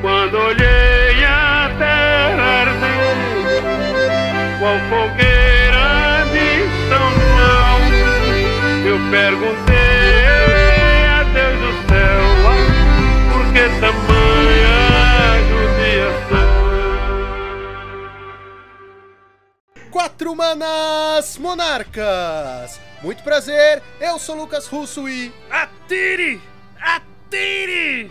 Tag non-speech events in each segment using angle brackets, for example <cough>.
Quando olhei a terra arder, qual fogueira de São João, eu perguntei a Deus do céu, por que tamanha judiação? Quatro manas monarcas! Muito prazer, eu sou Lucas Russo e. Atire! Atire!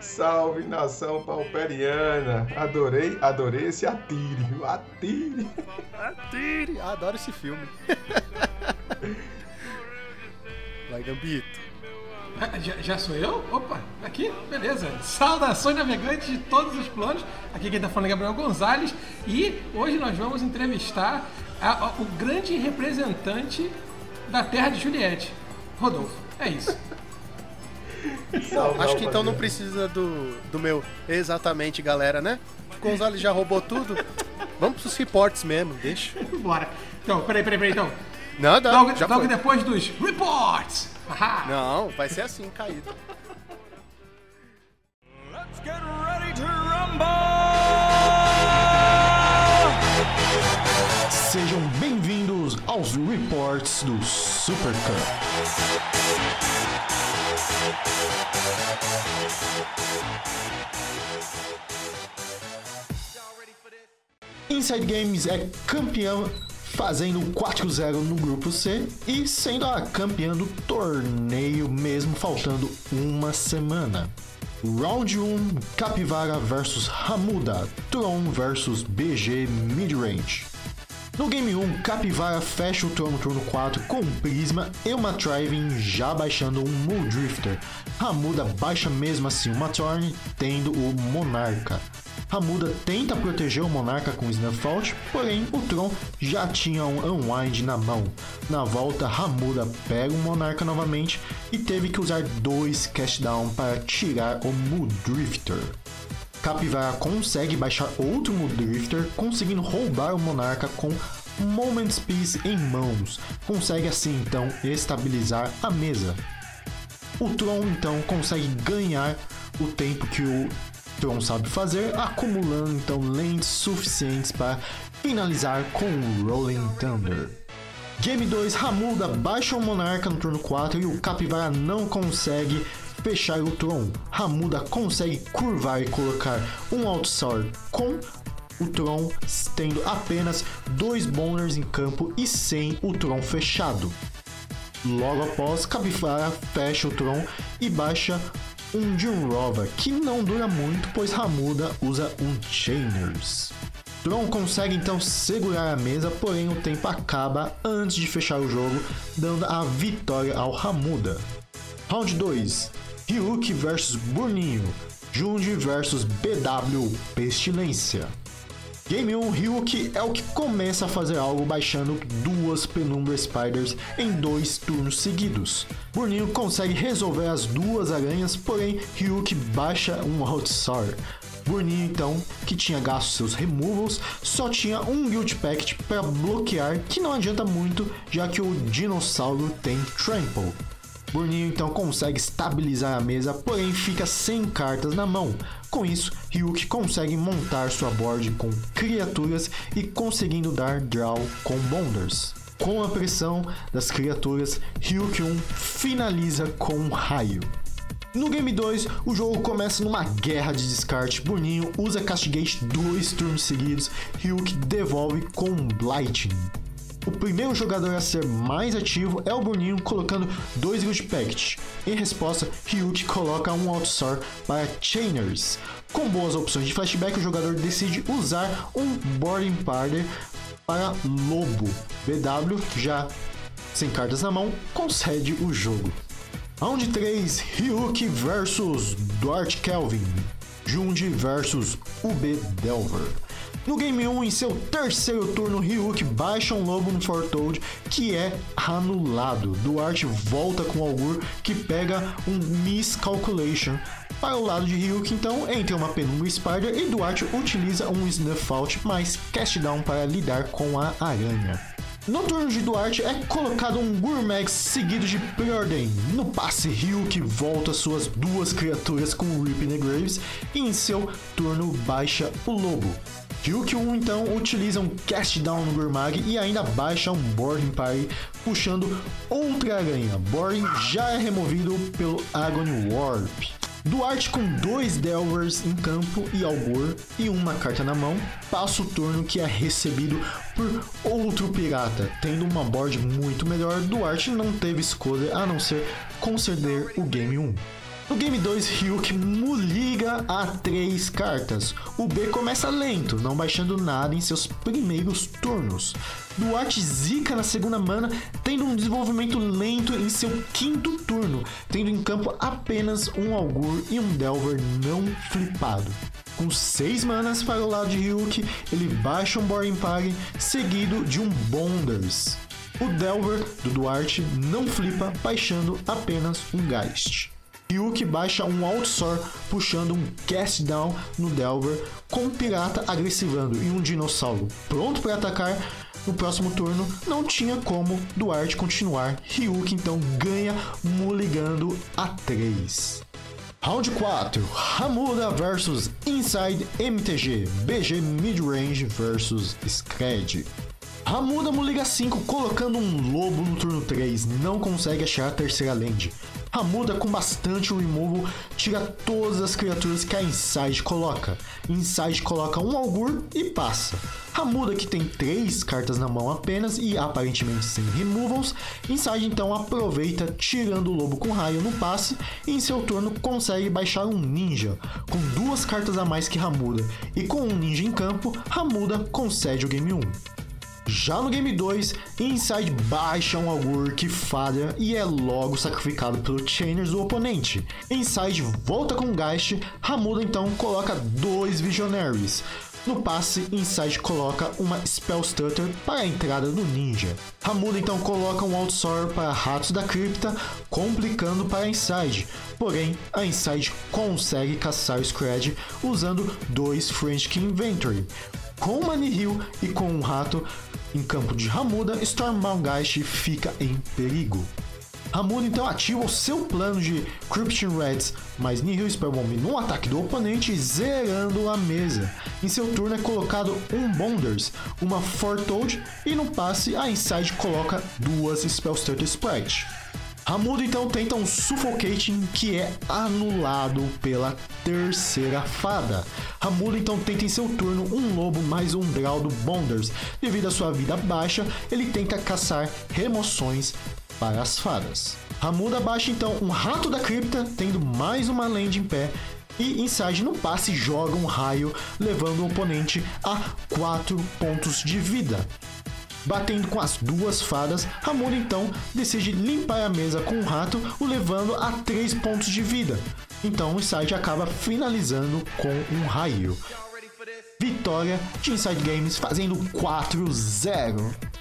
Salve nação pauperiana! Adorei, adorei esse atire, atire! Atire! Adoro esse filme. Vai, Gambito. Ah, Já, já sou eu? Opa, aqui, beleza. Saudações navegantes de todos os planos. Aqui quem tá falando é Gabriel Gonzalez. E hoje nós vamos entrevistar a- a- o grande representante da terra de Juliette, Rodolfo. É isso. Acho que então não precisa do, do meu exatamente, galera, né? O Gonzalez já roubou tudo. Vamos pros reportes mesmo, deixa. <laughs> Bora. Então, peraí, peraí, peraí. Então, Não, não, logo, já logo foi. depois dos reports. Ahá. Não, vai ser assim, caído. Sejam bem-vindos aos reports do Super Cup. Inside Games é campeão fazendo 4-0 no grupo C e sendo a campeã do torneio mesmo faltando uma semana. Round 1, Capivara versus Hamuda, Tron versus BG Midrange. No game 1, Capivara fecha o Tron no turno 4 com um Prisma e uma Triving já baixando um Muldrifter. Hamuda baixa mesmo assim uma Torn, tendo o Monarca. Hamuda tenta proteger o Monarca com Snuff Out, porém o Tron já tinha um Unwind na mão. Na volta, Hamuda pega o Monarca novamente e teve que usar dois Cast Down para tirar o Muldrifter. Capivara consegue baixar outro Muldrifter, conseguindo roubar o Monarca com Moment's Peace em mãos. Consegue assim então estabilizar a mesa. O Tron então consegue ganhar o tempo que o Tron sabe fazer, acumulando então lentes suficientes para finalizar com o Rolling Thunder. Game 2, Hamuda baixa o Monarca no turno 4 e o Capivara não consegue fechar o Tron. Hamuda consegue curvar e colocar um Outsword com o Tron tendo apenas dois boners em campo e sem o Tron fechado. Logo após, Capivara fecha o Tron e baixa um Jinrova, que não dura muito, pois Hamuda usa um Chainers. Tron consegue então segurar a mesa, porém o tempo acaba antes de fechar o jogo, dando a vitória ao Hamuda. Round 2: Ryuki vs Burninho, Junji vs BW Pestilência. Game 1, Ryuki é o que começa a fazer algo baixando duas Penumbra Spiders em dois turnos seguidos. Burninho consegue resolver as duas aranhas, porém Ryuki baixa um Outsar. Burninho então, que tinha gasto seus removals, só tinha um Guild Pact para bloquear, que não adianta muito, já que o dinossauro tem Trample. Burninho então consegue estabilizar a mesa, porém fica sem cartas na mão. Com isso, Ryuki consegue montar sua board com criaturas e conseguindo dar draw com bonders. Com a pressão das criaturas, Ryuki 1 finaliza com um raio. No Game 2, o jogo começa numa guerra de descarte. Burninho usa Castigate dois turnos seguidos, Ryuki devolve com Blighting. O primeiro jogador a ser mais ativo é o Burninho, colocando dois Guild Pact. Em resposta, Ryuki coloca um Outsor para Chainers. Com boas opções de flashback, o jogador decide usar um Boarding Party para Lobo. BW, já sem cartas na mão, concede o jogo. Round 3, Ryuki versus Duarte Kelvin. Junji versus UB Delver. No Game 1, em seu terceiro turno, Ryuk baixa um lobo no Fortold que é anulado. Duarte volta com o Augur que pega um Miscalculation. Para o lado de Ryuk, então, entra uma Penumbra Spider e Duarte utiliza um Snuff Out mais Cast Down para lidar com a aranha. No turno de Duarte é colocado um Gourmet seguido de Preordem. No passe, Ryuk volta suas duas criaturas com Rip in the Graves e em seu turno baixa o Lobo. Ryuk 1 então utiliza um Cast Down no Gurmag e ainda baixa um Boarding Party, puxando outra aranha. Boarding já é removido pelo Agony Warp. Duarte com dois Delvers em campo e Albor e uma carta na mão, passa o turno que é recebido por outro pirata. Tendo uma board muito melhor, Duarte não teve escolha a não ser conceder o game 1. No game 2, Ryuk muliga a três cartas. O B começa lento, não baixando nada em seus primeiros turnos. Duarte zica na segunda mana, tendo um desenvolvimento lento em seu quinto turno, tendo em campo apenas um Augur e um Delver não flipado. Com 6 manas para o lado de Ryuk, ele baixa um Boring Pag, seguido de um Bonders. O Delver do Duarte não flipa, baixando apenas um Geist. Ryuk baixa um Outsor, puxando um Cast Down no Delver, com um pirata agressivando e um dinossauro pronto para atacar. No próximo turno, não tinha como Duarte continuar. Ryuk então ganha muligando a 3. Round 4, Hamuda versus Inside MTG, BG Midrange versus Scred. Hamuda Muliga 5 colocando um lobo no turno 3, não consegue achar a terceira land. Hamuda com bastante removal tira todas as criaturas que a Inside coloca. Inside coloca um Augur e passa. Hamuda que tem 3 cartas na mão apenas e aparentemente sem removals, Inside então aproveita tirando o lobo com raio no passe e em seu turno consegue baixar um ninja com duas cartas a mais que Hamuda e com um ninja em campo, Hamuda concede o game 1. Já no game 2, Inside baixa um Augur que falha e é logo sacrificado pelo Chainers do oponente. Inside volta com Geist, Hamuda então coloca dois Visionaries. No passe, Inside coloca uma Spell Stutter para a entrada do Ninja. Hamuda então coloca um Outsor para Ratos da Cripta, complicando para Inside. Porém, a Inside consegue caçar o Scred usando dois French Inventory. Com o Manihil e com um rato em campo de Ramuda, Stormbound Geist fica em perigo. Ramuda então ativa o seu plano de Cryption Reds mais Nihil Spellbomb no ataque do oponente, zerando a mesa. Em seu turno é colocado um Bonders, uma Foretold e no passe a Inside coloca duas Spellstutter Sprite. Ramudo então tenta um Suffocating que é anulado pela terceira fada. Ramudo então tenta em seu turno um lobo mais um draw do Bonders. Devido à sua vida baixa, ele tenta caçar remoções para as fadas. Ramuda baixa então um Rato da Cripta, tendo mais uma land em pé. E Inside no passe joga um raio, levando o oponente a 4 pontos de vida. Batendo com as duas fadas, Ramona então decide limpar a mesa com o rato, o levando a 3 pontos de vida. Então o Inside acaba finalizando com um raio. Vitória de Inside Games fazendo 4-0.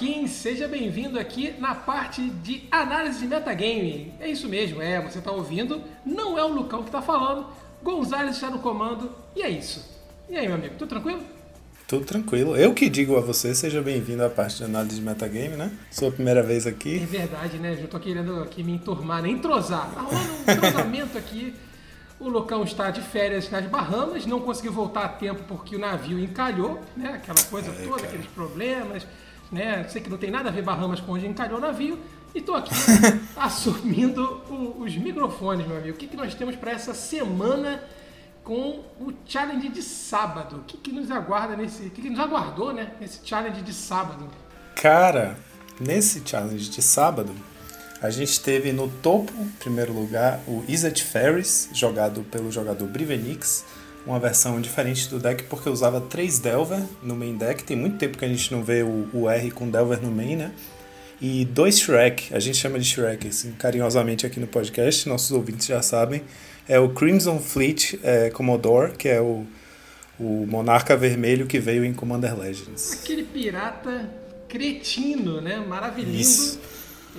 Joaquim, seja bem-vindo aqui na parte de análise de metagame. É isso mesmo, é, você está ouvindo, não é o Lucão que está falando, Gonzalez está no comando e é isso. E aí, meu amigo, tudo tranquilo? Tudo tranquilo. Eu que digo a você, seja bem-vindo à parte de análise de metagame, né? Sua primeira vez É aqui. verdade, né? Eu tô querendo aqui me enturmar, né? entrosar. Tá rolando um entrosamento <laughs> aqui. O Lucão está de férias nas Bahamas, não conseguiu voltar a tempo porque o navio encalhou, né? Aquela coisa toda, cara. aqueles problemas, né? Sei que não tem nada a ver Bahamas com onde encalhou o navio. E tô aqui <laughs> assumindo o- os microfones, meu amigo. O que, que nós temos para essa semana com o challenge de sábado? O que, que nos aguarda nesse. O que, que nos aguardou, né? Nesse challenge de sábado? Cara, nesse challenge de sábado, a gente teve no topo, em primeiro lugar, o Izzet Ferris, jogado pelo jogador Brivenix. Uma versão diferente do deck, porque usava 3 Delver no main deck. Tem muito tempo que a gente não vê o, o R com Delver no main, né? e dois Shrek. A gente chama de Shrek assim, carinhosamente aqui no podcast, nossos ouvintes já sabem. É o Crimson Fleet é, Commodore, que é o, o monarca vermelho que veio em Commander Legends. Aquele pirata cretino, né? Maravilhoso. Isso.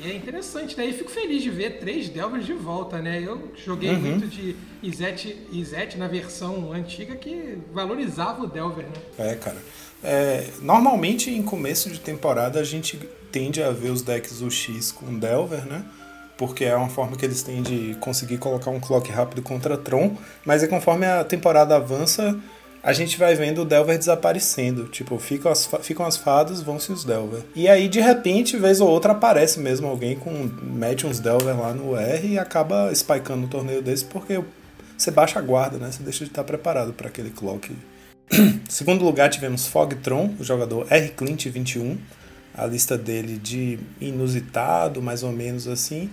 É interessante, né? E fico feliz de ver três Delvers de volta, né? Eu joguei Uhum. muito de Izete, Izete na versão antiga que valorizava o Delver, né? É, cara. É, normalmente em começo de temporada a gente tende a ver os decks UX com Delver, né? Porque é uma forma que eles têm de conseguir colocar um clock rápido contra Tron. Mas é conforme a temporada avança, a gente vai vendo o Delver desaparecendo. Tipo, ficam as, ficam as fadas, vão-se os Delver. E aí, de repente, vez ou outra, aparece mesmo alguém com. mete uns Delver lá no R e acaba spikeando um torneio desse, porque você baixa a guarda, né? Você deixa de estar preparado para aquele clock <clears throat> Segundo lugar, tivemos Fogtron, o jogador R. Clint 21. A lista dele de inusitado, mais ou menos assim.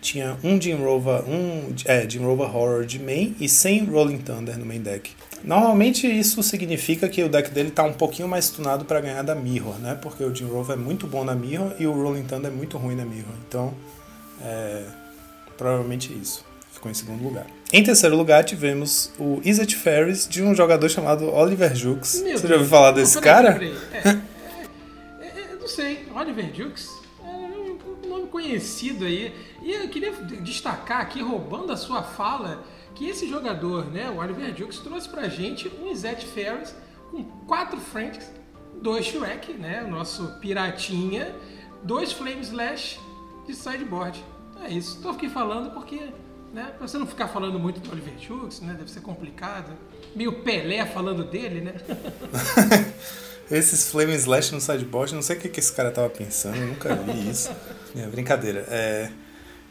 Tinha um Jim Rover, um, é, Jim Rover Horror de main e 100 Rolling Thunder no main deck. Normalmente isso significa que o deck dele tá um pouquinho mais tunado para ganhar da Mirror, né? Porque o Jim Rover é muito bom na Mirror e o Rolling Thunder é muito ruim na Mirror. Então, é, provavelmente isso. Ficou em segundo lugar. Em terceiro lugar, tivemos o Izzet Ferris de um jogador chamado Oliver Jukes. Meu Você já Deus. ouviu falar desse cara? É, é, é, não sei, Oliver Jukes é conhecido aí. E eu queria destacar aqui, roubando a sua fala, que esse jogador, né, o Oliver Jukes, trouxe pra gente um Izet Ferris com quatro Franks, dois Shrek, né, o nosso piratinha, dois Flame Slash de sideboard. É isso. Tô aqui falando porque, né, pra você não ficar falando muito do Oliver Jukes, né, deve ser complicado. Meio Pelé falando dele, né? <laughs> Esses Flame Slash no sideboard, não sei o que, que esse cara tava pensando, eu nunca vi isso. <laughs> É brincadeira. É,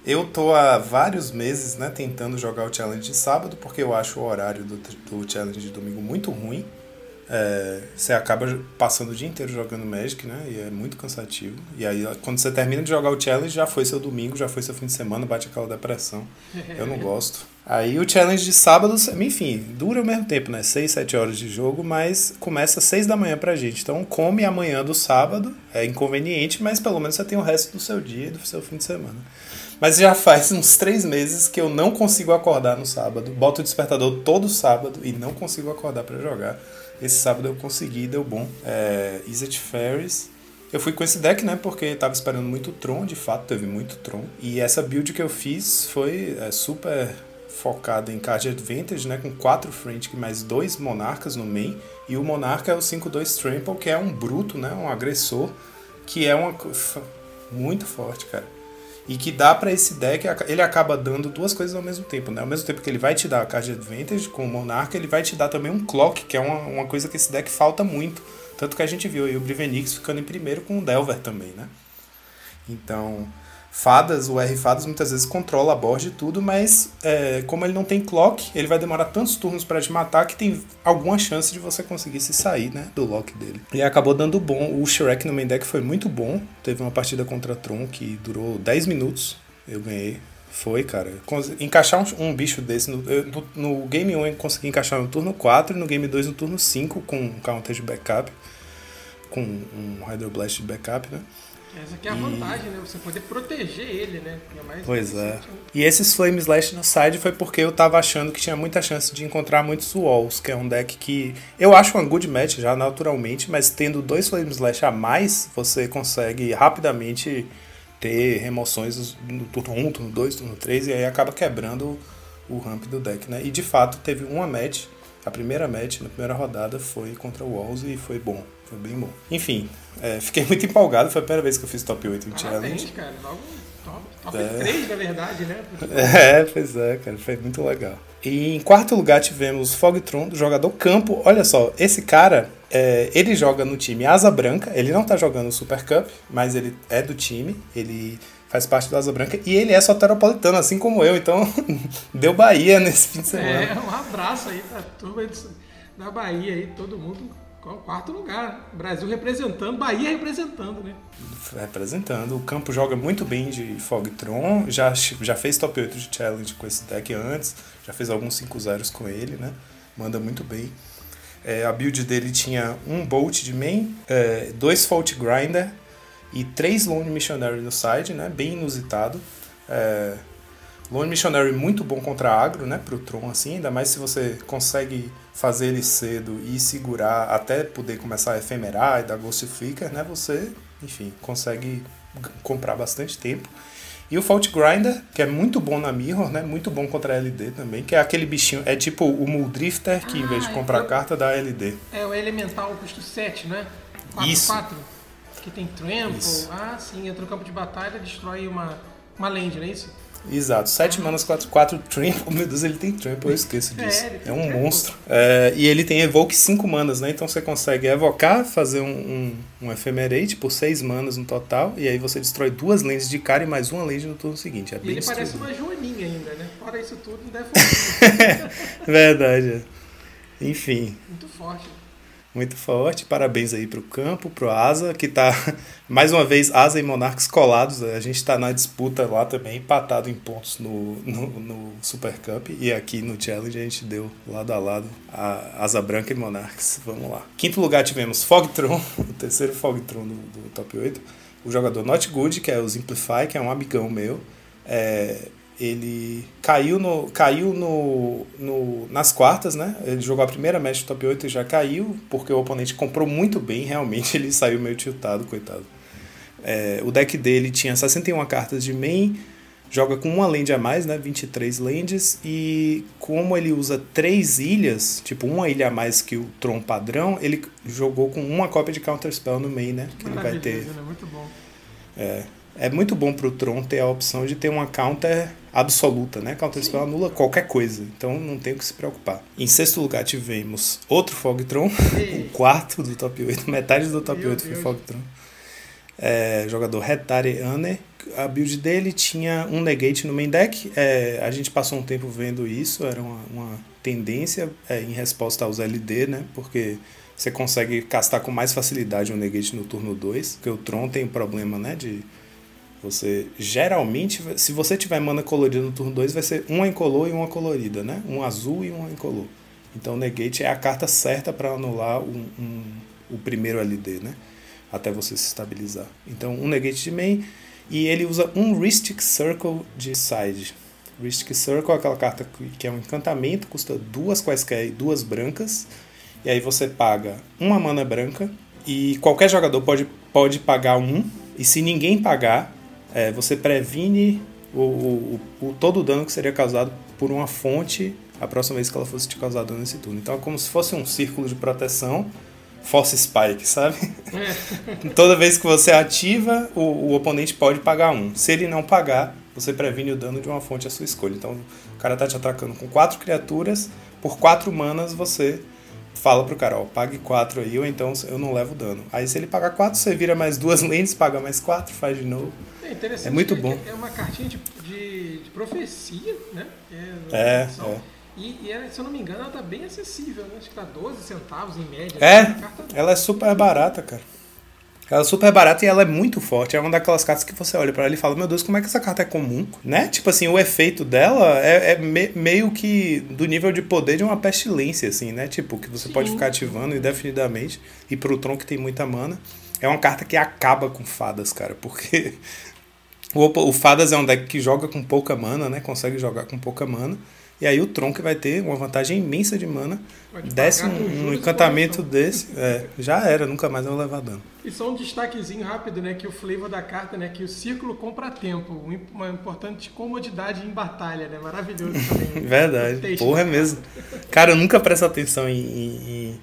eu tô há vários meses né, tentando jogar o challenge de sábado, porque eu acho o horário do, do challenge de domingo muito ruim. É, você acaba passando o dia inteiro jogando Magic, né? E é muito cansativo. E aí, quando você termina de jogar o challenge, já foi seu domingo, já foi seu fim de semana, bate aquela depressão. Eu não gosto. Aí o challenge de sábado, enfim, dura o mesmo tempo, né? 6, 7 horas de jogo, mas começa às 6 da manhã pra gente. Então come amanhã do sábado, é inconveniente, mas pelo menos você tem o resto do seu dia e do seu fim de semana. Mas já faz <laughs> uns 3 meses que eu não consigo acordar no sábado. Boto o despertador todo sábado e não consigo acordar pra jogar. Esse sábado eu consegui, deu bom. É, Ferris. Eu fui com esse deck, né? Porque tava esperando muito Tron, de fato, teve muito Tron. E essa build que eu fiz foi é, super focada em card advantage, né? Com 4 Frantic mais dois Monarcas no main. E o Monarca é o 5-2 Trample, que é um bruto, né? Um agressor. Que é uma muito forte, cara. E que dá pra esse deck, ele acaba dando duas coisas ao mesmo tempo, né? Ao mesmo tempo que ele vai te dar a card advantage com o Monarca, ele vai te dar também um clock, que é uma, uma coisa que esse deck falta muito. Tanto que a gente viu aí o Brivenix ficando em primeiro com o Delver também, né? Então, fadas, o R fadas muitas vezes controla a board e tudo, mas é, como ele não tem clock, ele vai demorar tantos turnos pra te matar que tem alguma chance de você conseguir se sair, né, do lock dele. E acabou dando bom. O Shrek no main deck foi muito bom. Teve uma partida contra Tron que durou 10 minutos. Eu ganhei. Foi, cara. Encaixar um, um bicho desse. No, no game 1 eu consegui encaixar no turno 4 e no game 2 no turno 5 com um counter de backup. Com um Hydroblast de backup, né? Essa aqui é a vantagem, né? Você poder proteger ele, né? É mais Pois é. né? E esses Flame Slash no side foi porque eu tava achando que tinha muita chance de encontrar muitos Walls, que é um deck que eu acho uma good match já naturalmente, mas tendo dois Flame Slash a mais, você consegue rapidamente ter remoções no turno 1, turno 2, turno 3, e aí acaba quebrando o ramp do deck, né? E de fato teve uma match, a primeira match na primeira rodada foi contra o Walls e foi bom, foi bem bom. Enfim, é, fiquei <laughs> muito empolgado, foi a primeira vez que eu fiz top 8 em Parabéns, challenge. cara. Logo top, top É. 3, na verdade, né? <laughs> É, pois é, cara, foi muito legal. E em quarto lugar tivemos Fogtron, do jogador Campo. Olha só, esse cara, é, ele joga no time Asa Branca, ele não tá jogando o Super Cup, mas ele é do time, ele faz parte do Asa Branca e ele é soteropolitano, assim como eu, então <laughs> deu Bahia nesse fim de semana. É, um abraço aí pra turma da Bahia aí, todo mundo quarto lugar. Brasil representando, Bahia representando, né? representando. O campo joga muito bem de Fogtron, já, já fez top 8 de challenge com esse deck antes, já fez alguns 5 zeros com ele, né? Manda muito bem. É, a build dele tinha um Bolt de main, é, dois Fault Grinder e três Lone Missionary no side, né? Bem inusitado. É, Lone Missionary muito bom contra agro, né? Pro Tron, assim, ainda mais se você consegue fazer ele cedo e segurar até poder começar a efemerar e dar Ghost Flicker, né? Você, enfim, consegue comprar bastante tempo. E o Fault Grinder, que é muito bom na Mirror, né? Muito bom contra a LD também, que é aquele bichinho, é tipo o Muldrifter, que em vez de Ah, comprar então- carta, dá LD. É o elemental custo 7, né? 4, Isso. 4. Que tem trample. Isso. Ah, sim, entra no campo de batalha, destrói uma, uma land, não é isso? Exato, 7 manas, 4, 4 Trample. Meu Deus, ele tem Trample, eu esqueço É, disso. É, um monstro. É, e ele tem Evoke 5 manas, né? Então você consegue evocar, fazer um, um, um Ephemerate por 6 manas no total. E aí você destrói duas lentes de cara e mais uma lente no turno seguinte. É E bem ele parece destruído. uma joaninha ainda, né? Fora isso tudo, é <laughs> forte. Verdade. é. Enfim, Muito forte. Muito forte. Parabéns aí pro campo, pro Asa, que tá <laughs> mais uma vez Asa e Monarchs colados. A gente tá na disputa lá também, empatado em pontos no, no, no Super Cup. E aqui no Challenge a gente deu lado a lado a Asa Branca e Monarchs. Vamos lá. Quinto lugar tivemos Fogtron, <laughs> o terceiro Fogtron do, do top 8. O jogador Not Good, que é o Simplify, que é um amigão meu. É, ele caiu no caiu no, no- nas quartas, né? Ele jogou a primeira match do top 8 e já caiu, porque o oponente comprou muito bem, realmente <laughs> ele saiu meio tiltado, coitado. É, o deck dele tinha 61 cartas de main, joga com uma land a mais, né? 23 lands, e como ele usa três ilhas, tipo uma ilha a mais que o Tron padrão, ele jogou com uma cópia de Counterspell no main, né? Que ele vai ter bom. é, é muito bom pro Tron ter a opção de ter uma counter absoluta, né? Counter spell anula qualquer coisa, então não tem o que se preocupar. Em sexto lugar tivemos outro Fogtron, <laughs> o quarto do top 8, metade do top Meu 8 foi Deus. Fogtron. É, jogador Hetare Ane. A build dele tinha um negate no main deck. É, a gente passou um tempo vendo isso, era uma, uma tendência é, em resposta aos LD, né? Porque você consegue castar com mais facilidade um negate no turno 2, porque o Tron tem o problema, né? De você geralmente, se você tiver mana colorida no turno 2, vai ser uma incolor e uma colorida, né? Um azul e uma incolor. Então negate é a carta certa para anular um, um- o primeiro LD, né? Até você se estabilizar. Então um negate de main e ele usa um Ristic Circle de side. Ristic Circle é aquela carta que- é um encantamento, custa duas quaisquer duas brancas. E aí você paga uma mana branca e qualquer jogador pode, pode pagar um. E se ninguém pagar, é, você previne o, o, o- todo o dano que seria causado por uma fonte a próxima vez que ela fosse te causar dano nesse turno. Então é como se fosse um círculo de proteção. Force Spike, sabe? <laughs> Toda vez que você ativa, o, o oponente pode pagar um. Se ele não pagar, você previne o dano de uma fonte à sua escolha. Então o cara tá te atacando com quatro criaturas, por quatro manas você fala pro cara, ó, pague quatro aí, ou então eu não levo dano. Aí se ele pagar quatro, você vira mais duas <laughs> lentes, paga mais quatro, faz de novo. É interessante. É muito bom. É uma cartinha de, de, de profecia, né? Que É, tradução. é. E, e ela, se eu não me engano, ela tá bem acessível, né? Acho que tá 12 centavos em média. É, carta- ela é super barata, cara. Ela é super barata e ela é muito forte. É uma daquelas cartas que você olha pra ela e fala: Meu Deus, como é que essa carta é comum? Né? Tipo assim, o efeito dela é, é me- meio que do nível de poder de uma pestilência, assim, né? Tipo, que você pode Sim. ficar ativando indefinidamente. E pro Tron que tem muita mana. É uma carta que acaba com fadas, cara, porque. <laughs> O, o Fadas é um deck que joga com pouca mana, né? Consegue jogar com pouca mana. E aí o Tron que vai ter uma vantagem imensa de mana. Pode Desce um, um encantamento desse, é, já era, nunca mais vai levar dano. E só um destaquezinho rápido, né? Que o flavor da carta, né? Que o círculo compra tempo. um Uma importante comodidade em batalha, né? Maravilhoso <laughs> também. Verdade, porra é mesmo. Cara, eu nunca presto atenção em,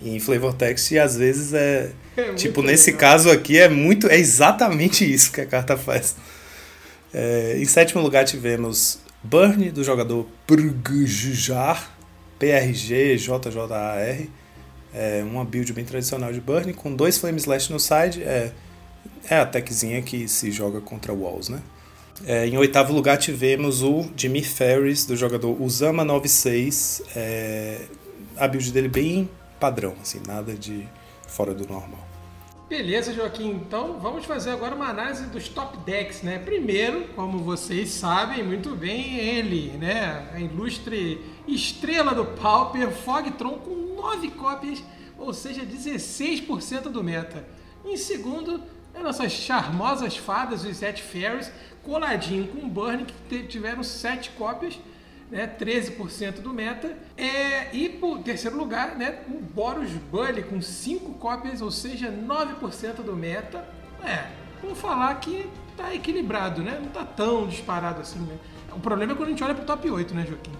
em, em, flavor text e às vezes é. <laughs> É tipo, nesse legal. caso aqui é muito. É exatamente <laughs> isso que a carta faz. É, em sétimo lugar tivemos Burn, do jogador Prgjar, PRG, JJAR. É uma build bem tradicional de Burn, com dois Flame Slash no side. É, é a techzinha que se joga contra walls, né? É, em oitavo lugar tivemos o Jimmy Ferris, do jogador Usama 96. É, a build dele bem padrão, assim, nada de fora do normal. Beleza, Joaquim. Então vamos fazer agora uma análise dos top decks, né? Primeiro, como vocês sabem muito bem, ele, né? A ilustre estrela do Pauper, Fogtron, com 9 cópias, ou seja, 16% do meta. Em segundo, As nossas charmosas fadas, os Sete Fairies, coladinho com Burn, que tiveram sete cópias, né, 13% do meta. É, e por terceiro lugar, né, o Boros Bully com 5 cópias, ou seja, 9% do meta. É, vamos falar que tá equilibrado, né? Não tá tão disparado assim, né? O problema é quando a gente olha pro top 8, né, Joaquim?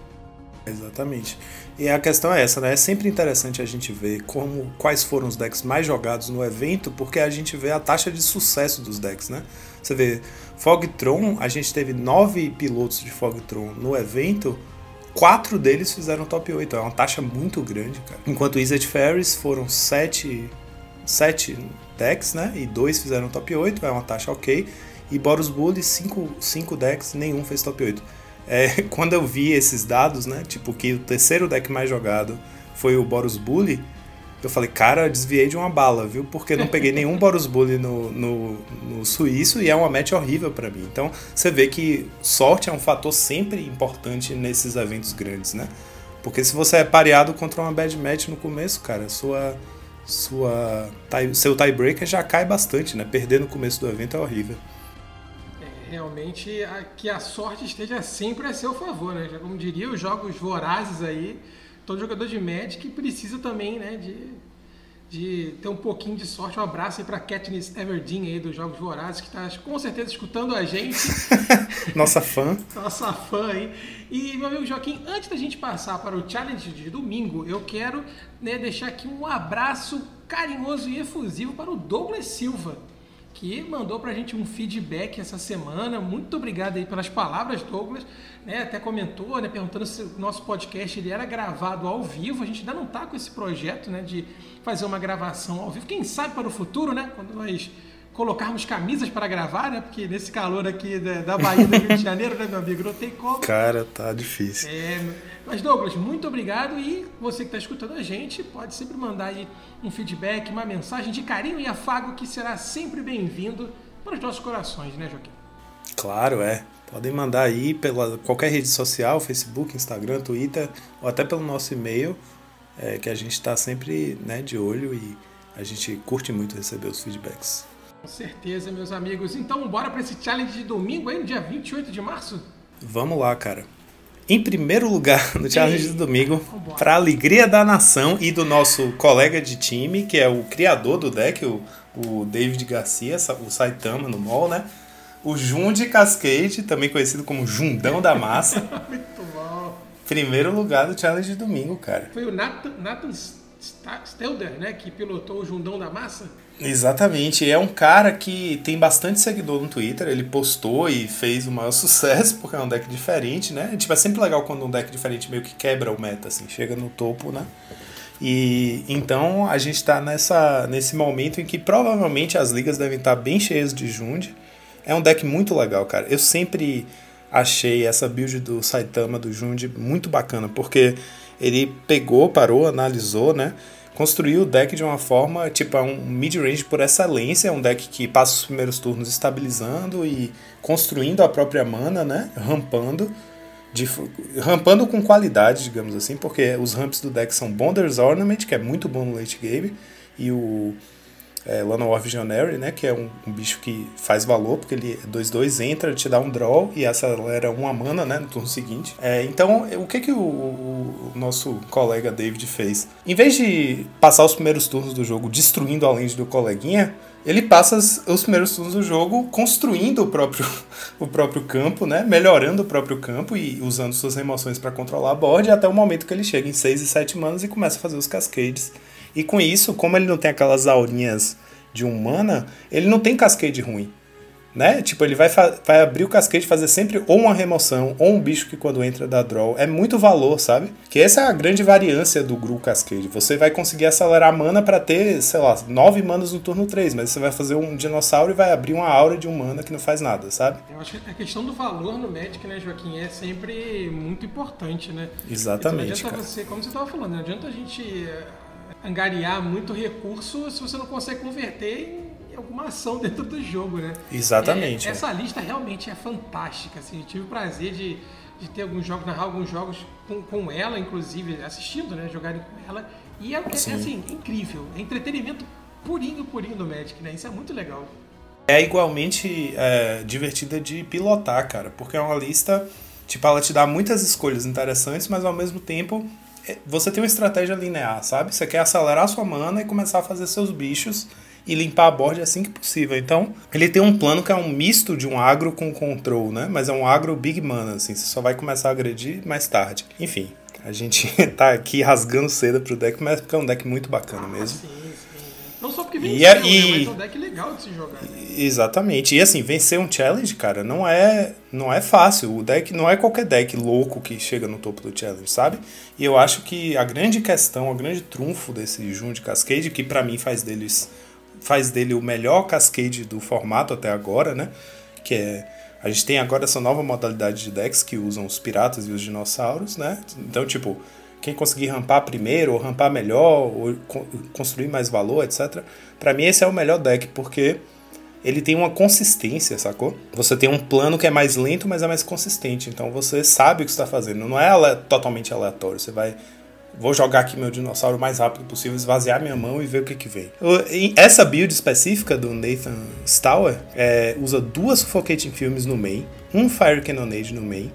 Exatamente. E a questão é essa, né? É sempre interessante a gente ver como quais foram os decks mais jogados no evento, porque a gente vê a taxa de sucesso dos decks, né? Você vê Fogtron, a gente teve nove pilotos de Fogtron no evento, quatro deles fizeram top 8, é uma taxa muito grande, cara. Enquanto Izzet Ferris foram sete, sete decks, né? E dois fizeram top 8, é uma taxa ok. E Boros Bully, cinco, cinco decks, nenhum fez top 8. É, <laughs> quando eu vi esses dados, né? Tipo, que o terceiro deck mais jogado foi o Boros Bully, eu falei, cara, eu desviei de uma bala, viu? Porque não peguei nenhum <laughs> Boros Bully no, no, no suíço e é uma match horrível pra mim. Então, você vê que sorte é um fator sempre importante nesses eventos grandes, né? Porque se você é pareado contra uma bad match no começo, cara, sua sua tie- seu tiebreaker já cai bastante, né? Perder no começo do evento é horrível. É, realmente a- que a sorte esteja sempre a seu favor, né? Já como diria os jogos vorazes aí, todo jogador de Magic precisa também, né, de, de ter um pouquinho de sorte. Um abraço aí pra Katniss Everdeen aí dos Jogos Vorazes, que tá com certeza escutando a gente, <laughs> Nossa fã. nossa fã aí. E, meu amigo Joaquim, antes da gente passar para o challenge de domingo, eu quero né, deixar aqui um abraço carinhoso e efusivo para o Douglas Silva, que mandou pra gente um feedback essa semana. Muito obrigado aí pelas palavras, Douglas. Né, até comentou, né, perguntando se o nosso podcast ele era gravado ao vivo. A gente ainda não tá com esse projeto né, de fazer uma gravação ao vivo. Quem sabe para o futuro, né? Quando nós colocarmos camisas para gravar, né? Porque nesse calor aqui da, da Bahia do Rio de Janeiro, né, meu amigo? Não tem como. Cara, tá difícil. É, mas Douglas, muito obrigado e você que está escutando a gente pode sempre mandar aí um feedback, uma mensagem de carinho e afago que será sempre bem-vindo para os nossos corações, né, Joaquim? Claro, é. Podem mandar aí pela qualquer rede social, Facebook, Instagram, Twitter, ou até pelo nosso e-mail, é, que a gente está sempre né, de olho e a gente curte muito receber os feedbacks. Com certeza, meus amigos. Então, bora para esse challenge de domingo aí, no dia 28 de março? Vamos lá, cara. Em primeiro lugar, no challenge de domingo, Vambora. para alegria da nação e do nosso colega de time, que é o criador do deck, o, o David Garcia, o Saitama no mall, né? O Jundi Cascade, também conhecido como Jundão da Massa. <laughs> Muito bom. primeiro lugar do challenge de domingo, cara. Foi o Nathan, Nathan Stelder, né, que pilotou o Jundão da Massa. Exatamente, é um cara que tem bastante seguidor no Twitter, ele postou e fez o maior <laughs> sucesso, porque é um deck diferente, né? Tipo, é sempre legal quando um deck diferente meio que quebra o meta, assim, chega no topo, né? E então a gente tá nessa, nesse momento em que provavelmente as ligas devem estar bem cheias de Jund. É um deck muito legal, cara. Eu sempre achei essa build do Saitama do Jund muito bacana, porque ele pegou, parou, analisou, né? Construiu o deck de uma forma, tipo, é um mid-range por excelência, é um deck que passa os primeiros turnos estabilizando e construindo a própria mana, né? Rampando. De, rampando com qualidade, digamos assim, porque os ramps do deck são Bonder's Ornament, que é muito bom no late game, e o é, Llanowar Visionary, né, que é um, um, bicho que faz valor, porque ele 2-2 entra, te dá um draw e acelera uma mana né, no turno seguinte. É, então, o que, que o, o, nosso colega David fez? Em vez de passar os primeiros turnos do jogo destruindo a land do coleguinha, ele passa os primeiros turnos do jogo construindo o próprio, <laughs> o próprio campo, né? melhorando o próprio campo e usando suas remoções para controlar a board até o momento que ele chega em 6 e 7 manas e começa a fazer os cascades. E com isso, como ele não tem aquelas aurinhas de um mana, ele não tem cascade ruim. Né? Tipo, ele vai, vai abrir o cascade fazer sempre ou uma remoção ou um bicho que quando entra dá draw. É muito valor, sabe? Que essa é a grande variância do Gru Cascade. Você vai conseguir acelerar a mana para ter, sei lá, 9 manas no turno 3, mas você vai fazer um dinossauro e vai abrir uma aura de um mana que não faz nada, sabe? Eu acho que a questão do valor no Magic, né, Joaquim, é sempre muito importante, né? Exatamente. Então, não adianta você, como você estava falando, não adianta a gente eh, angariar muito recurso se você não consegue converter em alguma ação dentro do jogo, né? Exatamente. É, essa lista realmente é fantástica. Assim, eu tive o prazer de, de ter alguns jogos, narrar alguns jogos com, com ela, inclusive, assistindo, né? Jogarem com ela. E é, é, assim, incrível. É entretenimento purinho, purinho do Magic, né? Isso é muito legal. é igualmente é, divertida de pilotar, cara, porque é uma lista, tipo, ela te dá muitas escolhas interessantes, mas ao mesmo tempo você tem uma estratégia linear, sabe? Você quer acelerar sua mana e começar a fazer seus bichos e limpar a board assim que possível. Então, ele tem um plano que é um misto de um agro com control, né? Mas é um agro big mana, assim, você só vai começar a agredir mais tarde. Enfim, a gente <laughs> tá aqui rasgando seda pro deck, mas é um deck muito bacana mesmo. Sim, sim. Não só porque venceu, E- né, e- mas é um deck legal de se jogar. Exatamente. E assim, vencer um challenge, cara, não é não é fácil. O deck não é qualquer deck louco que chega no topo do challenge, sabe? E eu acho que a grande questão, o grande trunfo desse Jun de Cascade, que pra mim faz deles faz dele o melhor Cascade do formato até agora, né? Que é a gente tem agora essa nova modalidade de decks que usam os piratas e os dinossauros, né? Então, tipo, quem conseguir rampar primeiro, ou rampar melhor, ou co- construir mais valor, etc. Pra mim esse é o melhor deck, porque ele tem uma consistência, sacou? Você tem um plano que é mais lento, mas é mais consistente. Então você sabe o que está fazendo. Não é totalmente aleatório. Você vai. Vou jogar aqui meu dinossauro o mais rápido possível, esvaziar minha mão e ver o que, que vem. Essa build específica do Nathan Stower é, usa duas Suffocating Films no main, um Fire Cannonade no main,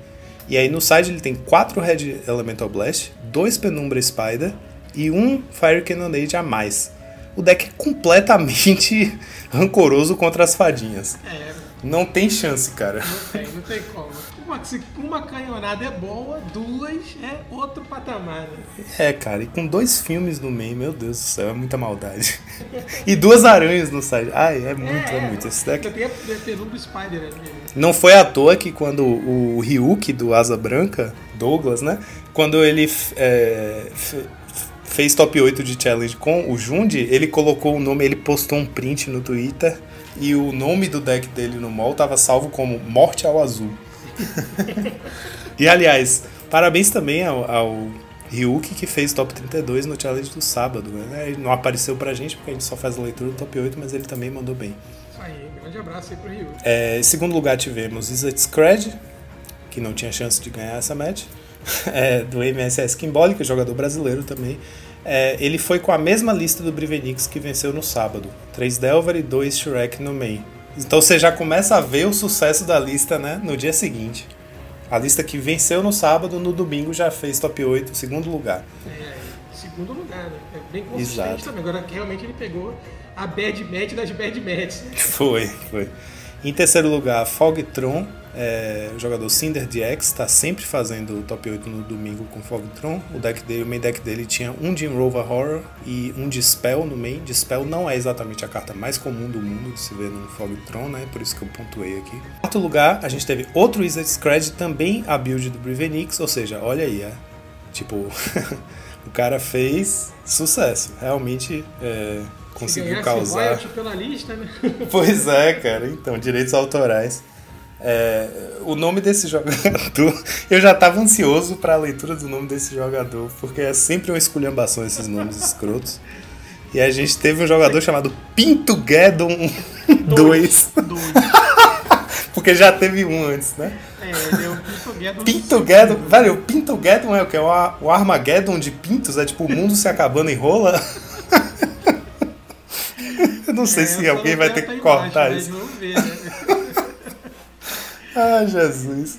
e aí no side ele tem quatro Red Elemental Blast, dois Penumbra Spider e um Fire Cannonade a mais. O deck é completamente <laughs> rancoroso contra as fadinhas. É, Não tem chance, cara. não tem, não tem como. Uma, se uma canhonada é boa, duas é outro patamar. Né? É, cara, e com dois filmes no meio, meu Deus do céu, é muita maldade. <laughs> E duas aranhas no side. Ai, é muito, é, muito. Esse tem a, Spider ali. né? Não foi à toa que quando o Ryuk do Asa Branca, Douglas, né? Quando ele é, fe- fez top 8 de challenge com o Jundi, ele colocou o nome, ele postou um print no Twitter e o nome do deck dele no mall tava salvo como Morte ao Azul. <laughs> e aliás, parabéns também ao, ao Ryuk que fez top 32 no challenge do sábado. Né? Ele não apareceu pra gente porque a gente só faz a leitura do top 8, mas ele também mandou bem. Isso aí, grande abraço aí pro Rio. É, em segundo lugar tivemos Izzet Scred, que não tinha chance de ganhar essa match, <laughs> é, do MSS Kimboli, que é jogador brasileiro também. É, ele foi com a mesma lista do Brivenix que venceu no sábado. 3 Delver e 2 Shrek no main. Então você já começa a ver o sucesso da lista né, no dia seguinte. A lista que venceu no sábado, no domingo já fez top 8, segundo lugar. É, segundo lugar, né? É bem consistente Exato. também. Agora que realmente ele pegou a bad match das bad matches. <laughs> Foi, foi. Em terceiro lugar, Fogtron, é, o jogador Cinder DX, está sempre fazendo o top 8 no domingo com Fogtron. O deck dele, o main deck dele tinha um de Rover Horror e um Dispel no main. Dispel não é exatamente a carta mais comum do mundo de se ver no Fogtron, né? Por isso que eu pontuei aqui. Em quarto lugar, a gente teve outro Wizard Scred, também a build do Brivenix, ou seja, olha aí, é. Tipo, <laughs> o cara fez sucesso. Realmente é, Se conseguiu causar. pela lista, né? <laughs> Pois é, cara. Então, direitos autorais. É, o nome desse jogador. <laughs> Eu já tava ansioso pra leitura do nome desse jogador, porque é sempre uma esculhambação esses nomes escrotos. E a gente teve um jogador chamado Pinto Geddon 2. <laughs> porque já teve um antes, né? É, ele é o Pinto Geddon. Velho, o Pinto Geddon é o que? O Ar- o Armageddon de pintos? É tipo o mundo se acabando em rola? <laughs> Eu não sei se alguém vai ter que cortar isso. Vamos ver, né? Ah, Jesus.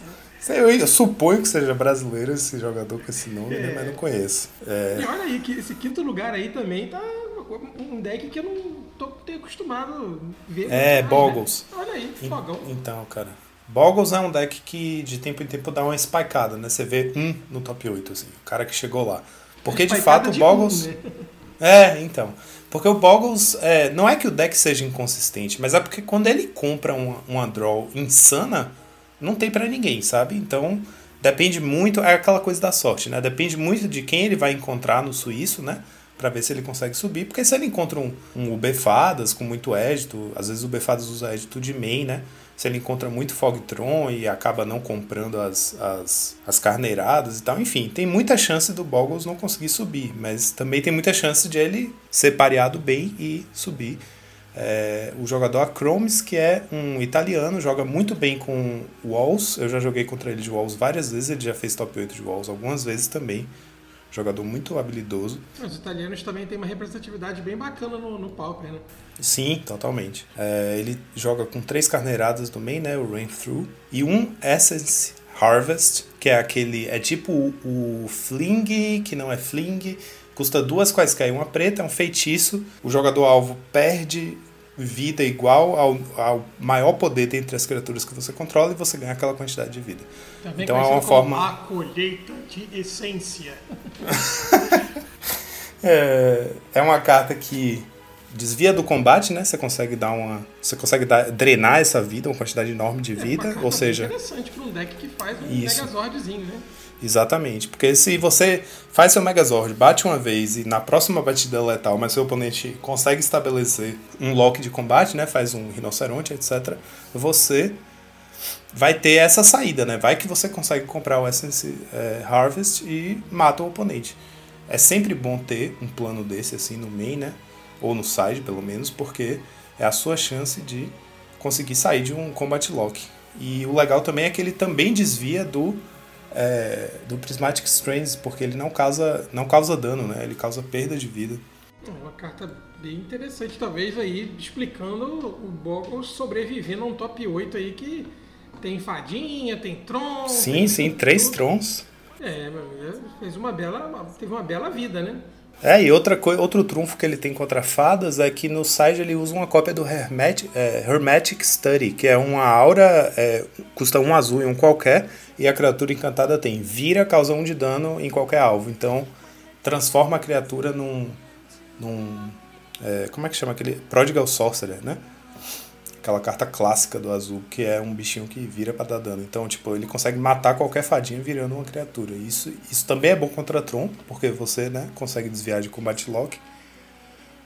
Eu, eu suponho que seja brasileiro esse jogador com esse nome, né? mas não conheço. É, E olha aí, que esse quinto lugar aí também tá um deck que eu não tô acostumado a ver. É, mais, Boggles. Né? Olha aí, fogão. então, cara. Boggles é um deck que de tempo em tempo dá uma spikeada, né? Você vê um no top 8, assim, o cara que chegou lá. Porque de fato o Boggles. um, né? <laughs> É, então. Porque o Boggles, é, não é que o deck seja inconsistente, mas é porque quando ele compra uma, uma draw insana, não tem pra ninguém, sabe? Então, depende muito, é aquela coisa da sorte, né? Depende muito de quem ele vai encontrar no suíço, né? Pra ver se ele consegue subir. Porque se ele encontra um, um Ubefadas com muito édito, às vezes o Ubefadas usa édito de main, né? Se ele encontra muito Fogtron e acaba não comprando as, as, as carneiradas e tal. Enfim, tem muita chance do Boggles não conseguir subir, mas também tem muita chance de ele ser pareado bem e subir. É, o jogador Acromes, que é um italiano, joga muito bem com Walls. Eu já joguei contra ele de Walls várias vezes, ele já fez top 8 de Walls algumas vezes também. Jogador muito habilidoso. Os italianos também têm uma representatividade bem bacana no, no Pauper, né? Sim, totalmente. É, ele joga com três carneiradas no main, né? O Rain Through. E um Essence Harvest, que é aquele. É tipo o, o Fling, que não é Fling. Custa duas quaisquer, uma preta, é um feitiço. O jogador alvo perde vida igual ao, ao maior poder dentre as criaturas que você controla e você ganha aquela quantidade de vida. Também então é uma forma. A colheita de essência. <laughs> É, é uma carta que desvia do combate, né? Você consegue dar uma. Você consegue dar, drenar essa vida, uma quantidade enorme de É vida. carta ou seja, interessante para um deck que faz um Isso. Megazordzinho, né? Exatamente. Porque se você faz seu Megazord, bate uma vez e na próxima batida letal, mas seu oponente consegue estabelecer um lock de combate, né? Faz um rinoceronte, etc. Você vai ter essa saída, né? Vai que você consegue comprar o Essence é, Harvest e mata o oponente. É sempre bom ter um plano desse assim no main, né? Ou no side, pelo menos, porque é a sua chance de conseguir sair de um combat lock. E o legal também é que ele também desvia do é, do Prismatic Strands, porque ele não causa não causa dano, né? Ele causa perda de vida. É Uma carta bem interessante, talvez aí explicando o Boggles sobrevivendo a um top 8 aí que tem fadinha, tem tron. Sim, tem sim, tudo. três trons. É, amigo, fez uma bela, teve uma bela vida, né? É, e outra outro trunfo que ele tem contra fadas é que no side ele usa uma cópia do Hermetic, é, Hermetic Study, que é uma aura, é, custa um azul em um qualquer, e a criatura encantada tem vira, causa um de dano em qualquer alvo. Então, transforma a criatura num. num é, como é que chama aquele? Prodigal Sorcerer, né? Aquela carta clássica do azul, que é um bichinho que vira pra dar dano. Então, tipo, ele consegue matar qualquer fadinha virando uma criatura. Isso, isso também é bom contra Tron, porque você, né, consegue desviar de combate lock.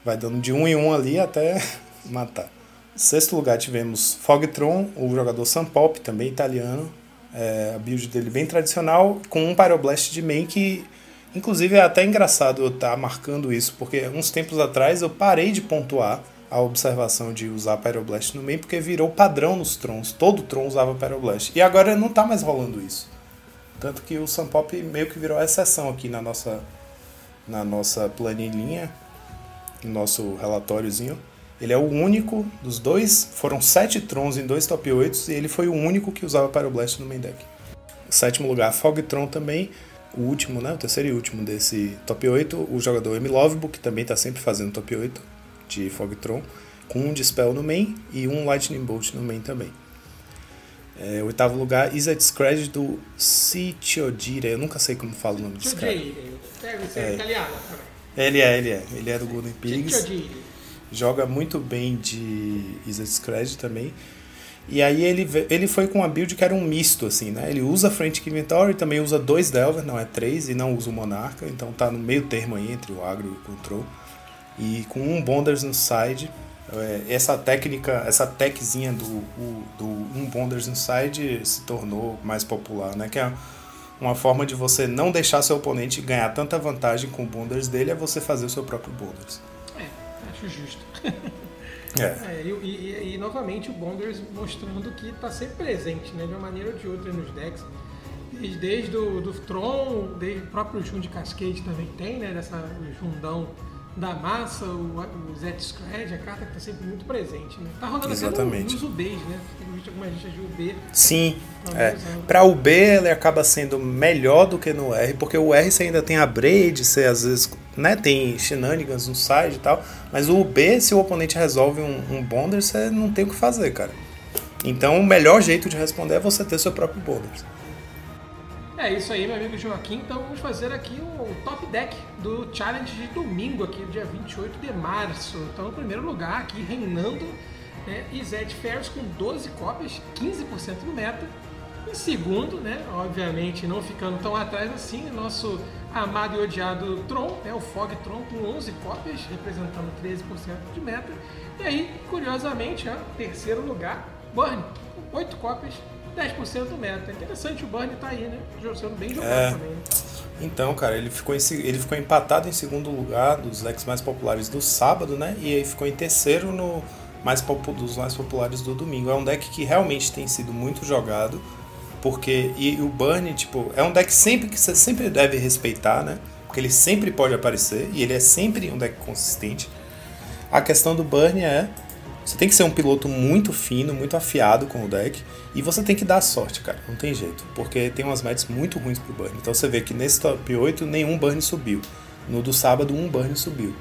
Vai dando de um em um ali até <laughs> matar. Sexto lugar tivemos Fogtron, o jogador Sampop, também italiano. É, a build dele bem tradicional, com um Pyroblast de main que, inclusive, é até engraçado eu estar marcando isso, porque uns tempos atrás eu parei de pontuar a observação de usar Pyroblast no main, porque virou padrão nos Trons. Todo Tron usava Pyroblast. E agora não tá mais rolando isso. Tanto que o Sampop meio que virou exceção aqui na nossa, na nossa planilhinha, no nosso relatóriozinho. Ele é o único dos dois. Foram sete Trons em dois top 8 e ele foi o único que usava Pyroblast no main deck. Sétimo lugar, Fogtron também. O último, né? O terceiro e último desse top 8. O jogador Emi Lovebook, que também está sempre fazendo top 8 de Fogtron. Com um Dispel no main e um Lightning Bolt no main também. É, oitavo lugar, Izzet Scratch do Cicciodire. Eu nunca sei como fala o nome desse cara. Isso é. Ele é, ele é. Ele é do Golden Pigs. Joga muito bem de Izzet Scratch também. E aí ele, ele foi com uma build que era um misto, assim, né? Ele usa Frantic Inventory, também usa dois Delver, não é três, e não usa o Monarca. Então tá no meio termo aí entre o agro e o control. E com um Bonders no side. é, essa técnica, essa techzinha do, do um Bonders no side se tornou mais popular, né? Que é uma forma de você não deixar seu oponente ganhar tanta vantagem com o Bonders dele é você fazer o seu próprio Bonders. É, acho justo. É. É, e, e- e, novamente o Bonders mostrando que está sempre presente, né? De uma maneira ou de outra nos decks. Desde, desde o do Tron, desde o próprio Jun de Cascade também tem, né? Dessa, Jundão da massa, o, o Zet Scred, a carta que está sempre muito presente, né? Tá rolando Exatamente. até no- nos UBs, né? Tem visto algumas listas de UB. Sim, é. Para o B ele acaba sendo melhor do que no R, porque o R você ainda tem a braid, você às vezes né, tem shenanigans no side e tal, mas o B, se o oponente resolve um, um bonder, você não tem o que fazer, cara. Então o melhor jeito de responder é você ter seu próprio bonder. É isso aí, meu amigo Joaquim. Então vamos fazer aqui o top deck do challenge de domingo, aqui, dia 28 de março. Então, no primeiro lugar, aqui reinando, né, Izete Ferris com 12 cópias, 15% do meta. Em segundo, né, obviamente não ficando tão atrás assim, nosso amado e odiado Tron, né, o Fog Tron com 11 cópias, representando 13% de meta. E aí, curiosamente, ó, terceiro lugar, Burn, com 8 cópias, 10% do meta. Interessante, o Burn tá aí, né? Sendo bem jogado É. também. né? Então, cara, ele ficou, em ele ficou empatado em segundo lugar dos decks mais populares do sábado, né? E aí ficou em terceiro no mais dos mais populares do domingo. É um deck que realmente tem sido muito jogado, porque e o Burn, tipo, é um deck sempre que você sempre deve respeitar, né? porque ele sempre pode aparecer e ele é sempre um deck consistente. A questão do Burn é você tem que ser um piloto muito fino, muito afiado com o deck. E você tem que dar sorte, cara. Não tem jeito. Porque tem umas matches muito ruins pro Burn. Então você vê que nesse top 8 nenhum Burn subiu. No do sábado, um Burn subiu.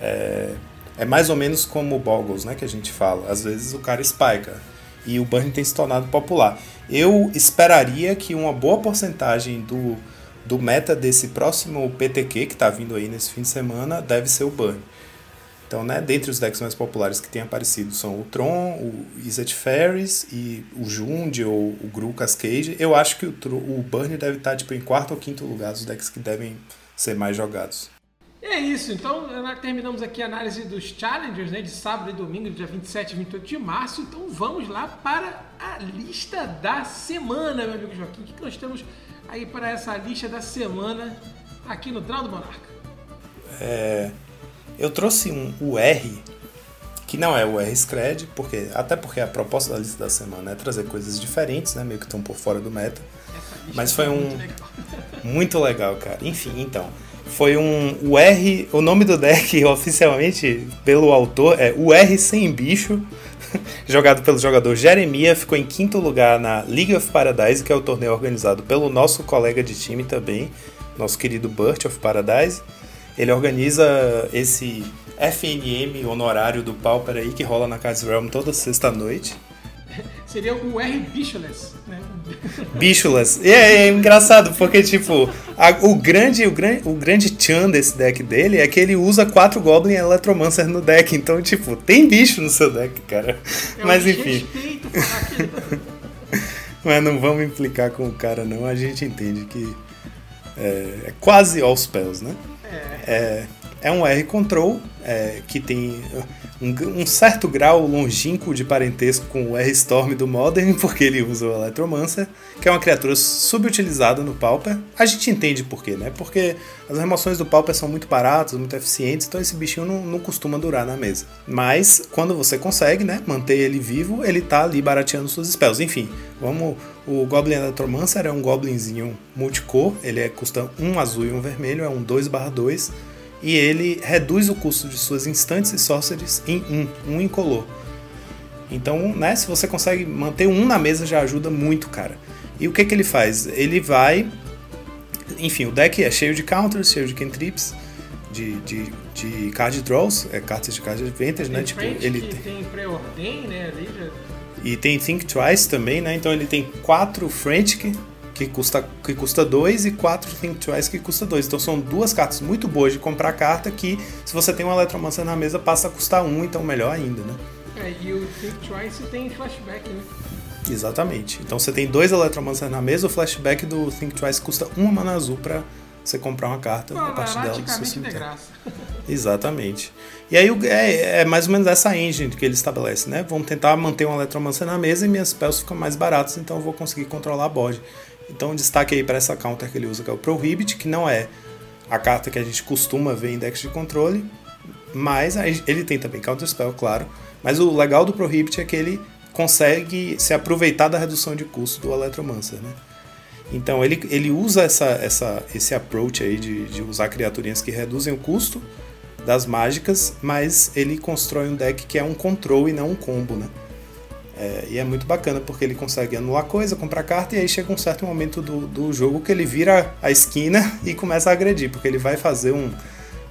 É, é mais ou menos como o Boggles, né? Que a gente fala. Às vezes o cara spika. E o Burn tem se tornado popular. Eu esperaria que uma boa porcentagem do, do meta desse próximo PTQ que tá vindo aí nesse fim de semana deve ser o Burn. Então, né, dentre os decks mais populares que têm aparecido são o Tron, o Izzet Ferris e o Jund ou o Gru Cascade. Eu acho que o, o Burn deve estar tipo, em quarto ou quinto lugar dos decks que devem ser mais jogados. E é isso, então nós terminamos aqui a análise dos Challengers né, de sábado e domingo, dia 27 e 28 de março. Então vamos lá para a lista da semana, meu amigo Joaquim. O que nós temos aí para essa lista da semana aqui no Draw do Monarca? É, eu trouxe um UR, que não é o R Scred, porque, até porque a proposta da lista da semana é trazer coisas diferentes, né? Meio que estão por fora do meta. Mas foi um. Muito legal. muito legal, cara. Enfim, então. Foi um. O R. O nome do deck <laughs> oficialmente, pelo autor, é o R sem bicho. <laughs> jogado pelo jogador Jeremia, ficou em quinto lugar na League of Paradise, que é o torneio organizado pelo nosso colega de time também, nosso querido Burt of Paradise. Ele organiza esse FNM honorário do Pauper aí que rola na Cards Realm toda sexta-noite. <laughs> Seria o R Bicholess, né? <laughs> Bicholess. E é, é, engraçado, porque, tipo, a, o, grande, o, grande, o grande chan desse deck dele é que ele usa quatro Goblin Electromancer no deck. Então, tipo, tem bicho no seu deck, cara. É Mas enfim. <laughs> Mas não vamos implicar com o cara, não. A gente entende que é, é quase all spells, né? É, é um R-Control é, que tem um, um, certo grau longínquo de parentesco com o R-Storm do Modern, <laughs> porque ele usa o Electromancer, que é uma criatura subutilizada no Pauper. A gente entende por quê, né? Porque as remoções do Pauper são muito baratas, muito eficientes, então esse bichinho não, não costuma durar na mesa. Mas quando você consegue, né, manter ele vivo, ele tá ali barateando suas spells. Enfim, vamos o Goblin Electromancer é um goblinzinho multicor, ele é, custa um azul e um vermelho, é um 2/2 e ele reduz o custo de suas instantes e sorceries em um, um incolor. Então, né, se você consegue manter um na mesa já ajuda muito, cara. E o que que ele faz? Ele vai... Enfim, o deck é cheio de counters, cheio de cantrips, de, de, de card draws, é cartas de card advantage, né? Tipo, ele tem, tem pré-ordem, né? Ali já e tem Think Twice também, né? Então ele tem quatro Frantic que custa que custa 2 e quatro Think Twice que custa 2. Então são duas cartas muito boas de comprar carta que se você tem um Eletromancer na mesa passa a custar um, então melhor ainda, né? É, e o Think Twice tem flashback, né? Exatamente. Então você tem dois Eletromancer na mesa, o flashback do Think Twice custa uma mana azul para você comprar uma carta a partir dela do seu cemitério. Exatamente. E aí é, é, mais ou menos essa engine que ele estabelece, né? Vamos tentar manter um Eletromancer na mesa e minhas spells ficam mais baratas, então eu vou conseguir controlar a board. Então destaque aí para essa counter que ele usa, que é o Prohibit, que não é a carta que a gente costuma ver em decks de controle, mas ele tem também Counter Spell, claro. Mas o legal do Prohibit é que ele consegue se aproveitar da redução de custo do Electromancer, né? Então ele, ele usa essa, essa, esse approach aí de, de usar criaturinhas que reduzem o custo das mágicas, mas ele constrói um deck que é um control e não um combo, né? É, e é muito bacana porque ele consegue anular coisa, comprar carta, e aí chega um certo momento do, do jogo que ele vira a esquina <laughs> e começa a agredir, porque ele vai fazer um.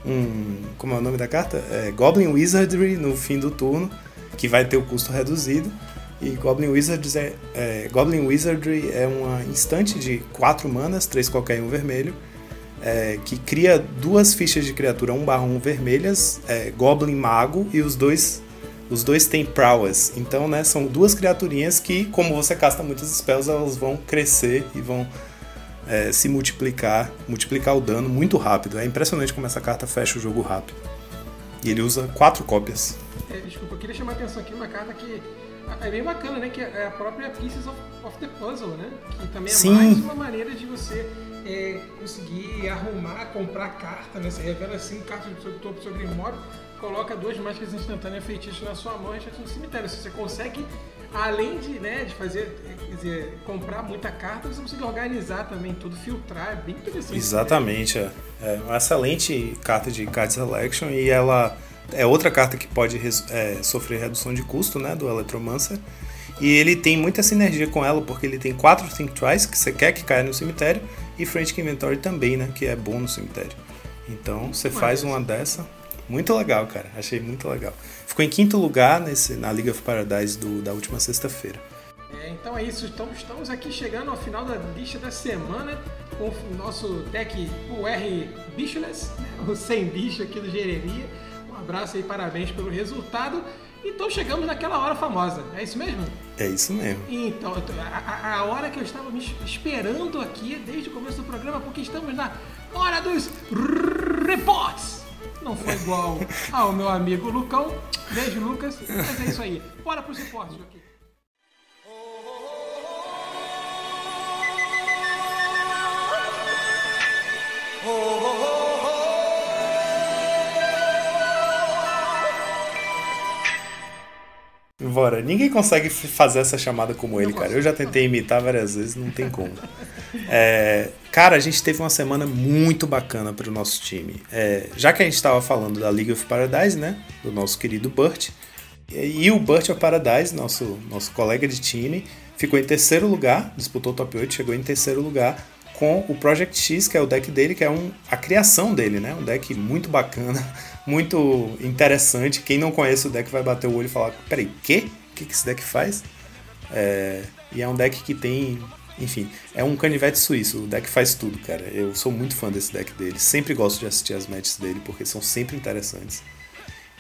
um como é o nome da carta? É, Goblin Wizardry no fim do turno, que vai ter o custo reduzido. E Goblin Wizards é, é, Goblin Wizardry é uma instante de 4 manas, 3 qualquer um vermelho, é, que cria duas fichas de criatura 1 barra 1 vermelhas, é, Goblin Mago, e os dois os dois têm prowess. Então, né, são duas criaturinhas que, como você casta muitas spells, elas vão crescer e vão é, se multiplicar, multiplicar o dano muito rápido. É impressionante como essa carta fecha o jogo rápido. E ele usa quatro cópias. É, desculpa, eu queria chamar a atenção aqui uma carta que é bem bacana, né? Que é a própria Pieces of, of the Puzzle, né? Que também é Sim. mais uma maneira de você é, conseguir arrumar, comprar carta, né? Você revela assim cartas do seu topo, do seu grimório, coloca duas mágicas instantâneas feitiços na sua mão e no cemitério. Se você consegue, além de, né, de fazer, quer dizer, comprar muita carta, você consegue organizar também tudo, filtrar, é bem interessante. Exatamente, é. é uma excelente carta de card selection e ela é outra carta que pode é, sofrer redução de custo, né, do Electromancer. E ele tem muita sinergia com ela, porque ele tem quatro Think Twice, que você quer que caia no cemitério, e Frantic Inventory também, né, que é bom no cemitério. Então você faz uma dessa, muito legal, cara. Achei muito legal. Ficou em quinto lugar nesse, na League of Paradise do, da última sexta-feira. É, então é isso, estamos, estamos aqui chegando ao final da lista da semana com o nosso deck UR Bicholess, né, o sem bicho aqui do Gereria. Um abraço e parabéns pelo resultado. Então chegamos naquela hora famosa, é isso mesmo? É isso mesmo. Então, a, a hora que eu estava me esperando aqui desde o começo do programa, porque estamos na hora dos reports. Não foi igual ao meu amigo Lucão. Beijo, Lucas. Mas é isso aí. Bora para os reportes, Joaquim. Oh, oh, oh. Bora. Ninguém consegue fazer essa chamada como ele, cara. Eu já tentei imitar várias vezes, não tem como. É, cara, a gente teve uma semana muito bacana para o nosso time. É, já que a gente estava falando da League of Paradise, né? Do nosso querido Burt. E, e o Burt of Paradise, nosso, nosso colega de time, ficou em terceiro lugar, disputou o top 8, chegou em terceiro lugar com o Project X, que é o deck dele, que é um, a criação dele, né? Um deck muito bacana muito interessante. Quem não conhece o deck vai bater o olho e falar: peraí, quê? O que, que esse deck faz? É, e é um deck que tem. Enfim, é um canivete suíço. O deck faz tudo, cara. Eu sou muito fã desse deck dele. Sempre gosto de assistir as matches dele porque são sempre interessantes.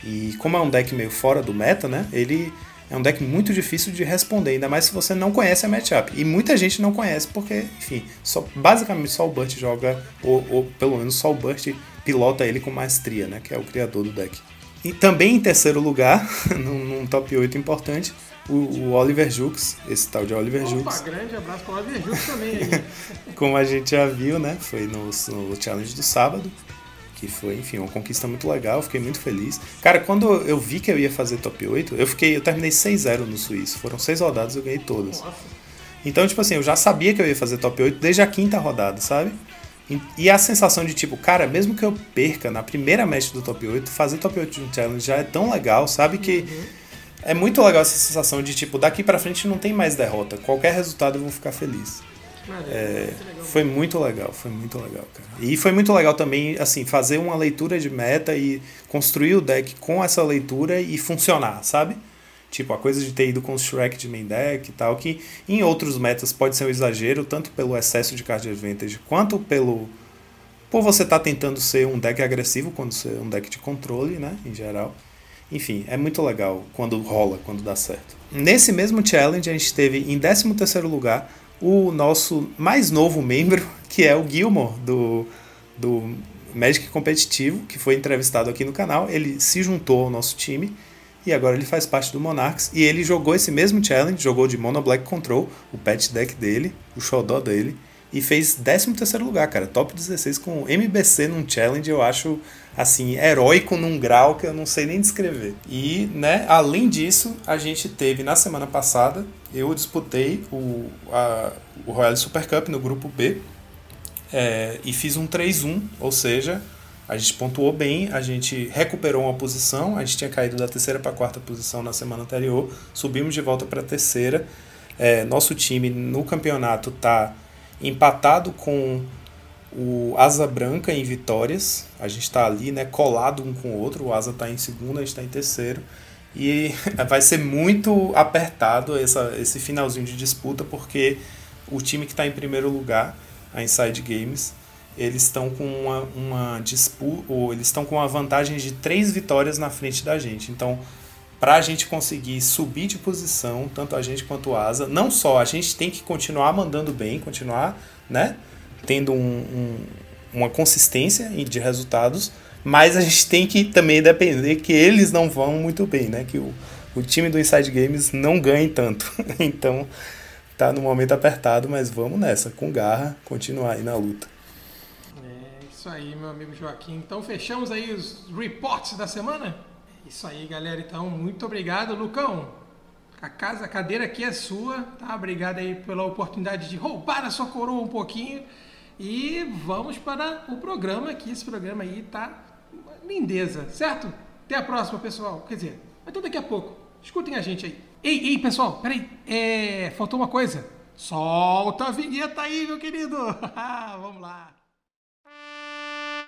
E como é um deck meio fora do meta, né? Ele é um deck muito difícil de responder, ainda mais se você não conhece a matchup. E muita gente não conhece porque, enfim, só, basicamente só o Burt joga, ou, ou pelo menos só o Burt pilota ele com maestria, né? Que é o criador do deck. E também em terceiro lugar, <laughs> num, num top 8 importante, o, o, Oliver Jux, esse tal de Oliver Opa, Jux. grande abraço para o Oliver Jux também. <laughs> Como a gente já viu, né? Foi no, no challenge do sábado, que foi, enfim, uma conquista muito legal, fiquei muito feliz. Cara, quando eu vi que eu ia fazer top 8, eu fiquei, eu terminei 6-0 no Suíço. Foram seis rodadas, eu ganhei todas. Nossa. Então, tipo assim, eu já sabia que eu ia fazer top 8 desde a quinta rodada, sabe? E a sensação de tipo, cara, mesmo que eu perca na primeira match do top 8, fazer top 8 de um challenge já é tão legal, sabe? Que uhum. é muito legal essa sensação de tipo, daqui pra frente não tem mais derrota. Qualquer resultado eu vou ficar feliz. É, foi muito legal, foi muito legal, cara. E foi muito legal também, assim, fazer uma leitura de meta e construir o deck com essa leitura e funcionar, sabe? Tipo, a coisa de ter ido com o Shrek de main deck e tal, que em outros metas pode ser um exagero, tanto pelo excesso de card advantage, quanto pelo. Por você estar tá tentando ser um deck agressivo quando ser um deck de controle, né? Em geral. Enfim, é muito legal quando rola, quando dá certo. Nesse mesmo challenge, a gente teve em 13 lugar o nosso mais novo membro, <laughs> que é o Gilmore, do, do Magic Competitivo, que foi entrevistado aqui no canal. Ele se juntou ao nosso time e agora ele faz parte do Monarchs. E ele jogou esse mesmo challenge, jogou de Mono Black Control, o pet deck dele, o Shodó dele, e fez 13 lugar, cara. Top 16 com MBC num challenge, eu acho, assim, heróico num grau que eu não sei nem descrever. E, né, além disso, a gente teve na semana passada, eu disputei o, a, o Royal Super Cup no grupo B. É, e fiz um 3-1, ou seja, a gente pontuou bem, a gente recuperou uma posição, a gente tinha caído da terceira para a quarta posição na semana anterior, subimos de volta para a terceira. É, nosso time no campeonato está empatado com o Asa Branca em vitórias. A gente está ali, né, colado um com o outro. O Asa está em segundo, a gente está em terceiro. E <laughs> vai ser muito apertado essa, esse finalzinho de disputa, porque o time que está em primeiro lugar, a Inside Games, eles estão com uma, uma disputa, ou eles estão com uma vantagem de três vitórias na frente da gente. Então, para a gente conseguir subir de posição, tanto a gente quanto o Asa, não só a gente tem que continuar mandando bem, continuar, né, tendo um, um, uma consistência de resultados, mas a gente tem que também depender que eles não vão muito bem, né, que o, o time do Inside Games não ganhe tanto. <laughs> então, tá no momento apertado, mas vamos nessa, com garra, continuar aí na luta. Isso aí, meu amigo Joaquim. Então fechamos aí os reports da semana? Isso aí, galera. Então, muito obrigado, Lucão. A casa, a cadeira aqui é sua, tá? Obrigado aí pela oportunidade de roubar a sua coroa um pouquinho. E vamos para o programa aqui. Esse programa aí tá uma lindeza, certo? Até a próxima, pessoal. Quer dizer, até daqui a pouco. Escutem a gente aí. Ei, ei, pessoal, peraí. É, faltou uma coisa. Solta a vinheta aí, meu querido. <laughs> Vamos lá.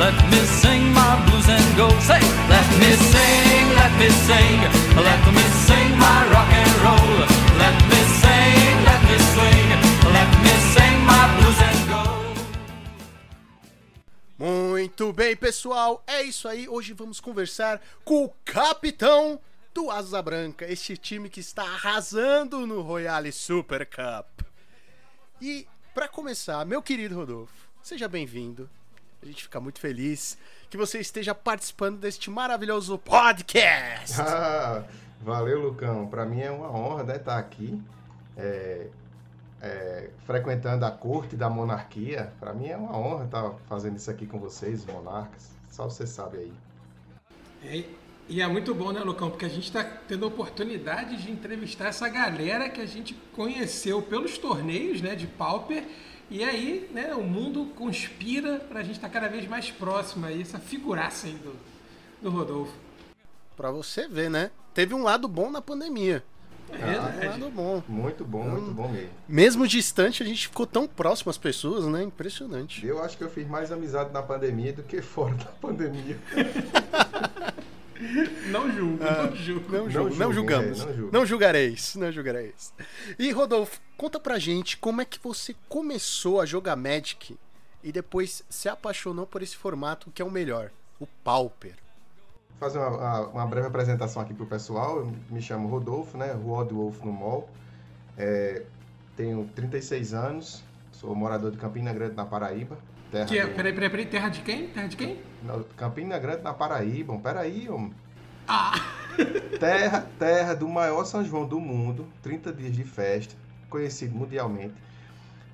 let me sing my blues and go. Say, let me sing, let me sing, let me sing my rock and roll. Let me sing, let me swing, let me sing my blues and go. Muito bem, pessoal, é isso aí. Hoje vamos conversar com o capitão do Asa Branca, este time que está arrasando no Royale Super Cup. E para começar, meu querido Rodolfo, seja bem-vindo. A gente fica muito feliz que você esteja participando deste maravilhoso podcast. <laughs> Ah, valeu, Lucão. Para mim é uma honra né, estar aqui, é, é, frequentando a corte da monarquia. Para mim é uma honra estar fazendo isso aqui com vocês, monarcas. Só você sabe aí. É, e é muito bom, né, Lucão? Porque a gente está tendo a oportunidade de entrevistar essa galera que a gente conheceu pelos torneios né, de Pauper. E aí, né, o mundo conspira para a gente estar cada vez mais próximo aí, essa figuraça aí do, do Rodolfo. Pra você ver, né? Teve um lado bom na pandemia. É Teve um bom. Muito bom, muito bom mesmo. Mesmo distante, a gente ficou tão próximo às pessoas, né? Impressionante. Eu acho que eu fiz mais amizade na pandemia do que fora da pandemia. <laughs> <laughs> Não julgo, não julgo. Não, julgo, não julguem, julgamos. é, não julguem. não julgareis, não julgareis. E Rodolfo, conta pra gente como é que você começou a jogar Magic e depois se apaixonou por esse formato que é o melhor, o Pauper. fazer uma, uma- breve apresentação aqui pro pessoal. Eu me chamo Rodolfo, né? Rod Wolf no MOL. É, tenho 36 anos, sou morador de Campina Grande, na Paraíba. Terra Que é, do- peraí, peraí, peraí, terra de quem? Terra de quem? Na- Campina Grande, na Paraíba. Peraí, homem. Ah! Terra, terra do maior São João do mundo, 30 dias de festa, conhecido mundialmente.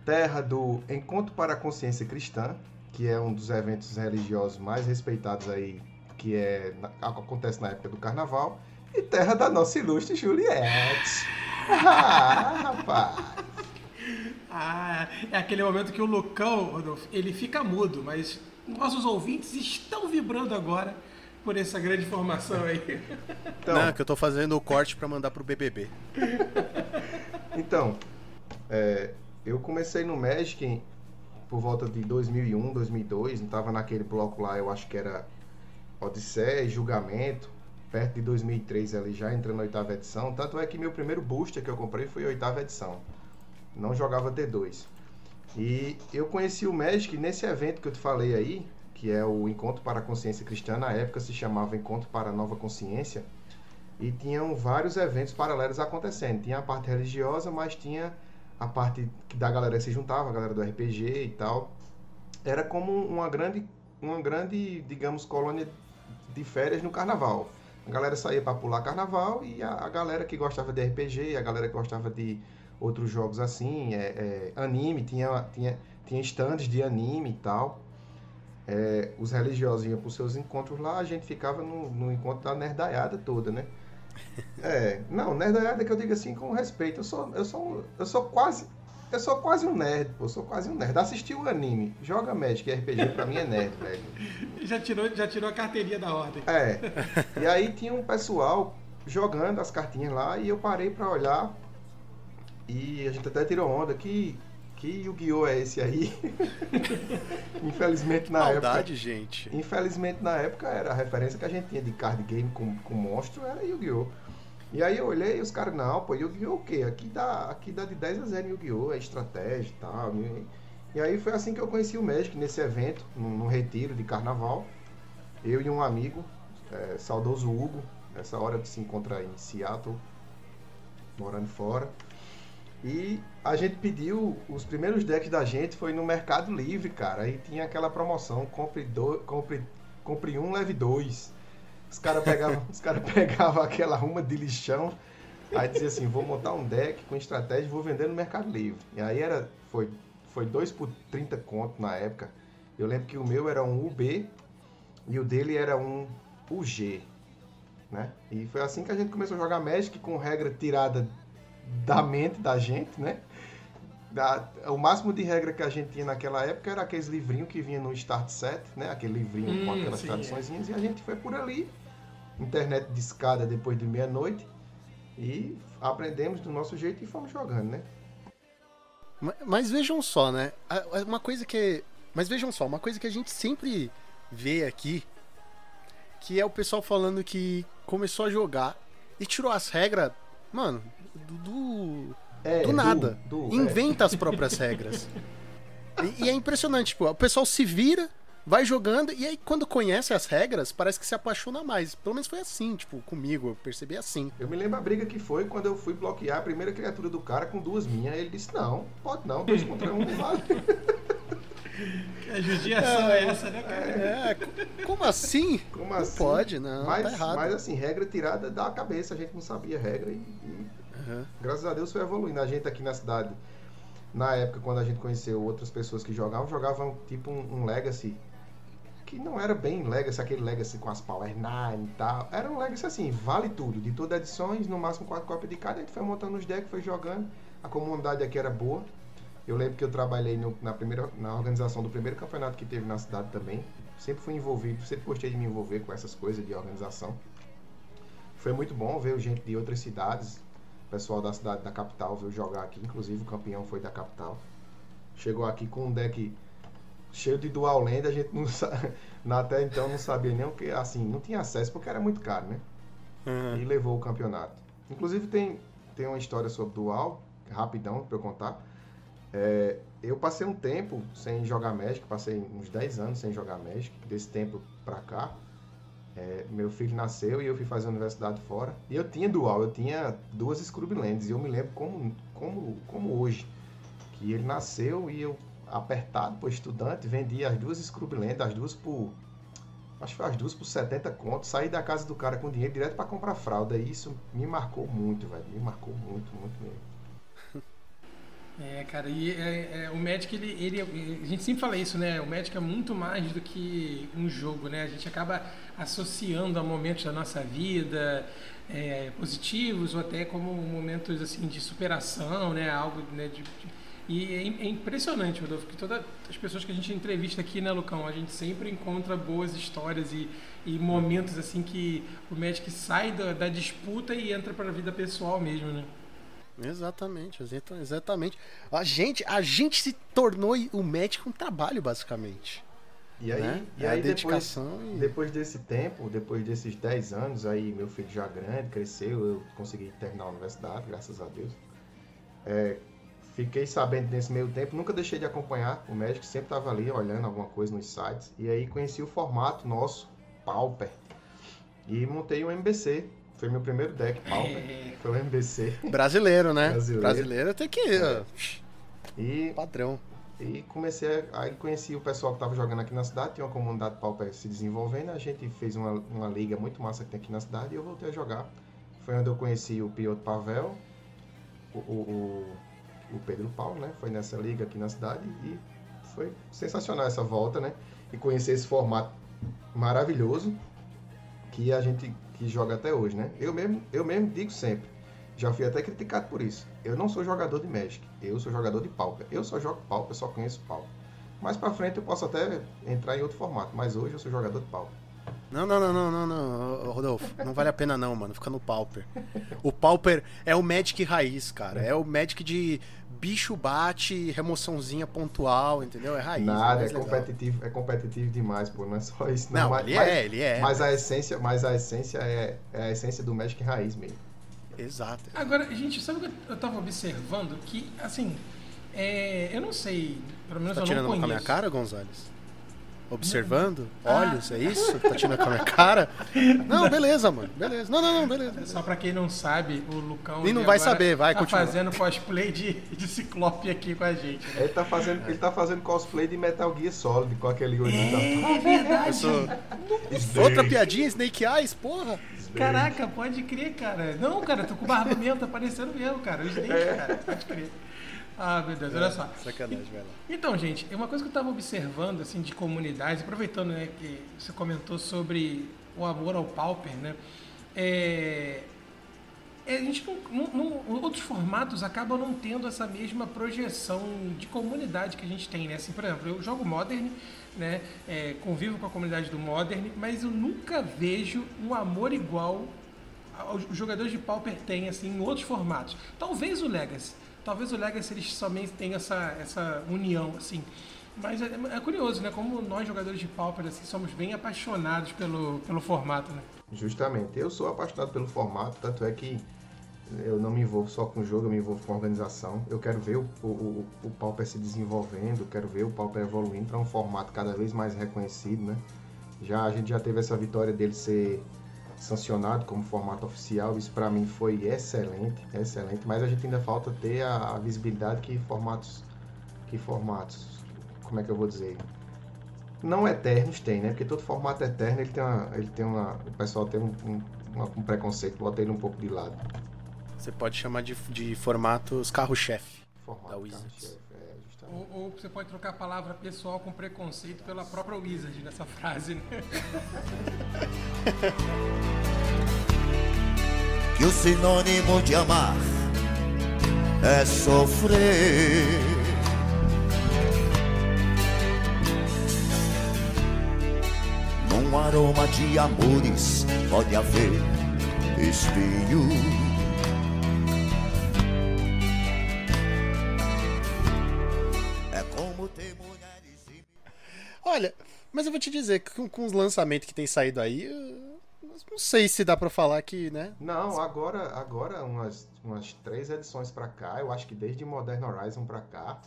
Terra do Encontro para a Consciência Cristã, que é um dos eventos religiosos mais respeitados aí, que é, acontece na época do carnaval. E terra da nossa ilustre Juliette. Ah, rapaz. Ah, é aquele momento que o Lucão, Rodolfo, ele fica mudo, mas nossos ouvintes estão vibrando agora por essa grande informação aí. Então, Não, que eu tô fazendo o corte pra mandar pro BBB. <laughs> Então, é, eu comecei no Magic em- por volta de 2001, 2002. Não tava naquele bloco lá, eu acho que era Odisseia Julgamento. Perto de 2003 ali, já entrando na oitava edição. Tanto é que meu primeiro booster que eu comprei foi a oitava edição. Não jogava D2. E eu conheci o Magic nesse evento que eu te falei aí, que é o Encontro para a Consciência Cristã. Na época se chamava Encontro para a Nova Consciência. E tinham vários eventos paralelos acontecendo. Tinha a parte religiosa, mas tinha a parte que da galera se juntava, a galera do RPG e tal. Era como uma grande, uma grande, digamos, colônia de férias no carnaval. A galera saía para pular carnaval e a, a galera que gostava de RPG, a galera que gostava de outros jogos assim, é, é, anime, tinha, tinha, tinha stands de anime e tal. É, os religiosos iam para os seus encontros lá, a gente ficava no, no encontro da nerdaiada toda, né? <laughs> É, não, nerdaiada que eu digo assim com respeito. Eu sou, eu sou, eu sou quase, eu sou quase um nerd, pô, eu sou quase um nerd. Assistir o anime, joga Magic RPG pra mim é nerd, <laughs> velho. Já tirou, já tirou a carteirinha da ordem. É. <laughs> E aí tinha um pessoal jogando as cartinhas lá e eu parei pra olhar. E a gente até tirou onda. Que, que Yu-Gi-Oh! é esse aí? <laughs> Infelizmente na Maldade, época. gente. Infelizmente na época era a referência que a gente tinha de card game com, com monstro era Yu-Gi-Oh! E aí eu olhei e os caras, não, pô, Yu-Gi-Oh! o quê? Aqui dá, aqui dá de 10 a 0 em Yu-Gi-Oh! É estratégia e tal. E, e aí foi assim que eu conheci o Magic nesse evento, num, num retiro de carnaval. Eu e um amigo, é, saudoso Hugo, nessa hora se encontra em Seattle. morando fora. E a gente pediu, os primeiros decks da gente foi no Mercado Livre, cara. Aí tinha aquela promoção, compre, do, compre, compre um, leve dois. Os caras pegavam <laughs> cara pegavam aquela ruma de lixão, aí dizia assim, vou montar um deck com estratégia e vou vender no Mercado Livre. E aí era, foi, foi 2 por 30 conto na época. Eu lembro que o meu era um UB e o dele era um UG. Né? E foi assim que a gente começou a jogar Magic com regra tirada da mente da gente, né? Da, o máximo de regra que a gente tinha naquela época era aqueles livrinhos que vinha no Start Set, né? Aquele livrinho com Hum, aquelas sim, traduçõezinhas, e a gente foi por ali, internet de escada depois de meia-noite, e aprendemos do nosso jeito e fomos jogando, né? Ma- Mas vejam só, né? Uma coisa que. Mas vejam só, uma coisa que a gente sempre vê aqui, que é o pessoal falando que começou a jogar e tirou as regras, mano, do, do, É, do nada. do- é. Inventa as próprias regras. E, e é impressionante, tipo, o pessoal se vira, vai jogando, e aí quando conhece as regras, parece que se apaixona mais. Pelo menos foi assim, tipo, comigo, eu percebi assim. Eu me lembro a briga que foi quando eu fui bloquear a primeira criatura do cara com duas minhas. Ele disse, não, pode não, dois contra um não vale. <laughs> A judiação é essa, né, cara? É, co- como assim? Como Não assim? pode, não, mas, tá errado. Mas assim, regra tirada da cabeça, a gente não sabia a regra e, e Aham. graças a Deus foi evoluindo. A gente aqui na cidade, na época quando a gente conheceu outras pessoas que jogavam, jogavam tipo um, um Legacy, que não era bem Legacy, aquele Legacy com as Power 9 e tal. Era um Legacy assim, vale tudo, de todas as edições, no máximo quatro cópias de cada, a gente foi montando os decks, foi jogando. A comunidade aqui era boa. Eu lembro que eu trabalhei no- na, primeira, na organização do primeiro campeonato que teve na cidade também. Sempre fui envolvido, sempre gostei de me envolver com essas coisas de organização. Foi muito bom ver gente de outras cidades, o pessoal da cidade da capital veio jogar aqui, inclusive o campeão foi da capital. Chegou aqui com um deck cheio de dual land, a gente não <laughs> sa- até então não sabia nem o que, assim, não tinha acesso porque era muito caro, né? Aham. E levou o campeonato. Inclusive tem, tem uma história sobre dual, rapidão pra eu contar. É, eu passei um tempo sem jogar Magic, passei uns 10 anos sem jogar Magic, desse tempo pra cá. É, meu filho nasceu e eu fui fazer a universidade fora. E eu tinha dual, eu tinha duas Scrublands. E eu me lembro como, como, como hoje. Que ele nasceu e eu, apertado por estudante, vendia as duas Scrublands, as duas por. Acho que foi as duas por 70 contos. Saí da casa do cara com dinheiro direto pra comprar fralda. E isso me marcou muito, velho. Me marcou muito, muito mesmo. É, cara, e é, é, o Magic, ele, ele, a gente sempre fala isso, né? O Magic é muito mais do que um jogo, né? A gente acaba associando a momentos da nossa vida, é, positivos ou até como momentos assim de superação, né? Algo, né? De, de- e é, é impressionante, Rodolfo, que todas as pessoas que a gente entrevista aqui, né, Lucão? A gente sempre encontra boas histórias e, e momentos assim que o Magic sai da, da disputa e entra para a vida pessoal mesmo, né? Exatamente, exata- exatamente. A gente, a gente se tornou o médico um trabalho, basicamente. E aí, né? e É a aí depois, dedicação e- depois desse tempo, depois desses 10 anos, aí meu filho já grande, cresceu, eu consegui terminar a universidade, graças a Deus. É, fiquei sabendo nesse meio tempo, nunca deixei de acompanhar o médico, sempre estava ali olhando alguma coisa nos sites. E aí conheci o formato nosso, Pauper. E montei um MBC. Foi meu primeiro deck, Pauper. É. Foi o MBC. Brasileiro, né? Brasileiro. Brasileiro tem que. ó, E Padrão. E comecei, a- aí conheci o pessoal que estava jogando aqui na cidade, tinha uma comunidade pauper se desenvolvendo, a gente fez uma, uma liga muito massa que tem aqui na cidade e eu voltei a jogar. Foi onde eu conheci o Piotr Pavel, o, o, o, o Pedro Paulo, né? Foi nessa liga aqui na cidade e foi sensacional essa volta, né? E conhecer esse formato maravilhoso que a gente que joga até hoje, né? Eu mesmo, eu mesmo digo sempre, já fui até criticado por isso. Eu não sou jogador de Magic, eu sou jogador de Pauper. Eu só jogo Pauper, só conheço Pauper. Mais pra frente eu posso até entrar em outro formato, mas hoje eu sou jogador de Pauper. Não, não, não, não, não, não, Rodolfo. Não vale a pena não, mano. Fica no Pauper. O Pauper é o Magic raiz, cara. É o Magic de bicho bate, remoçãozinha pontual, entendeu? É raiz. Nada, é mais legal. competitivo, é competitivo demais, pô, não é só isso. Não, mas, ele mas- é, ele é. Mas a essência, mas a essência é, é a essência do Magic raiz mesmo. Exato. Agora, gente, sabe o que eu tava observando? Que, assim, é, eu não sei, pelo menos Tá eu tirando não uma com a conheço. minha cara, Gonzalez? Observando? Olhos, é isso? Tá tirando com a minha cara? Não, beleza, mano. Beleza. Não, não, não, beleza. beleza. Só pra quem não sabe, o Lucão. E não vai saber, vai, tá continua. fazendo cosplay de, de Ciclope aqui com a gente. né? Ele tá fazendo, ele tá fazendo cosplay de Metal Gear Solid com aquele olhinho da É verdade. Eu sou... Snake. Outra piadinha, Snake Eyes, porra. Caraca, pode crer, cara. Não, cara, tô com barba mesmo, tá parecendo mesmo, cara. O Snake, É. cara, pode crer. Ah, meu Deus, olha só. Sacanagem, vai lá. Então, gente, é uma coisa que eu estava observando, assim, de comunidades, aproveitando, né, que você comentou sobre o amor ao Pauper, né, é, é, a gente não, não- não- outros formatos acabam não tendo essa mesma projeção de comunidade que a gente tem, né, assim, por exemplo, eu jogo Modern, né, é, convivo com a comunidade do Modern, mas eu nunca vejo um amor igual os jogadores de Pauper têm assim em outros formatos. Talvez o Legacy, talvez o Legacy eles somente tenham essa essa união assim. Mas é, é curioso, né? Como nós jogadores de Pauper assim somos bem apaixonados pelo, pelo formato, né? Justamente. Eu sou apaixonado pelo formato, tanto é que eu não me envolvo só com o jogo, eu me envolvo com a organização. Eu quero ver o, o, o, Pauper se desenvolvendo, quero ver o Pauper evoluindo para um formato cada vez mais reconhecido, né? Já, a gente já teve essa vitória dele ser sancionado como formato oficial, isso para mim foi excelente, excelente, mas a gente ainda falta ter a, a visibilidade que formatos, que formatos, como é que eu vou dizer? Não eternos tem, né? Porque todo formato eterno ele tem uma, ele tem uma, o pessoal tem um, um, um preconceito, bota ele um pouco de lado. Você pode chamar de, de formatos carro-chefe. Formato Da Wizards. é, justamente. Ou, ou você pode trocar a palavra pessoal com preconceito pela própria Wizard nessa frase, né? <laughs> que o sinônimo de amar é sofrer. Num aroma de amores pode haver espinho. Olha, mas eu vou te dizer que com, com os lançamentos que tem saído aí, não sei se dá pra falar que, né? Não, agora, agora umas, umas três edições pra cá, eu acho que desde Modern Horizon pra cá,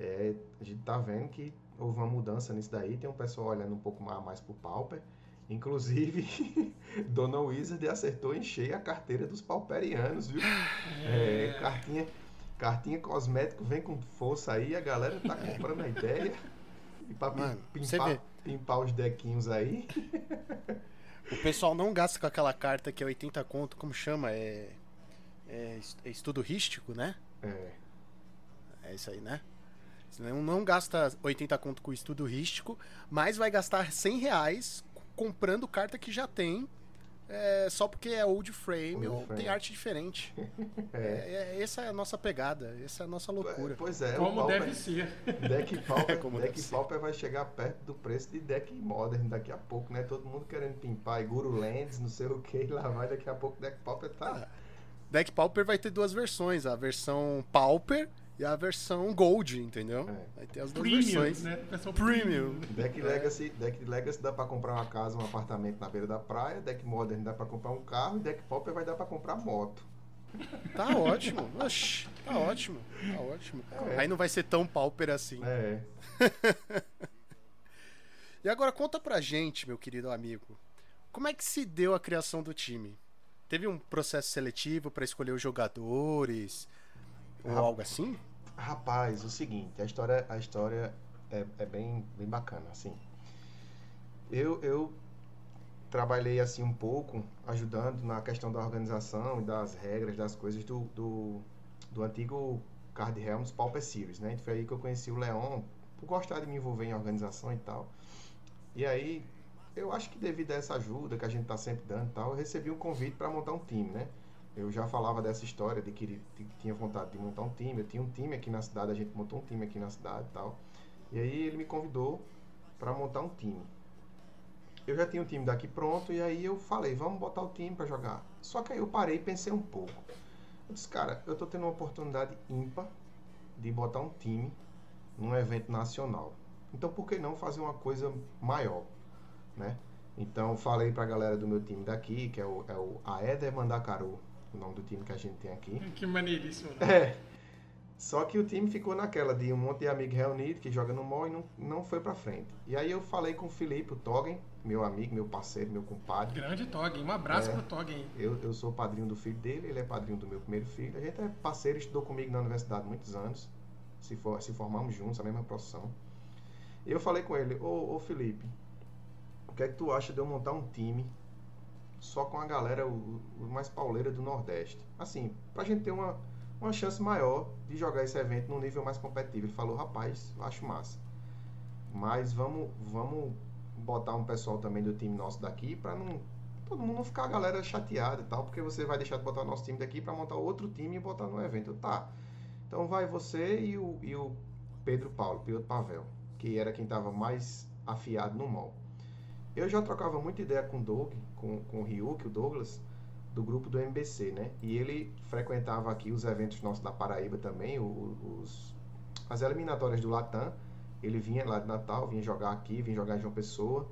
é, a gente tá vendo que houve uma mudança nisso daí, tem um pessoal olhando um pouco mais, mais pro Pauper. Inclusive, <laughs> Dona Wizard acertou em cheio a carteira dos pauperianos, viu? É, cartinha, cartinha cosmético vem com força aí, a galera tá <laughs> comprando a ideia. E pra Mano, pimpar, pimpar os dequinhos aí. <laughs> O pessoal não gasta com aquela carta que é 80 conto, como chama? É. É, é estudo rístico, né? É, É isso aí, né? Não, não gasta 80 conto com estudo rístico, mas vai gastar 100 reais comprando carta que já tem, é, só porque é old frame Old ou frame. tem arte diferente. <laughs> é. É, é- essa é a nossa pegada, essa é a nossa loucura. Pois é, Como Pauper- deve ser. Deck <laughs> Pauper, Como deck deve ser. Pauper vai chegar perto do preço de deck Modern daqui a pouco, né? Todo mundo querendo pimpar e Guru Lands, não sei o que, <laughs> lá vai daqui a pouco deck Pauper tá. Deck Pauper vai ter duas versões, a versão Pauper e a versão Gold, entendeu? É. Vai ter as duas Premium, versões. né? Versão Premium. Deck Legacy, deck Legacy dá pra comprar uma casa, um apartamento na beira da praia, deck Modern dá pra comprar um carro e deck Pauper vai dar pra comprar moto. Tá ótimo. Oxi, tá ótimo. Tá ótimo. É. Aí não vai ser tão Pauper assim. É. <laughs> E agora conta pra gente, meu querido amigo, como é que se deu a criação do time? Teve um processo seletivo pra escolher os jogadores ou algo assim? Rapaz, o seguinte, a história, a história é, é bem, bem bacana, assim. Eu, eu trabalhei assim um pouco, ajudando na questão da organização e das regras, das coisas do, do, do antigo Card Realms Pauper Series, né? Foi aí que eu conheci o Leon, por gostar de me envolver em organização e tal. E aí, eu acho que devido a essa ajuda que a gente tá sempre dando e tal, eu recebi um convite para montar um time, né? Eu já falava dessa história de que, tinha vontade de montar um time. Eu tinha um time aqui na cidade, a gente montou um time aqui na cidade e tal. E aí ele me convidou para montar um time. Eu já tinha um time daqui pronto e aí eu falei, vamos botar o time para jogar. Só que aí eu parei e pensei um pouco. Eu disse, cara, eu tô tendo uma oportunidade ímpar de botar um time num evento nacional. Então por que não fazer uma coisa maior, né? Então falei pra galera do meu time daqui, que é o, é o Mandacaru, o nome do time que a gente tem aqui. <laughs> Que maneiríssimo, né? É. Só que o time ficou naquela de um monte de amigo reunido que joga no mall e não, não foi pra frente. E aí eu falei com o Felipe, o Toggen, meu amigo, meu parceiro, meu compadre. Grande Toggen. Um abraço É. pro Toggen. Eu, eu sou padrinho do filho dele, ele é padrinho do meu primeiro filho. A gente é parceiro, estudou comigo na universidade muitos anos. Se, for, se formamos juntos, a mesma profissão. E eu falei com ele, ô, ô Felipe, o que é que tu acha de eu montar um time só com a galera o, o mais pauleira do Nordeste? Assim, pra gente ter uma, uma chance maior de jogar esse evento num nível mais competitivo. Ele falou, rapaz, acho massa. Mas vamos, vamos botar um pessoal também do time nosso daqui pra não todo mundo não ficar a galera chateada e tal, porque você vai deixar de botar o nosso time daqui pra montar outro time e botar no evento. Tá. Então vai você e o, e o Pedro Paulo, Piloto Pavel, que era quem tava mais afiado no mall. Eu já trocava muita ideia com o Doug, com, com o Ryuk, o Douglas, do grupo do MBC, né? E ele frequentava aqui os eventos nossos da Paraíba também, os, as eliminatórias do Latam. Ele vinha lá de Natal, vinha jogar aqui, vinha jogar em João Pessoa.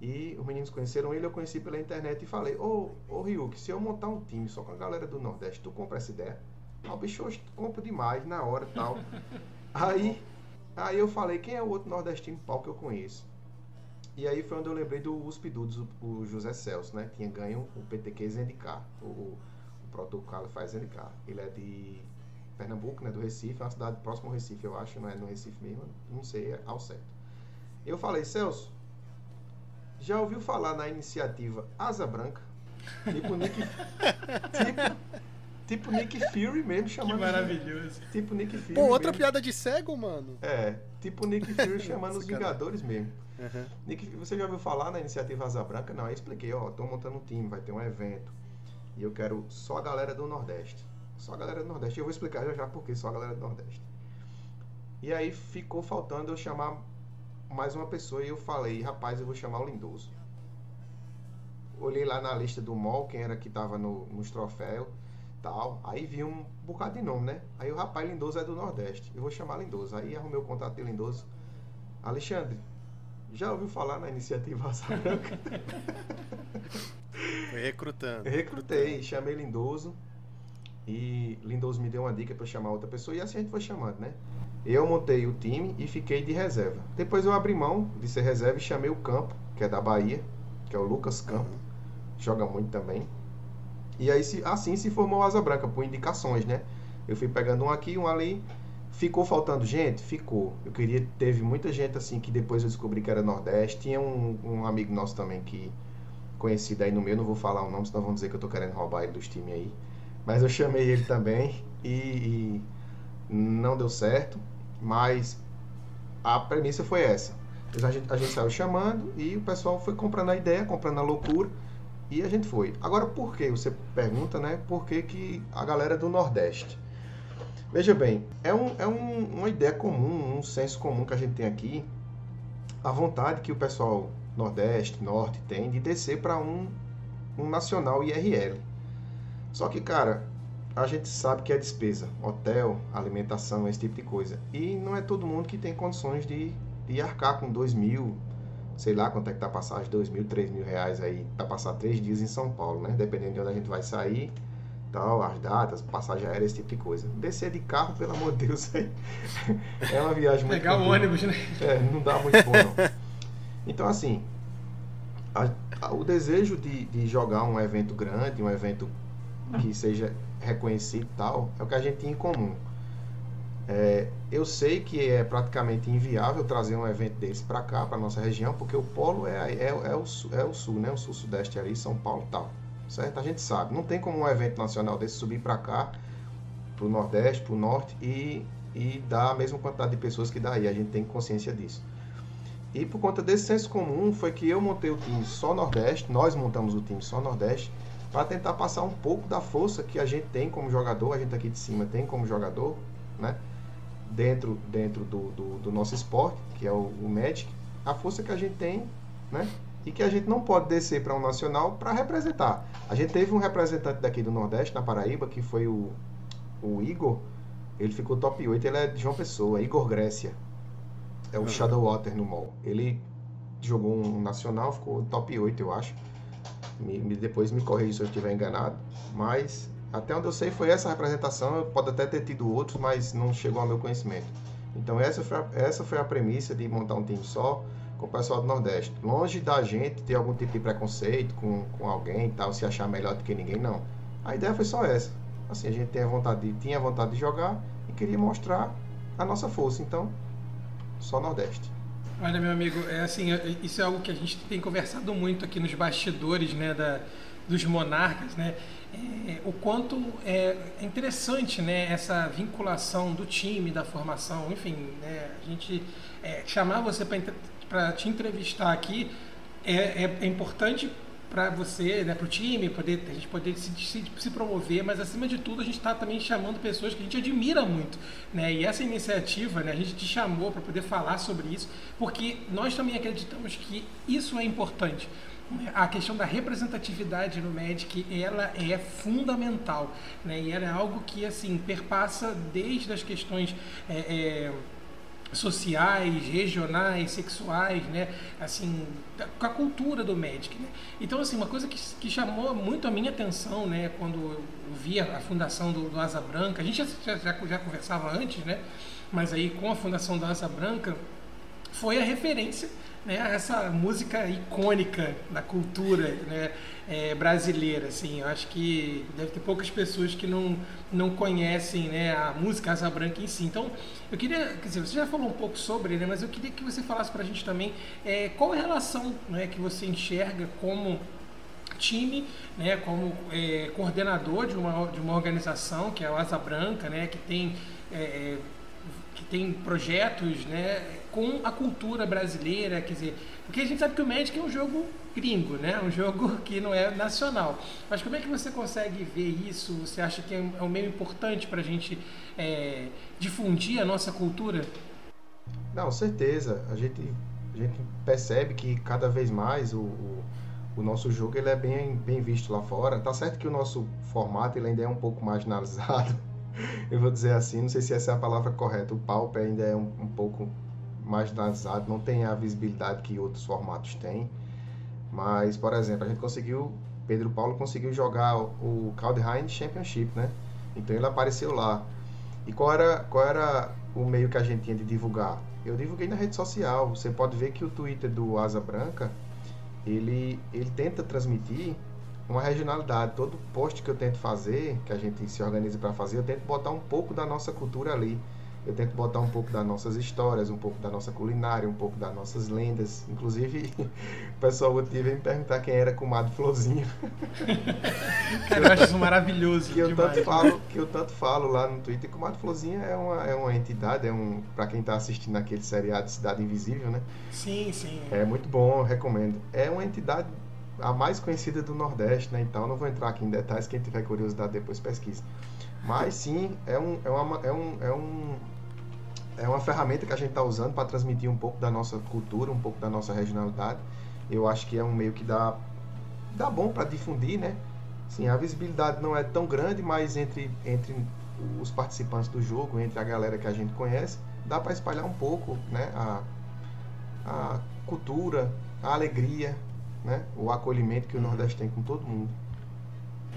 E os meninos conheceram ele, eu conheci pela internet e falei, ô, ô Ryuk, se eu montar um time só com a galera do Nordeste, tu compra essa ideia? Ah, o bicho hoje compra demais, na hora e tal. <laughs> aí, aí eu falei, quem é o outro nordestino pau que eu conheço? E aí foi onde eu lembrei do USP Dudes, o, o José Celso, né? Tinha ganho o PTQ Zendicar, o, o, o protocolo faz Zendicar. Ele é de Pernambuco, né? Do Recife, é uma cidade próxima ao Recife, eu acho, não é no Recife mesmo, não sei ao certo. Eu falei, Celso, já ouviu falar na iniciativa Asa Branca? Tipo Nick, tipo, tipo Nick Fury mesmo Que chamando. maravilhoso. Tipo Nick Fury. Pô, outra mesmo. piada de cego, mano. É, tipo Nick Fury <laughs> chamando os Sacanagem. Vingadores mesmo. Uhum. Nick, você já ouviu falar na iniciativa Asa Branca? Não, eu expliquei, ó, tô montando um time, vai ter um evento. E eu quero só a galera do Nordeste. Só a galera do Nordeste. Eu vou explicar já já por que só a galera do Nordeste. E aí ficou faltando eu chamar mais uma pessoa e eu falei, rapaz, eu vou chamar o Lindoso. Olhei lá na lista do mall, quem era que tava no, nos troféus tal. Aí vi um bocado de nome, né? Aí o rapaz Lindoso é do Nordeste. Eu vou chamar Lindoso. Aí arrumei o contato de Lindoso. Alexandre, já ouviu falar na iniciativa <laughs> Asa Branca? Foi recrutando. Recrutei, chamei Lindoso. E Lindoso me deu uma dica para chamar outra pessoa. E assim a gente foi chamando, né? Eu montei o time e fiquei de reserva. Depois eu abri mão de ser reserva e chamei o Campo, que é da Bahia, que é o Lucas Campo. Joga muito também. E aí assim se formou a Asa Branca, por indicações, né? Eu fui pegando um aqui, um ali. Ficou faltando gente? Ficou. Eu queria. Teve muita gente assim que depois eu descobri que era Nordeste. Tinha um, um amigo nosso também que conhecido aí no meu, não vou falar o nome, senão vão dizer que eu tô querendo roubar ele dos times aí. Mas eu chamei ele também <laughs> e, e não deu certo. Mas a premissa foi essa. A gente, a gente saiu chamando e o pessoal foi comprando a ideia, comprando a loucura e a gente foi. Agora, por que? Você pergunta, né? Por que, que a galera do Nordeste? Veja bem, é, um, é um- uma ideia comum, um senso comum que a gente tem aqui. A vontade que o pessoal Nordeste, Norte tem de descer para um, um nacional IRL. Só que, cara, a gente sabe que é despesa. Hotel, alimentação, esse tipo de coisa. E não é todo mundo que tem condições de, de arcar com dois mil, sei lá quanto é que tá a passagem, dois mil, três mil reais aí para passar três dias em São Paulo, né? Dependendo de onde a gente vai sair, tal, as datas, passagem aérea, esse tipo de coisa. Descer de carro, pelo amor de Deus, aí <laughs> é uma viagem muito Pegar o ônibus, né? É, não dá muito bom, não. Então, assim, a- a- o desejo de, de jogar um evento grande, um evento que seja reconhecido e tal, é o que a gente tem em comum. É, eu sei que é praticamente inviável trazer um evento desse para cá, para nossa região, porque o polo é, é, é o, sul, é o sul, né? O sul-sudeste ali, São Paulo e tal. Certo? A gente sabe. Não tem como um evento nacional desse subir para cá, pro Nordeste, pro Norte e, e dar a mesma quantidade de pessoas que dá aí. A gente tem consciência disso. E por conta desse senso comum foi que eu montei o time só Nordeste, nós montamos o time só Nordeste, para tentar passar um pouco da força que a gente tem como jogador, a gente aqui de cima tem como jogador, né? Dentro, dentro do, do, do nosso esporte, que é o, o Magic, a força que a gente tem, né? E que a gente não pode descer para um nacional para representar. A gente teve um representante daqui do Nordeste, na Paraíba, que foi o, o Igor. Ele ficou top 8, ele é de João Pessoa, Igor Grécia. É o Shadowwater no mall. Ele jogou um nacional, ficou top 8, eu acho. Me, me- depois me corrija se eu estiver enganado. Mas Até onde eu sei foi essa representação, pode até ter tido outros, mas não chegou ao meu conhecimento. Então essa foi a, essa foi a premissa de montar um time só com o pessoal do Nordeste. Longe da gente ter algum tipo de preconceito com, com alguém e tal, se achar melhor do que ninguém, não. A ideia foi só essa. Assim, a gente tinha vontade de, tinha vontade de jogar e queria mostrar a nossa força. Então, só Nordeste. Olha, meu amigo, é assim, é- isso é algo que a gente tem conversado muito aqui nos bastidores, né, da, dos monarcas, né? É, o quanto é interessante, né, essa vinculação do time, da formação, enfim, né, a gente é, chamar você para te entrevistar aqui é, é, é importante para você, né, para o time, poder, a gente poder se, se, se promover, mas acima de tudo a gente está também chamando pessoas que a gente admira muito. Né? E essa iniciativa, né, a gente te chamou para poder falar sobre isso, porque nós também acreditamos que isso é importante. A questão da representatividade no Magic, ela é fundamental, né? E ela é algo que, assim, perpassa desde as questões... É, é, sociais, regionais, sexuais, né? Assim, com a cultura do Magic, né? Então, assim, uma coisa que, que chamou muito a minha atenção, né? Quando eu vi a, a fundação do, do Asa Branca, a gente já, já, já conversava antes, né? Mas aí com a fundação do Asa Branca foi a referência né, essa música icônica da cultura né, é, brasileira. Assim, eu acho que deve ter poucas pessoas que não, não conhecem né, a música Asa Branca em si. Então, eu queria, quer dizer, você já falou um pouco sobre, né, mas eu queria que você falasse para a gente também é, qual a relação né, que você enxerga como time, né, como é, coordenador de uma, de uma organização que é a Asa Branca, né, que tem é, que tem projetos né, com a cultura brasileira, quer dizer, porque a gente sabe que o Magic é um jogo gringo, né, um jogo <laughs> que não é nacional. Mas como é que você consegue ver isso? Você acha que é um é meio importante para a gente é, difundir a nossa cultura? Não, certeza. A gente, a gente percebe que cada vez mais o, o, o nosso jogo ele é bem, bem visto lá fora. Tá certo que o nosso formato ele ainda é um pouco marginalizado. <laughs> Eu vou dizer assim, não sei se essa é a palavra correta. O Pauper ainda é um, um pouco marginalizado, não tem a visibilidade que outros formatos têm. Mas, por exemplo, a gente conseguiu, Pedro Paulo conseguiu jogar o, Kaldheim Championship, né? Então ele apareceu lá. E qual era, qual era o meio que a gente tinha de divulgar? Eu divulguei na rede social. Você pode ver que o Twitter do Asa Branca, ele, ele tenta transmitir uma regionalidade. Todo post que eu tento fazer, que a gente se organiza para fazer, eu tento botar um pouco da nossa cultura ali. Eu tento botar um pouco das nossas histórias, um pouco da nossa culinária, um pouco das nossas lendas. Inclusive, <laughs> o pessoal outro dia veio me perguntar quem era Comadre Florzinho. <laughs> Cara, eu acho isso maravilhoso que eu tanto falo que eu tanto falo lá no Twitter Mato Florzinha é uma, é uma entidade é um para quem tá assistindo aquele seriado Cidade Invisível né Sim, sim. é muito bom recomendo é uma entidade a mais conhecida do Nordeste né então não vou entrar aqui em detalhes quem tiver curiosidade depois pesquisa mas sim é um é uma é um é um é uma ferramenta que a gente está usando para transmitir um pouco da nossa cultura um pouco da nossa regionalidade. Eu acho que é um meio que dá dá bom para difundir né? Sim, a visibilidade não é tão grande, mas entre, entre os participantes do jogo, entre a galera que a gente conhece, dá para espalhar um pouco né, a, a cultura, a alegria, né, o acolhimento que o Nordeste tem com todo mundo.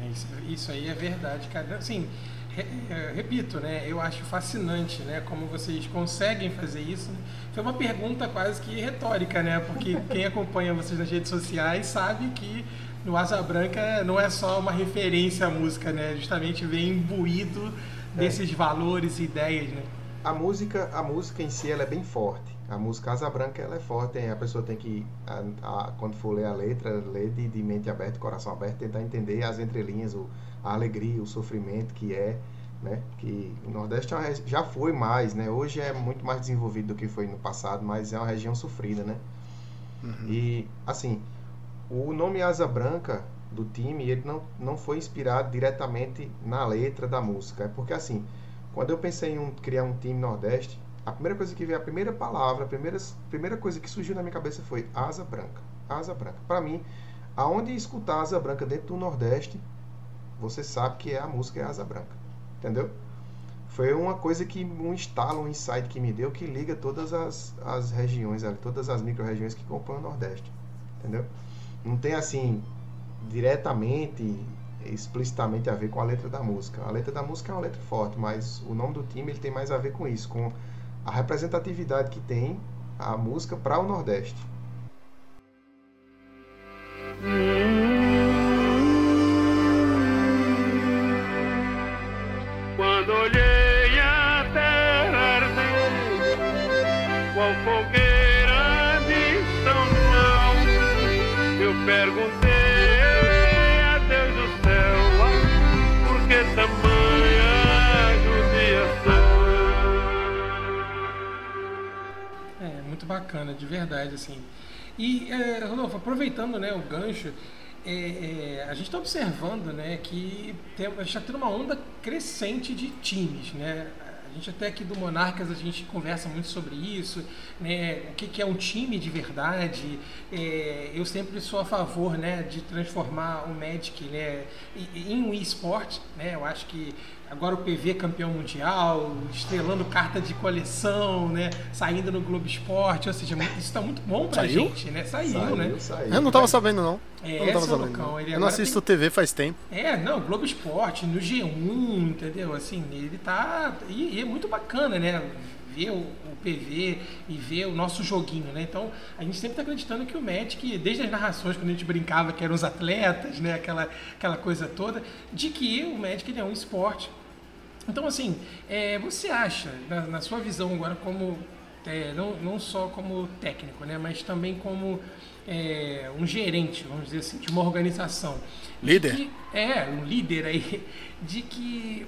É, isso, isso aí é verdade, cara. Assim, re- é, repito, né? Eu acho fascinante, né? Como vocês conseguem fazer isso. né? Foi uma pergunta quase que retórica, né? Porque <laughs> quem acompanha vocês nas redes sociais sabe que no Asa Branca não é só uma referência à música, né? Justamente vem imbuído desses valores e ideias, né? A música, a música em si ela é bem forte. A música Asa Branca ela é forte, a pessoa tem que, a- a- quando for ler a letra, ler de, de mente aberta, coração aberto, tentar entender as entrelinhas, o, a alegria, o sofrimento que é, né? Que o Nordeste é já foi mais, né? Hoje é muito mais desenvolvido do que foi no passado, mas é uma região sofrida, né? E, assim, o nome Asa Branca do time, ele não, não foi inspirado diretamente na letra da música. É porque, assim, quando eu pensei em um- criar um time Nordeste, a primeira coisa que veio, a primeira palavra, a primeira, primeira coisa que surgiu na minha cabeça foi Asa Branca. Asa Branca. Para mim, aonde escutar Asa Branca dentro do Nordeste, você sabe que é a música é Asa Branca. Entendeu? Foi uma coisa que, um estalo, um insight que me deu que liga todas as, as regiões, todas as micro-regiões que compõem o Nordeste. Entendeu? Não tem assim, diretamente explicitamente a ver com a letra da música. A letra da música é uma letra forte, mas o nome do time ele tem mais a ver com isso, com a representatividade que tem a música para o Nordeste. Quando olhei a terra arder, qual fogueira de São João, eu perguntei a Deus do céu, por que tamanha muito bacana, de verdade, assim. E, é, Rodolfo, aproveitando né, o gancho, é, é, a gente está observando né, que tem, a gente está tendo uma onda crescente de times. Né? A gente até aqui do Monarcas a gente conversa muito sobre isso, né? O que, que é um time de verdade? É, eu sempre sou a favor, né, de transformar o Magic, né, em um esporte, né? Eu acho que agora o PV é campeão mundial, estrelando carta de coleção, né? Saindo no Globo Esporte, ou seja, isso está muito bom pra Saiu? gente, né? Saiu, né? saiu. Eu não tava sabendo, não. É, eu não tava seu sabendo. Lucão, não. Eu não agora assisto tem- TV faz tempo. É, não, Globo Esporte, no G1, entendeu? Assim, ele tá. E, e é muito bacana, né? Ver o, o PV e ver o nosso joguinho, né? Então, a gente sempre tá acreditando que o Magic, desde as narrações, quando a gente brincava que eram os atletas, né? Aquela, aquela coisa toda, de que o Magic ele é um esporte. Então, assim, é, você acha, na, na sua visão agora, como é, não, não só como técnico, né, mas também como é, um gerente, vamos dizer assim, de uma organização. de Líder. que- é, um líder aí, de que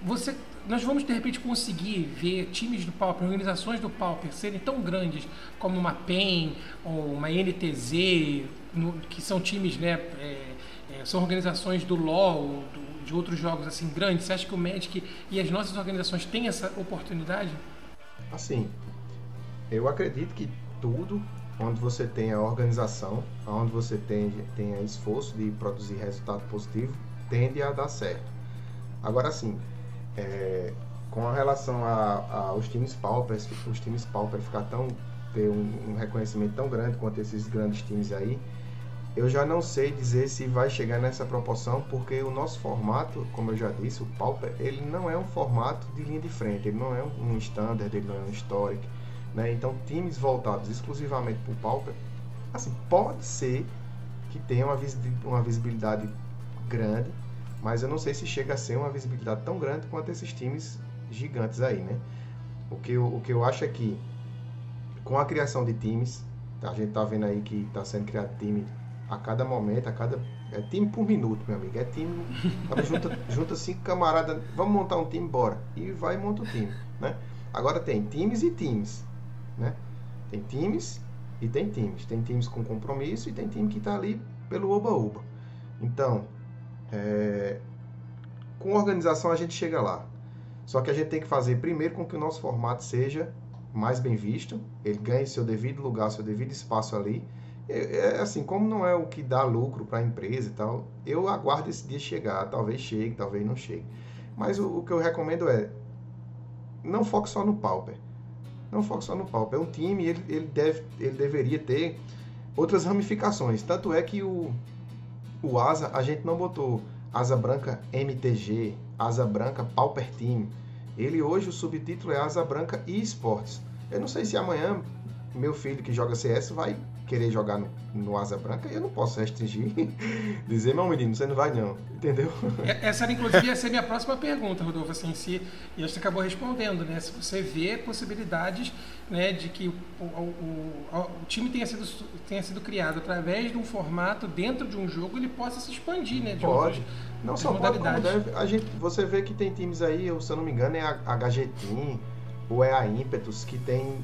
você, nós vamos de repente conseguir ver times do Pauper, organizações do Pauper serem tão grandes como uma PEN ou uma NTZ, no- que são times, né, é, é, são organizações do LoL, do- de outros jogos assim grandes. Você acha que o Magic e as nossas organizações têm essa oportunidade? Assim, eu acredito que tudo onde você tem a organização, onde você tem, tem esforço de produzir resultado positivo, tende a dar certo. Agora sim, é, com relação aos times paupers, os times pauper ficar tão ter um, um reconhecimento tão grande quanto esses grandes times aí, eu já não sei dizer se vai chegar nessa proporção, porque o nosso formato, como eu já disse, o Pauper, ele não é um formato de linha de frente, ele não é um standard, ele não é um historic, né? Então, times voltados exclusivamente para o Pauper, assim, pode ser que tenha uma, visi- uma visibilidade grande, mas eu não sei se chega a ser uma visibilidade tão grande quanto esses times gigantes aí, né? O que eu, o que eu acho é que com a criação de times, a gente tá vendo aí que está sendo criado time a cada momento, a cada. É time por minuto, meu amigo. É time. Junta, <laughs> junta cinco camaradas, vamos montar um time, bora. E vai e monta o time, né? Agora tem times e times, né? Tem times e tem times. Tem times com compromisso e tem time que está ali pelo oba-oba. Então, é, com organização a gente chega lá. Só que a gente tem que fazer primeiro com que o nosso formato seja mais bem visto, ele ganhe seu devido lugar, seu devido espaço ali. É, é assim, como não é o que dá lucro para a empresa e tal, eu aguardo esse dia chegar. Talvez chegue, talvez não chegue. Mas o, o que eu recomendo é não foque só no Pauper. Não foque só no Pauper. É um time, ele, ele, deve, ele deveria ter outras ramificações. Tanto é que o, o Asa, a gente não botou Asa Branca MTG, Asa Branca Pauper Team. Ele hoje, o subtítulo é Asa Branca e Esportes. Eu não sei se amanhã meu filho que joga CS vai querer jogar no, no Asa Branca eu não posso restringir. <laughs> Dizer, meu menino, você não vai não. Entendeu? E- Essa era, inclusive, <laughs> ia ser minha próxima pergunta, Rodolfo, assim, se, e você acabou respondendo, né? Se você vê possibilidades né, de que o, o, o, o time tenha sido, tenha sido criado através de um formato dentro de um jogo, ele possa se expandir, né? De Pode. Não só pode, deve. A gente, você vê que tem times aí, eu, se eu não me engano, é a HG Team ou é a Impetus, que tem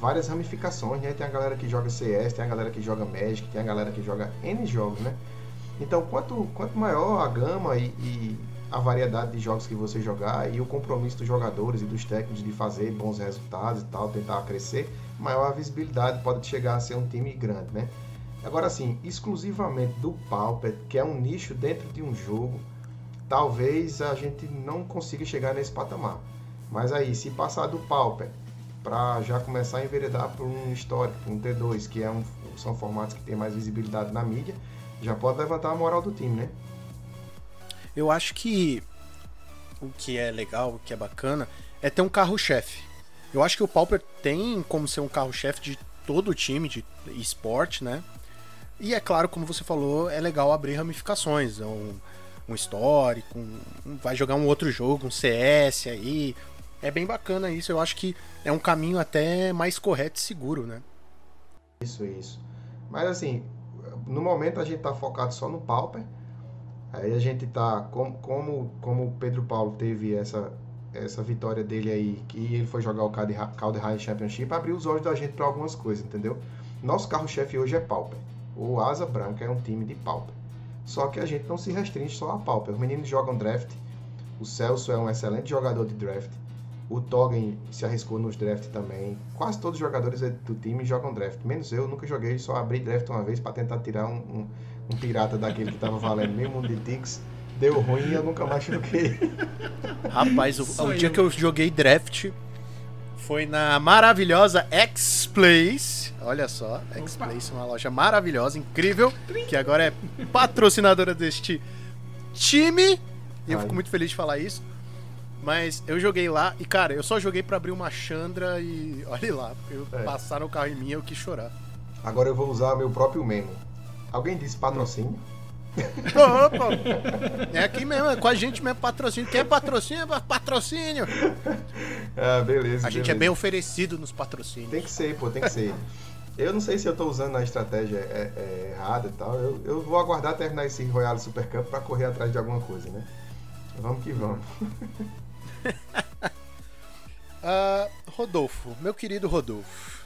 várias ramificações, né? Tem a galera que joga CS, tem a galera que joga Magic, tem a galera que joga N jogos, né? Então, quanto, quanto maior a gama e, e a variedade de jogos que você jogar e o compromisso dos jogadores e dos técnicos de fazer bons resultados e tal, tentar crescer, maior a visibilidade pode chegar a ser um time grande, né? Agora, assim, exclusivamente do Pauper, que é um nicho dentro de um jogo, talvez a gente não consiga chegar nesse patamar. Mas aí, se passar do Pauper para já começar a enveredar por um histórico, um T2, que é um, são formatos que tem mais visibilidade na mídia, já pode levantar a moral do time, né? Eu acho que o que é legal, o que é bacana, é ter um carro-chefe. Eu acho que o Pauper tem como ser um carro-chefe de todo o time de esporte, né? E é claro, como você falou, é legal abrir ramificações. É um, um histórico, um- vai jogar um outro jogo, um CS aí. É bem bacana isso. Eu acho que é um caminho até mais correto e seguro, né? Isso, isso. Mas assim, no momento a gente tá focado só no Pauper. Aí a gente tá, como, como, como o Pedro Paulo teve essa, essa vitória dele aí, que ele foi jogar o Calde Calde High Championship, abriu os olhos da gente para algumas coisas, entendeu? Nosso carro-chefe hoje é Pauper. O Asa Branca é um time de Pauper. Só que a gente não se restringe só a Pauper. Os meninos jogam draft. O Celso é um excelente jogador de draft. O Toggen se arriscou nos draft também. Quase todos os jogadores do time jogam draft. Menos eu, nunca joguei, só abri draft uma vez para tentar tirar um, um, um pirata daquele que tava valendo meio mundo de ticks. Deu ruim e eu nunca mais joguei. <laughs> Rapaz, o, o dia que eu joguei draft foi na maravilhosa X-Place. Olha só, X-Place, uma loja maravilhosa, incrível, que agora é patrocinadora deste time. E eu Ai. fico muito feliz de falar isso. Mas eu joguei lá e, cara, eu só joguei pra abrir uma Chandra e <laughs> olha lá, eu É. passaram o carro em mim eu quis chorar. Agora eu vou usar meu próprio memo. Alguém disse patrocínio? Opa! É aqui mesmo, é com a gente mesmo, patrocínio. Quer patrocínio? Patrocínio! <laughs> Ah, beleza. A gente é bem oferecido nos patrocínios. Tem que ser, pô, tem que ser. Eu não sei se eu tô usando a estratégia é, é, errada e tal. Eu, eu vou aguardar terminar esse Royal Super Cup pra correr atrás de alguma coisa, né? Vamos que vamos. <laughs> <laughs> Ah, Rodolfo, meu querido Rodolfo,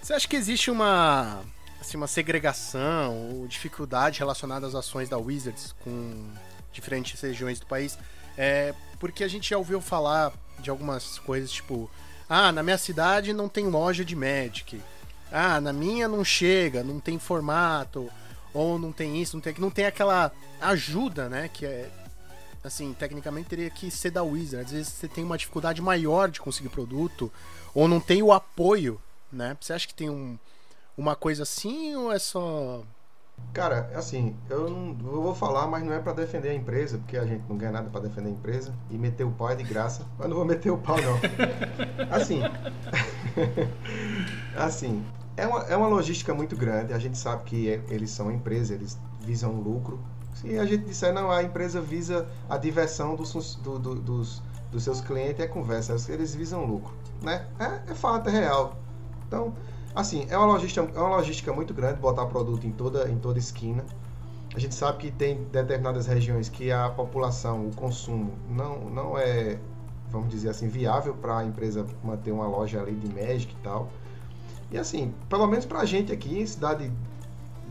você acha que existe uma, assim, uma segregação ou dificuldade relacionada às ações da Wizards com diferentes regiões do país? É, porque a gente já ouviu falar de algumas coisas tipo, ah, na minha cidade não tem loja de Magic, ah, na minha não chega, não tem formato, ou não tem isso, não tem, não tem aquela ajuda, né, que é assim, tecnicamente teria que ser da Wizard. Às vezes você tem uma dificuldade maior de conseguir produto, ou não tem o apoio, né? Você acha que tem um, uma coisa assim, ou é só. Cara, assim, eu não eu vou falar, mas não é pra defender a empresa, porque a gente não ganha nada pra defender a empresa. E meter o pau é de graça, mas não vou meter o pau, não. <laughs> Assim. <laughs> assim, é uma, é uma logística muito grande. A gente sabe que é- eles são empresa, eles visam lucro. Se a gente disser, não, a empresa visa a diversão dos, do- do- dos, dos seus clientes, é conversa. Eles visam lucro, né? É, é fato, é real. Então, Assim, é uma logística, é uma logística muito grande botar produto em toda, em toda esquina. A gente sabe que tem determinadas regiões que a população, o consumo, não, não é, vamos dizer assim, viável para a empresa manter uma loja ali de Magic e tal. E assim, pelo menos para a gente aqui, em cidade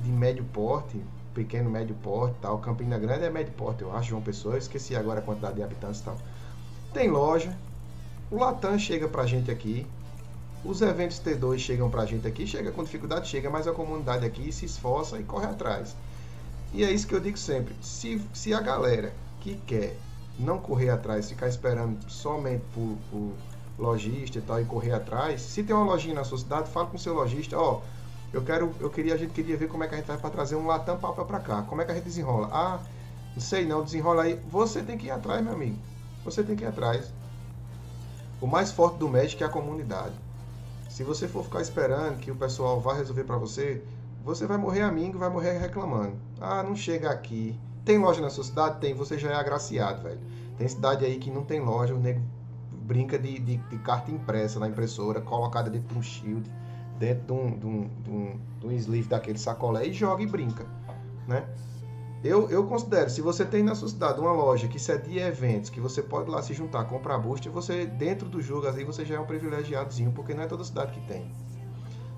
de médio porte, pequeno, médio porte tal, Campina Grande é médio porte, eu acho, João Pessoa, eu esqueci agora a quantidade de habitantes e tal. Tem loja, o Latam chega pra gente aqui, os eventos T2 chegam pra gente aqui, chega com dificuldade, chega, mas a comunidade aqui se esforça e corre atrás. E é isso que eu digo sempre. Se, se a galera que quer não correr atrás, ficar esperando somente por, por lojista e tal e correr atrás, se tem uma lojinha na sua cidade, fala com o seu lojista, ó, eu quero, eu queria, a gente queria ver como é que a gente vai para trazer um Latam Papa pra cá. Como é que a gente desenrola? Ah, não sei não, desenrola aí. Você tem que ir atrás, meu amigo. Você tem que ir atrás. O mais forte do Magic é a comunidade. Se você for ficar esperando que o pessoal vá resolver para você, você vai morrer amigo, vai morrer reclamando. Ah, não chega aqui. Tem loja na sua cidade? Tem, você já é agraciado, velho. Tem cidade aí que não tem loja, o nego brinca de, de, de carta impressa na impressora, colocada dentro de um shield, dentro de um, de um, de um, de um sleeve daquele sacolé e joga e brinca, né? Eu, eu considero, se você tem na sua cidade uma loja que cedia eventos, que você pode lá se juntar, comprar booster, você, dentro do jogo, assim, você já é um privilegiadozinho, porque não é toda cidade que tem.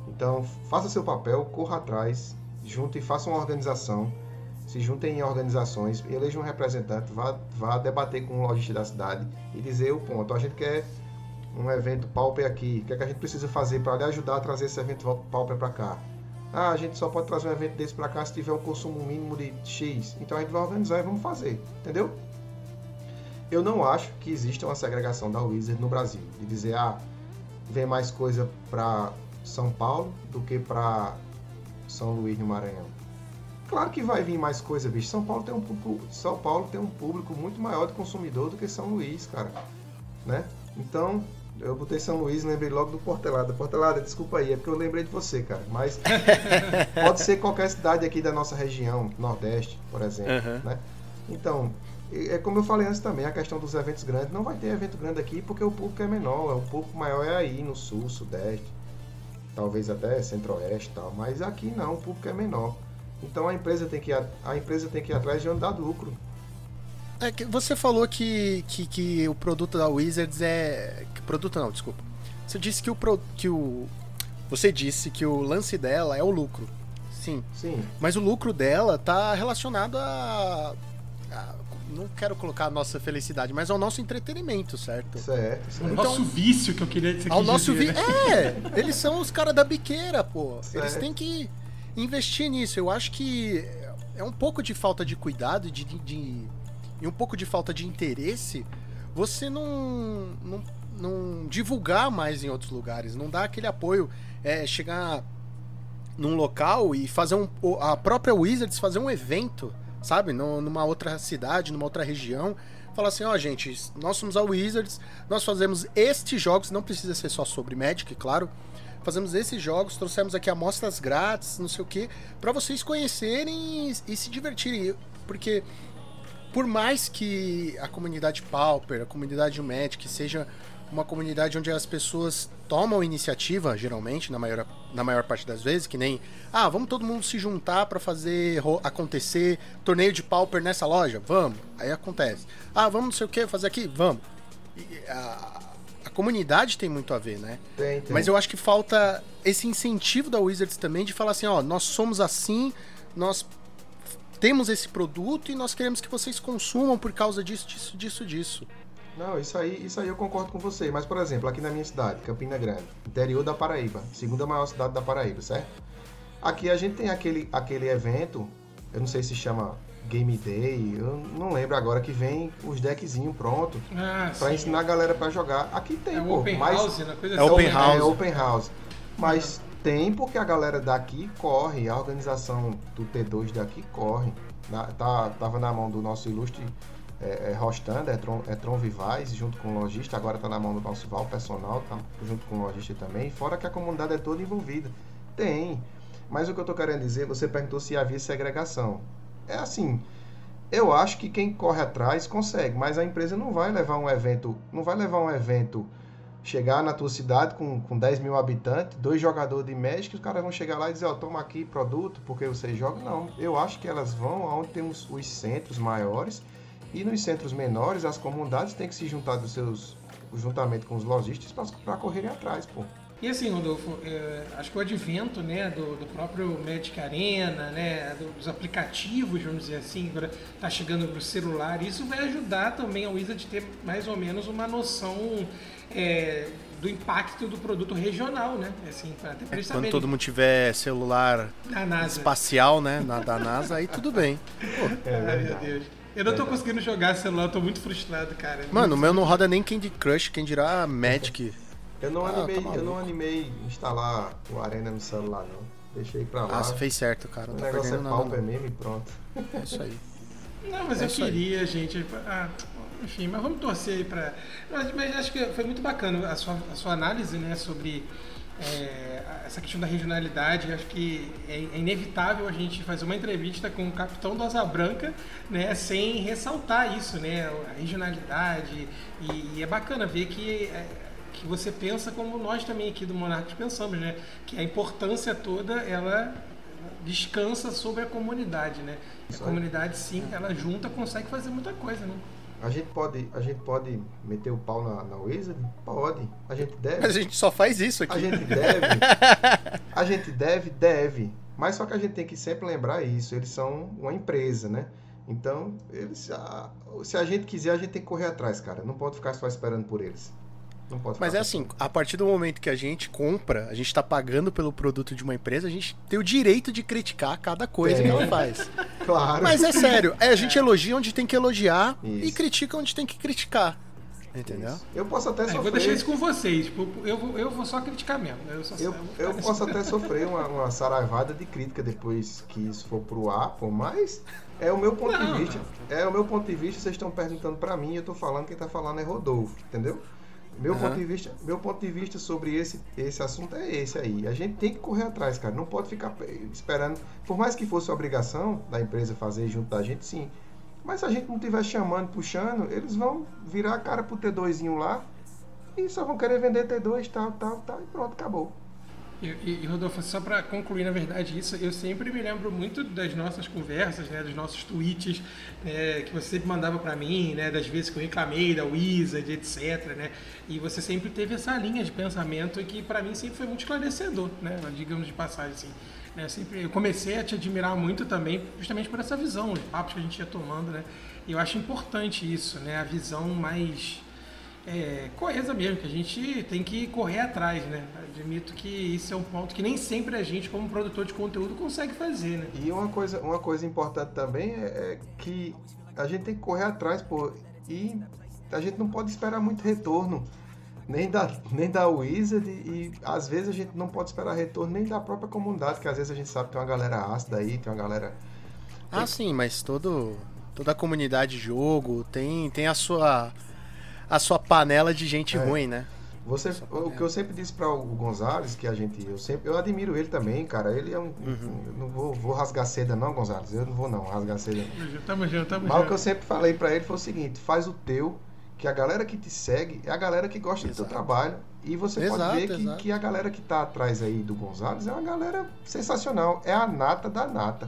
Então, faça seu papel, corra atrás, junte e faça uma organização, se juntem em organizações, eleja um representante, vá, vá debater com o lojista da cidade e dizer o ponto. A gente quer um evento Pauper aqui, o que, é que a gente precisa fazer para lhe ajudar a trazer esse evento Pauper para cá? Ah, a gente só pode trazer um evento desse para cá se tiver um consumo mínimo de X. Então a gente vai organizar e vamos fazer, entendeu? Eu não acho que exista uma segregação da Wizard no Brasil. De dizer, ah, vem mais coisa para São Paulo do que para São Luís no Maranhão. Claro que vai vir mais coisa, bicho. São Paulo tem um, pu- São Paulo tem um público muito maior de consumidor do que São Luís, cara. Né? Então, eu botei São Luís, lembrei logo do Portelada. Portelada, desculpa aí, é porque eu lembrei de você, cara. Mas <laughs> pode ser qualquer cidade aqui da nossa região, Nordeste, por exemplo, Aham. né? Então, e- é como eu falei antes também, a questão dos eventos grandes. Não vai ter evento grande aqui porque o público é menor. O público maior é aí, no Sul, Sudeste talvez até centro-oeste e tal, mas aqui não, o público é menor. Então a empresa tem que ir, a empresa tem que ir atrás de onde dá lucro. É que você falou que, que, que o produto da Wizards é. Que produto não, desculpa. Você disse que o, pro- que o. Você disse que o lance dela é o lucro. Sim. Sim, Mas o lucro dela tá relacionado a. a- não quero colocar a nossa felicidade, mas ao nosso entretenimento, certo? certo, O certo. nosso vício que eu queria dizer. Ao nosso vi... É, eles são os caras da biqueira, pô. Eles Certo. têm que investir nisso. Eu acho que é um pouco de falta de cuidado de, de- de- e um pouco de falta de interesse você não, não, não divulgar mais em outros lugares, não dar aquele apoio, é, chegar num local e fazer um. A própria Wizards fazer um evento, sabe? Numa outra cidade, numa outra região. Falar assim, ó, gente, nós somos a Wizards, nós fazemos estes jogos, não precisa ser só sobre Magic, claro. Fazemos esses jogos, trouxemos aqui amostras grátis, não sei o que, para vocês conhecerem e, e se divertirem. Porque por mais que a comunidade Pauper, a comunidade Magic seja uma comunidade onde as pessoas tomam iniciativa, geralmente, na maior, na maior parte das vezes, que nem, ah, vamos todo mundo se juntar para fazer acontecer torneio de Pauper nessa loja? Vamos. Aí acontece. Ah, vamos não sei o que fazer aqui? Vamos. E a, a comunidade tem muito a ver, né? Tem, tem. Mas eu acho que falta esse incentivo da Wizards também de falar assim, ó, nós somos assim, nós temos esse produto e nós queremos que vocês consumam por causa disso, disso, disso, disso. Não, isso aí, isso aí eu concordo com você. Mas, por exemplo, aqui na minha cidade, Campina Grande, interior da Paraíba, segunda maior cidade da Paraíba, certo? Aqui a gente tem aquele, aquele evento, eu não sei se chama Game Day, eu não lembro agora, que vem os deckzinhos prontos Ah, pra sim. ensinar a galera pra jogar. Aqui tem, É pô, Open mas House, né? Coisa É assim. Open É, House. É open house. Mas tem porque a galera daqui corre, a organização do T2 daqui corre. Na- tá, tava na mão do nosso ilustre é, é, Rostander, é Tron, é Tron Vivais, junto com o lojista, agora tá na mão do nosso Val Personal, tá junto com o lojista também, fora que a comunidade é toda envolvida. Tem. Mas o que eu tô querendo dizer, você perguntou se havia segregação. É assim, eu acho que quem corre atrás consegue, mas a empresa não vai levar um evento, não vai levar um evento chegar na tua cidade com, com 10 mil habitantes, dois jogadores de Magic, os caras vão chegar lá e dizer, ó, toma aqui produto porque você joga. Não, eu acho que elas vão aonde tem os, os centros maiores e nos centros menores as comunidades têm que se juntar dos seus juntamente com os lojistas para correrem atrás, pô. E assim, Rodolfo, é, acho que o advento né, do, do próprio Magic Arena, né, do- dos aplicativos, vamos dizer assim, agora tá chegando no celular, isso vai ajudar também a Wizard ter mais ou menos uma noção é, do impacto do produto regional, né? Assim, pra- até pra eles Quando todo mundo tiver celular espacial, né, na, da NASA, aí tudo bem. <laughs> Ai, meu Deus. Eu não tô conseguindo jogar celular, eu tô muito frustrado, cara. Mano, o meu não roda nem Candy Crush, quem dirá Magic. Eu não Ah, animei, tá eu não animei instalar o Arena no celular não. Deixei pra lá. Ah, você fez certo, cara. Não o tá negócio é pauper não. mesmo e pronto. É isso aí. Não, mas É eu isso aí. queria, gente. Ah, enfim, mas vamos torcer aí pra. Mas, mas acho que foi muito bacana a sua, a sua análise, né, sobre é, essa questão da regionalidade. Acho que é, é inevitável a gente fazer uma entrevista com o capitão do Asa Branca, né, sem ressaltar isso, né, a regionalidade. E, e é bacana ver que. é, que você pensa como nós também aqui do Monarcos pensamos, né? Que a importância toda, ela descansa sobre a comunidade, né? A comunidade, sim, ela junta consegue fazer muita coisa, né? A gente pode, a gente pode meter o pau na, na Wizard? Pode. A gente deve. Mas a gente só faz isso aqui. A gente <laughs> deve. a gente deve, deve. Mas só que a gente tem que sempre lembrar isso. Eles são uma empresa, né? Então, eles, se a gente quiser, a gente tem que correr atrás, cara. Não pode ficar só esperando por eles. Não pode ficar Mas é assim, a partir do momento que a gente compra, a gente tá pagando pelo produto de uma empresa, a gente tem o direito de criticar cada coisa Tem. que ela faz. <laughs> Claro. Mas é sério, é, a gente elogia onde tem que elogiar e Isso. critica onde tem que criticar. Entendeu? Eu posso até É, eu sofrer. vou deixar isso com vocês. tipo, Eu vou, eu vou só criticar mesmo. Eu, só, Eu, eu nesse- posso até <laughs> sofrer uma, uma saraivada de crítica depois que isso for pro ar, pô, mas é o meu ponto Não, de vista. É o meu ponto de vista, vocês estão perguntando pra mim, eu tô falando, quem tá falando é Rodolfo, entendeu? Meu, Aham. ponto de vista, meu ponto de vista sobre esse, esse assunto é esse aí. A gente tem que correr atrás, cara. Não pode ficar pe- esperando. Por mais que fosse obrigação da empresa fazer junto da gente, sim. Mas se a gente não estiver chamando, puxando, eles vão virar a cara pro T2zinho lá e só vão querer vender T2, tal, tal, tal, e pronto, acabou. E, e, Rodolfo, só para concluir, na verdade, isso, eu sempre me lembro muito das nossas conversas, né, dos nossos tweets né, que você sempre mandava para mim, né, das vezes que eu reclamei da Wizard, etc. Né, e você sempre teve essa linha de pensamento que para mim sempre foi muito esclarecedor, né, digamos de passagem assim. Né, sempre, eu comecei a te admirar muito também, justamente por essa visão, os papos que a gente ia tomando, né, e eu acho importante isso, né, a visão mais é, coesa mesmo, que a gente tem que correr atrás, né? Admito que isso é um ponto que nem sempre a gente, como produtor de conteúdo, consegue fazer, né? E uma coisa, uma coisa importante também é, é que a gente tem que correr atrás, pô, e a gente não pode esperar muito retorno, nem da, nem da Wizard, e às vezes a gente não pode esperar retorno nem da própria comunidade, que às vezes a gente sabe que tem uma galera ácida aí, tem uma galera. Ah, sim, mas todo, toda a comunidade de jogo tem, tem a sua a sua panela de gente É. ruim, né? Você, o que eu sempre disse para o Gonzalez, que a gente, eu sempre, eu admiro ele também, cara. Ele é um, eu não vou, vou rasgar seda não, Gonzalez. Eu não vou não rasgar seda. Tamo junto, tamo Mas o que eu sempre falei pra ele foi o seguinte: faz o teu, que a galera que te segue é a galera que gosta do teu Exato. trabalho. E você Exato, pode ver que, exato. que a galera que tá atrás aí do Gonzalez é uma galera sensacional. É a nata da nata.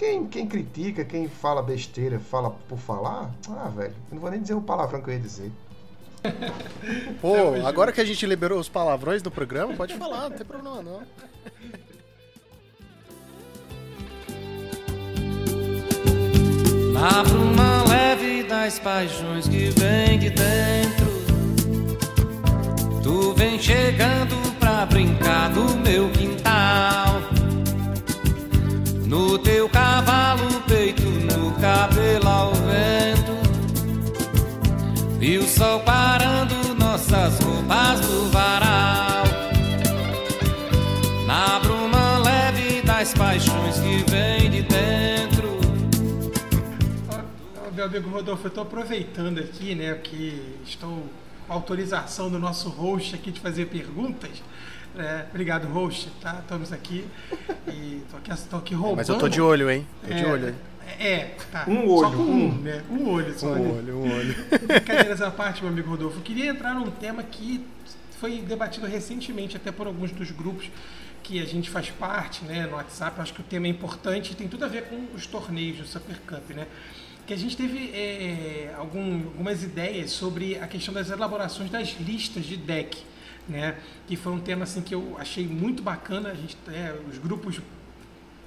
Quem, quem critica, quem fala besteira, fala por falar, ah, velho, eu não vou nem dizer o palavrão que eu ia dizer. <laughs> Pô, agora que a gente liberou os palavrões do programa, pode falar, não tem problema não. Na bruma leve das paixões que vem de dentro Tu vem chegando pra brincar no meu quintal No teu cavalo, peito, no cabelo ao vento. E o sol parando nossas roupas no varal. Na bruma leve das paixões que vem de dentro. Meu amigo Rodolfo, eu tô aproveitando aqui, né, que estou com autorização do nosso host aqui de fazer perguntas. É, obrigado, host, tá? Estamos aqui e tô aqui, tô aqui roubando. Mas eu tô de olho, hein? Tô de É, olho, hein? É, tá. Um Só olho, com um, né? Um olho só. Um olho, um olho. Brincadeiras à parte, meu amigo Rodolfo, eu queria entrar num tema que foi debatido recentemente até por alguns dos grupos que a gente faz parte, né, no WhatsApp. Eu acho que o tema é importante e tem tudo a ver com os torneios do Super Cup, né? Que a gente teve é, algum- algumas ideias sobre a questão das elaborações das listas de deck, né? Que foi um tema assim que eu achei muito bacana. A gente, é, os grupos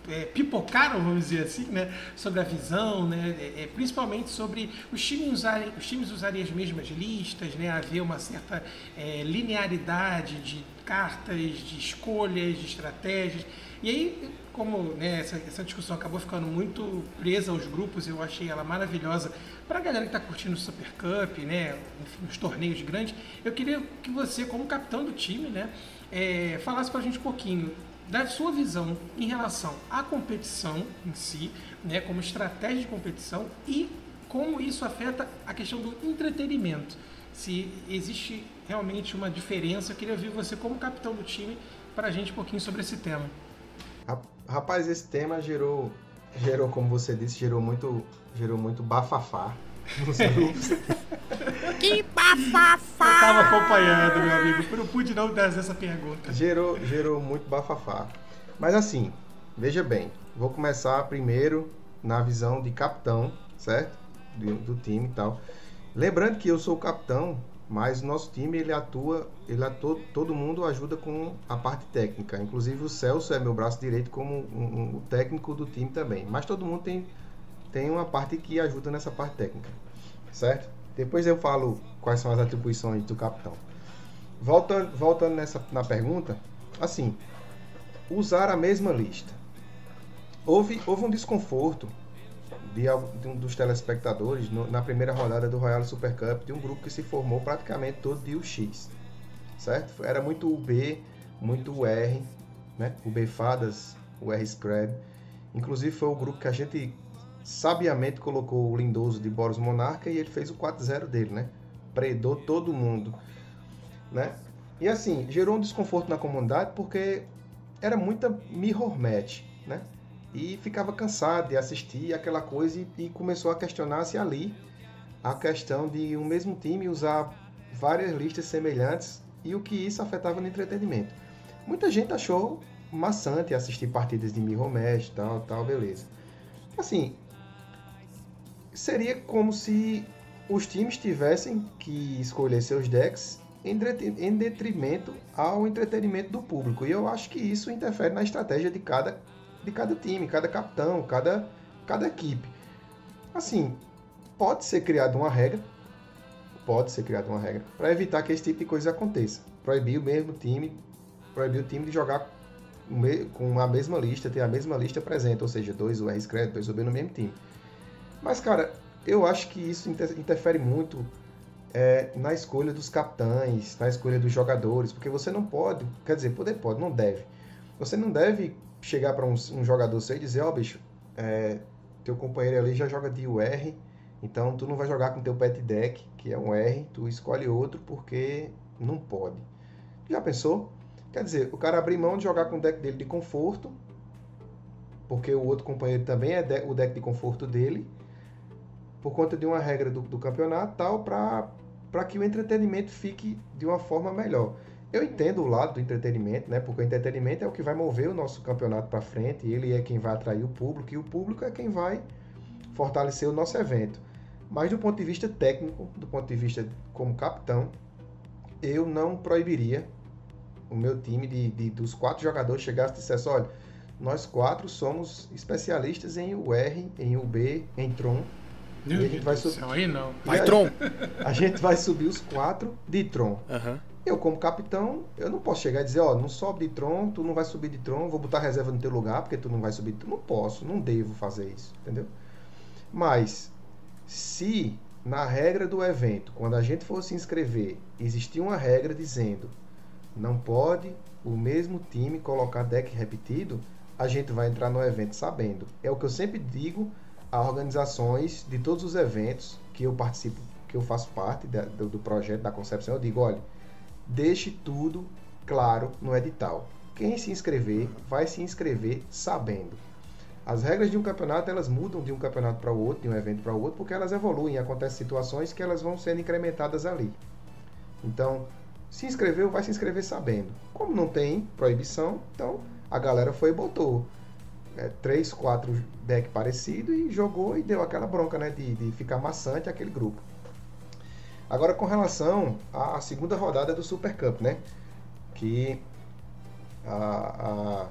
é, pipocaram, vamos dizer assim, né, sobre a visão, né, é, é, principalmente sobre os times, usarem, os times usarem as mesmas listas, né, haver uma certa é, linearidade de cartas, de escolhas, de estratégias. E aí, como né, essa, essa discussão acabou ficando muito presa aos grupos, eu achei ela maravilhosa para a galera que está curtindo o Super Cup, né, enfim, os torneios grandes. Eu queria que você, como capitão do time, né, é, falasse para a gente um pouquinho da sua visão em relação à competição em si, né, como estratégia de competição e como isso afeta a questão do entretenimento. Se existe realmente uma diferença, eu queria ouvir você como capitão do time para a gente um pouquinho sobre esse tema. Ra- Rapaz, esse tema gerou, gerou, como você disse, gerou muito, gerou muito bafafá nos <laughs> grupos. Eu estava acompanhando, meu amigo, eu não pude não fazer essa pergunta. gerou, gerou muito bafafá. Mas assim, veja bem, vou começar primeiro na visão de capitão, certo? Do, do time e tal. Lembrando que eu sou o capitão, mas nosso time ele atua, ele atua, todo mundo ajuda com a parte técnica. Inclusive o Celso é meu braço direito como um, um- o técnico do time também. Mas todo mundo tem, tem uma parte que ajuda nessa parte técnica, certo? Depois eu falo quais são as atribuições do capitão. Voltando, voltando nessa, na pergunta, assim, usar a mesma lista. Houve, houve um desconforto de, de um dos telespectadores no- na primeira rodada do Royal Super Cup de um grupo que se formou praticamente todo de UX, certo? Era muito o B, muito o R, né? O B Fadas, o R Scred. Inclusive foi o grupo que a gente sabiamente colocou o lindoso de Boris Monarca e ele fez o 4-0 dele, né? Predou todo mundo, né? E assim, gerou um desconforto na comunidade porque era muita mirror match, né? E ficava cansado de assistir aquela coisa e, e começou a questionar se ali a questão de um mesmo time usar várias listas semelhantes e o que isso afetava no entretenimento. Muita gente achou maçante assistir partidas de mirror tal, tal, beleza. Assim, seria como se os times tivessem que escolher seus decks em detrimento ao entretenimento do público. E eu acho que isso interfere na estratégia de cada, de cada time, cada capitão, cada, cada equipe. Assim, pode ser criada uma regra, pode ser criada uma regra, para evitar que esse tipo de coisa aconteça. Proibir o mesmo time, proibir o time de jogar com a mesma lista, ter a mesma lista presente, ou seja, dois o R crédito, dois o B no mesmo time. Mas, cara, eu acho que isso inter- interfere muito é, na escolha dos capitães, na escolha dos jogadores, porque você não pode, quer dizer, poder pode, não deve. Você não deve chegar para um, um jogador seu e dizer, ó, bicho, é, teu companheiro ali já joga de UR, então tu não vai jogar com teu pet deck, que é um R, tu escolhe outro porque não pode. Já pensou? Quer dizer, o cara abrir mão de jogar com o deck dele de conforto, porque o outro companheiro também é de- o deck de conforto dele, por conta de uma regra do, do campeonato tal, para que o entretenimento fique de uma forma melhor. Eu entendo o lado do entretenimento, né? Porque o entretenimento é o que vai mover o nosso campeonato para frente, ele é quem vai atrair o público e o público é quem vai fortalecer o nosso evento. Mas do ponto de vista técnico, do ponto de vista como capitão, eu não proibiria o meu time de, de- dos quatro jogadores chegasse e dissesse, olha, nós quatro somos especialistas em UR, em UB, em Tron. Meu E a gente vai do sub- céu, aí não. Vai, Tron! <laughs> A gente vai subir os quatro de Tron. Aham. Eu, como capitão, eu não posso chegar e dizer, ó, não sobe de Tron, tu não vai subir de Tron, vou botar reserva no teu lugar, porque tu não vai subir Tron. Não posso, não devo fazer isso, entendeu? Mas, se na regra do evento, quando a gente for se inscrever, existir uma regra dizendo não pode o mesmo time colocar deck repetido, a gente vai entrar no evento sabendo. É o que eu sempre digo a organizações de todos os eventos que eu participo, que eu faço parte da- do, do projeto da concepção. Eu digo, olha, deixe tudo claro no edital. Quem se inscrever vai se inscrever sabendo. As regras de um campeonato elas mudam de um campeonato para o outro, de um evento para o outro, porque elas evoluem. Acontecem situações que elas vão sendo incrementadas ali. Então, se inscreveu, vai se inscrever sabendo. Como não tem proibição, então a galera foi e botou é, três, quatro deck parecido e jogou e deu aquela bronca, né? De, de ficar maçante aquele grupo. Agora com relação à segunda rodada do Super Cup, né? Que a, a-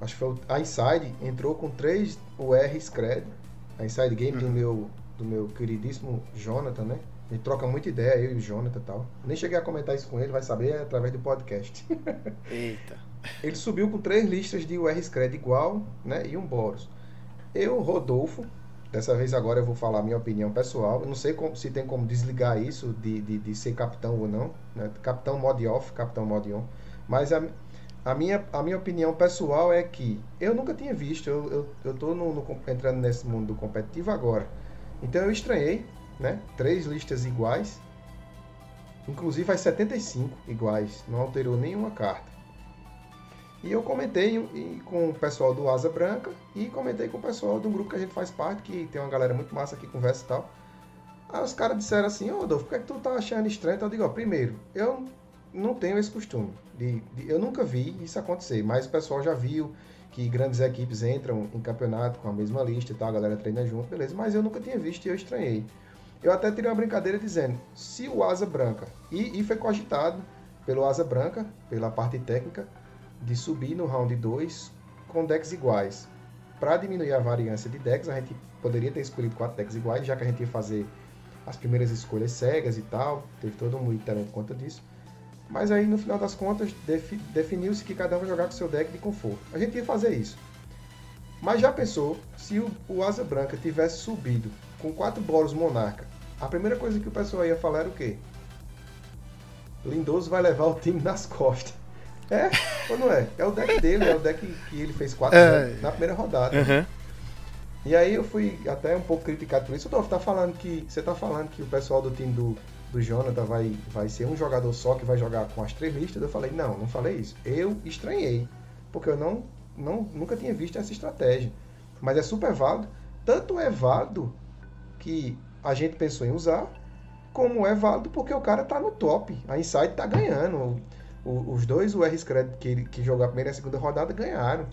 acho que foi o- a Inside entrou com três UR Scred, a Inside Game do meu do meu queridíssimo Jonathan, né? A gente troca muita ideia, eu e o Jonathan e tal. Nem cheguei a comentar isso com ele, vai saber através do podcast. <laughs> Eita. Ele subiu com três listas de UR Scred igual, né? E um Boros. Eu, Rodolfo, dessa vez agora eu vou falar a minha opinião pessoal. Eu não sei como- se tem como desligar isso de, de, de ser capitão ou não. Né? Capitão mod off, capitão mod on. Mas a, a, minha, a minha opinião pessoal é que eu nunca tinha visto. Eu, eu, eu tô no, no entrando nesse mundo do competitivo agora. Então eu estranhei, né? Três listas iguais. Inclusive as 75 iguais. Não alterou nenhuma carta. E eu comentei com o pessoal do Asa Branca e comentei com o pessoal de um grupo que a gente faz parte, que tem uma galera muito massa que conversa e tal. Aí os caras disseram assim, ô Rodolfo, por que, é que tu tá achando estranho? Então eu digo, ó, primeiro, eu não tenho esse costume. De, de- eu nunca vi isso acontecer, mas o pessoal já viu que grandes equipes entram em campeonato com a mesma lista e tal, a galera treina junto, beleza. Mas eu nunca tinha visto e eu estranhei. Eu até tirei uma brincadeira dizendo, se o Asa Branca, e, e foi cogitado pelo Asa Branca, pela parte técnica, de subir no round 2 com decks iguais. Para diminuir a variância de decks, a gente poderia ter escolhido quatro decks iguais, já que a gente ia fazer as primeiras escolhas cegas e tal. Teve todo um também por conta disso. Mas aí, no final das contas, defi- definiu-se que cada um jogar com seu deck de conforto. A gente ia fazer isso. Mas já pensou se o, o Asa Branca tivesse subido com quatro bolos Monarca? A primeira coisa que o pessoal ia falar era o quê? Lindoso vai levar o time nas costas. É ou não é? É o deck dele, é o deck que ele fez 4 É. na primeira rodada. Aham. E aí eu fui até um pouco criticado por isso. Adolfo, tá falando que. Você tá falando que o pessoal do time do, do Jonathan vai, vai ser um jogador só que vai jogar com as três listas. Eu falei, não, não falei isso. Eu estranhei. Porque eu não, não nunca tinha visto essa estratégia. Mas é super válido. Tanto é válido que a gente pensou em usar, como é válido porque o cara tá no top. A Insight tá ganhando. O- os dois, o R-Scred que, que jogou a primeira e a segunda rodada, ganharam.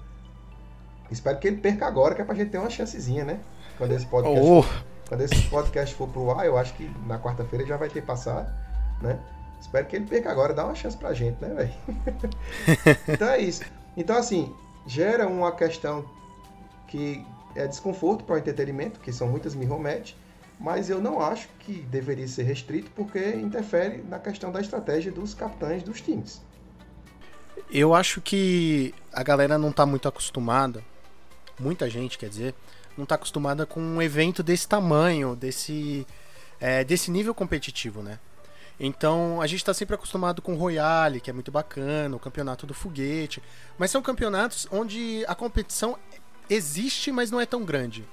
Espero que ele perca agora, que é pra gente ter uma chancezinha, né? Quando esse podcast, Oh, quando esse podcast for pro ar, eu acho que na quarta-feira já vai ter passado, né? Espero que ele perca agora, dá uma chance pra gente, né, velho? <laughs> então é isso. Então, assim, gera uma questão que é desconforto para o entretenimento, que são muitas mirromatch, mas eu não acho que deveria ser restrito porque interfere na questão da estratégia dos capitães dos times. eu acho que a galera não tá muito acostumada, muita gente, quer dizer, não tá acostumada com um evento desse tamanho, desse, é, desse nível competitivo, né? Então a gente tá sempre acostumado com o Royale, que é muito bacana, o campeonato do foguete, mas são campeonatos onde a competição existe, mas não é tão grande.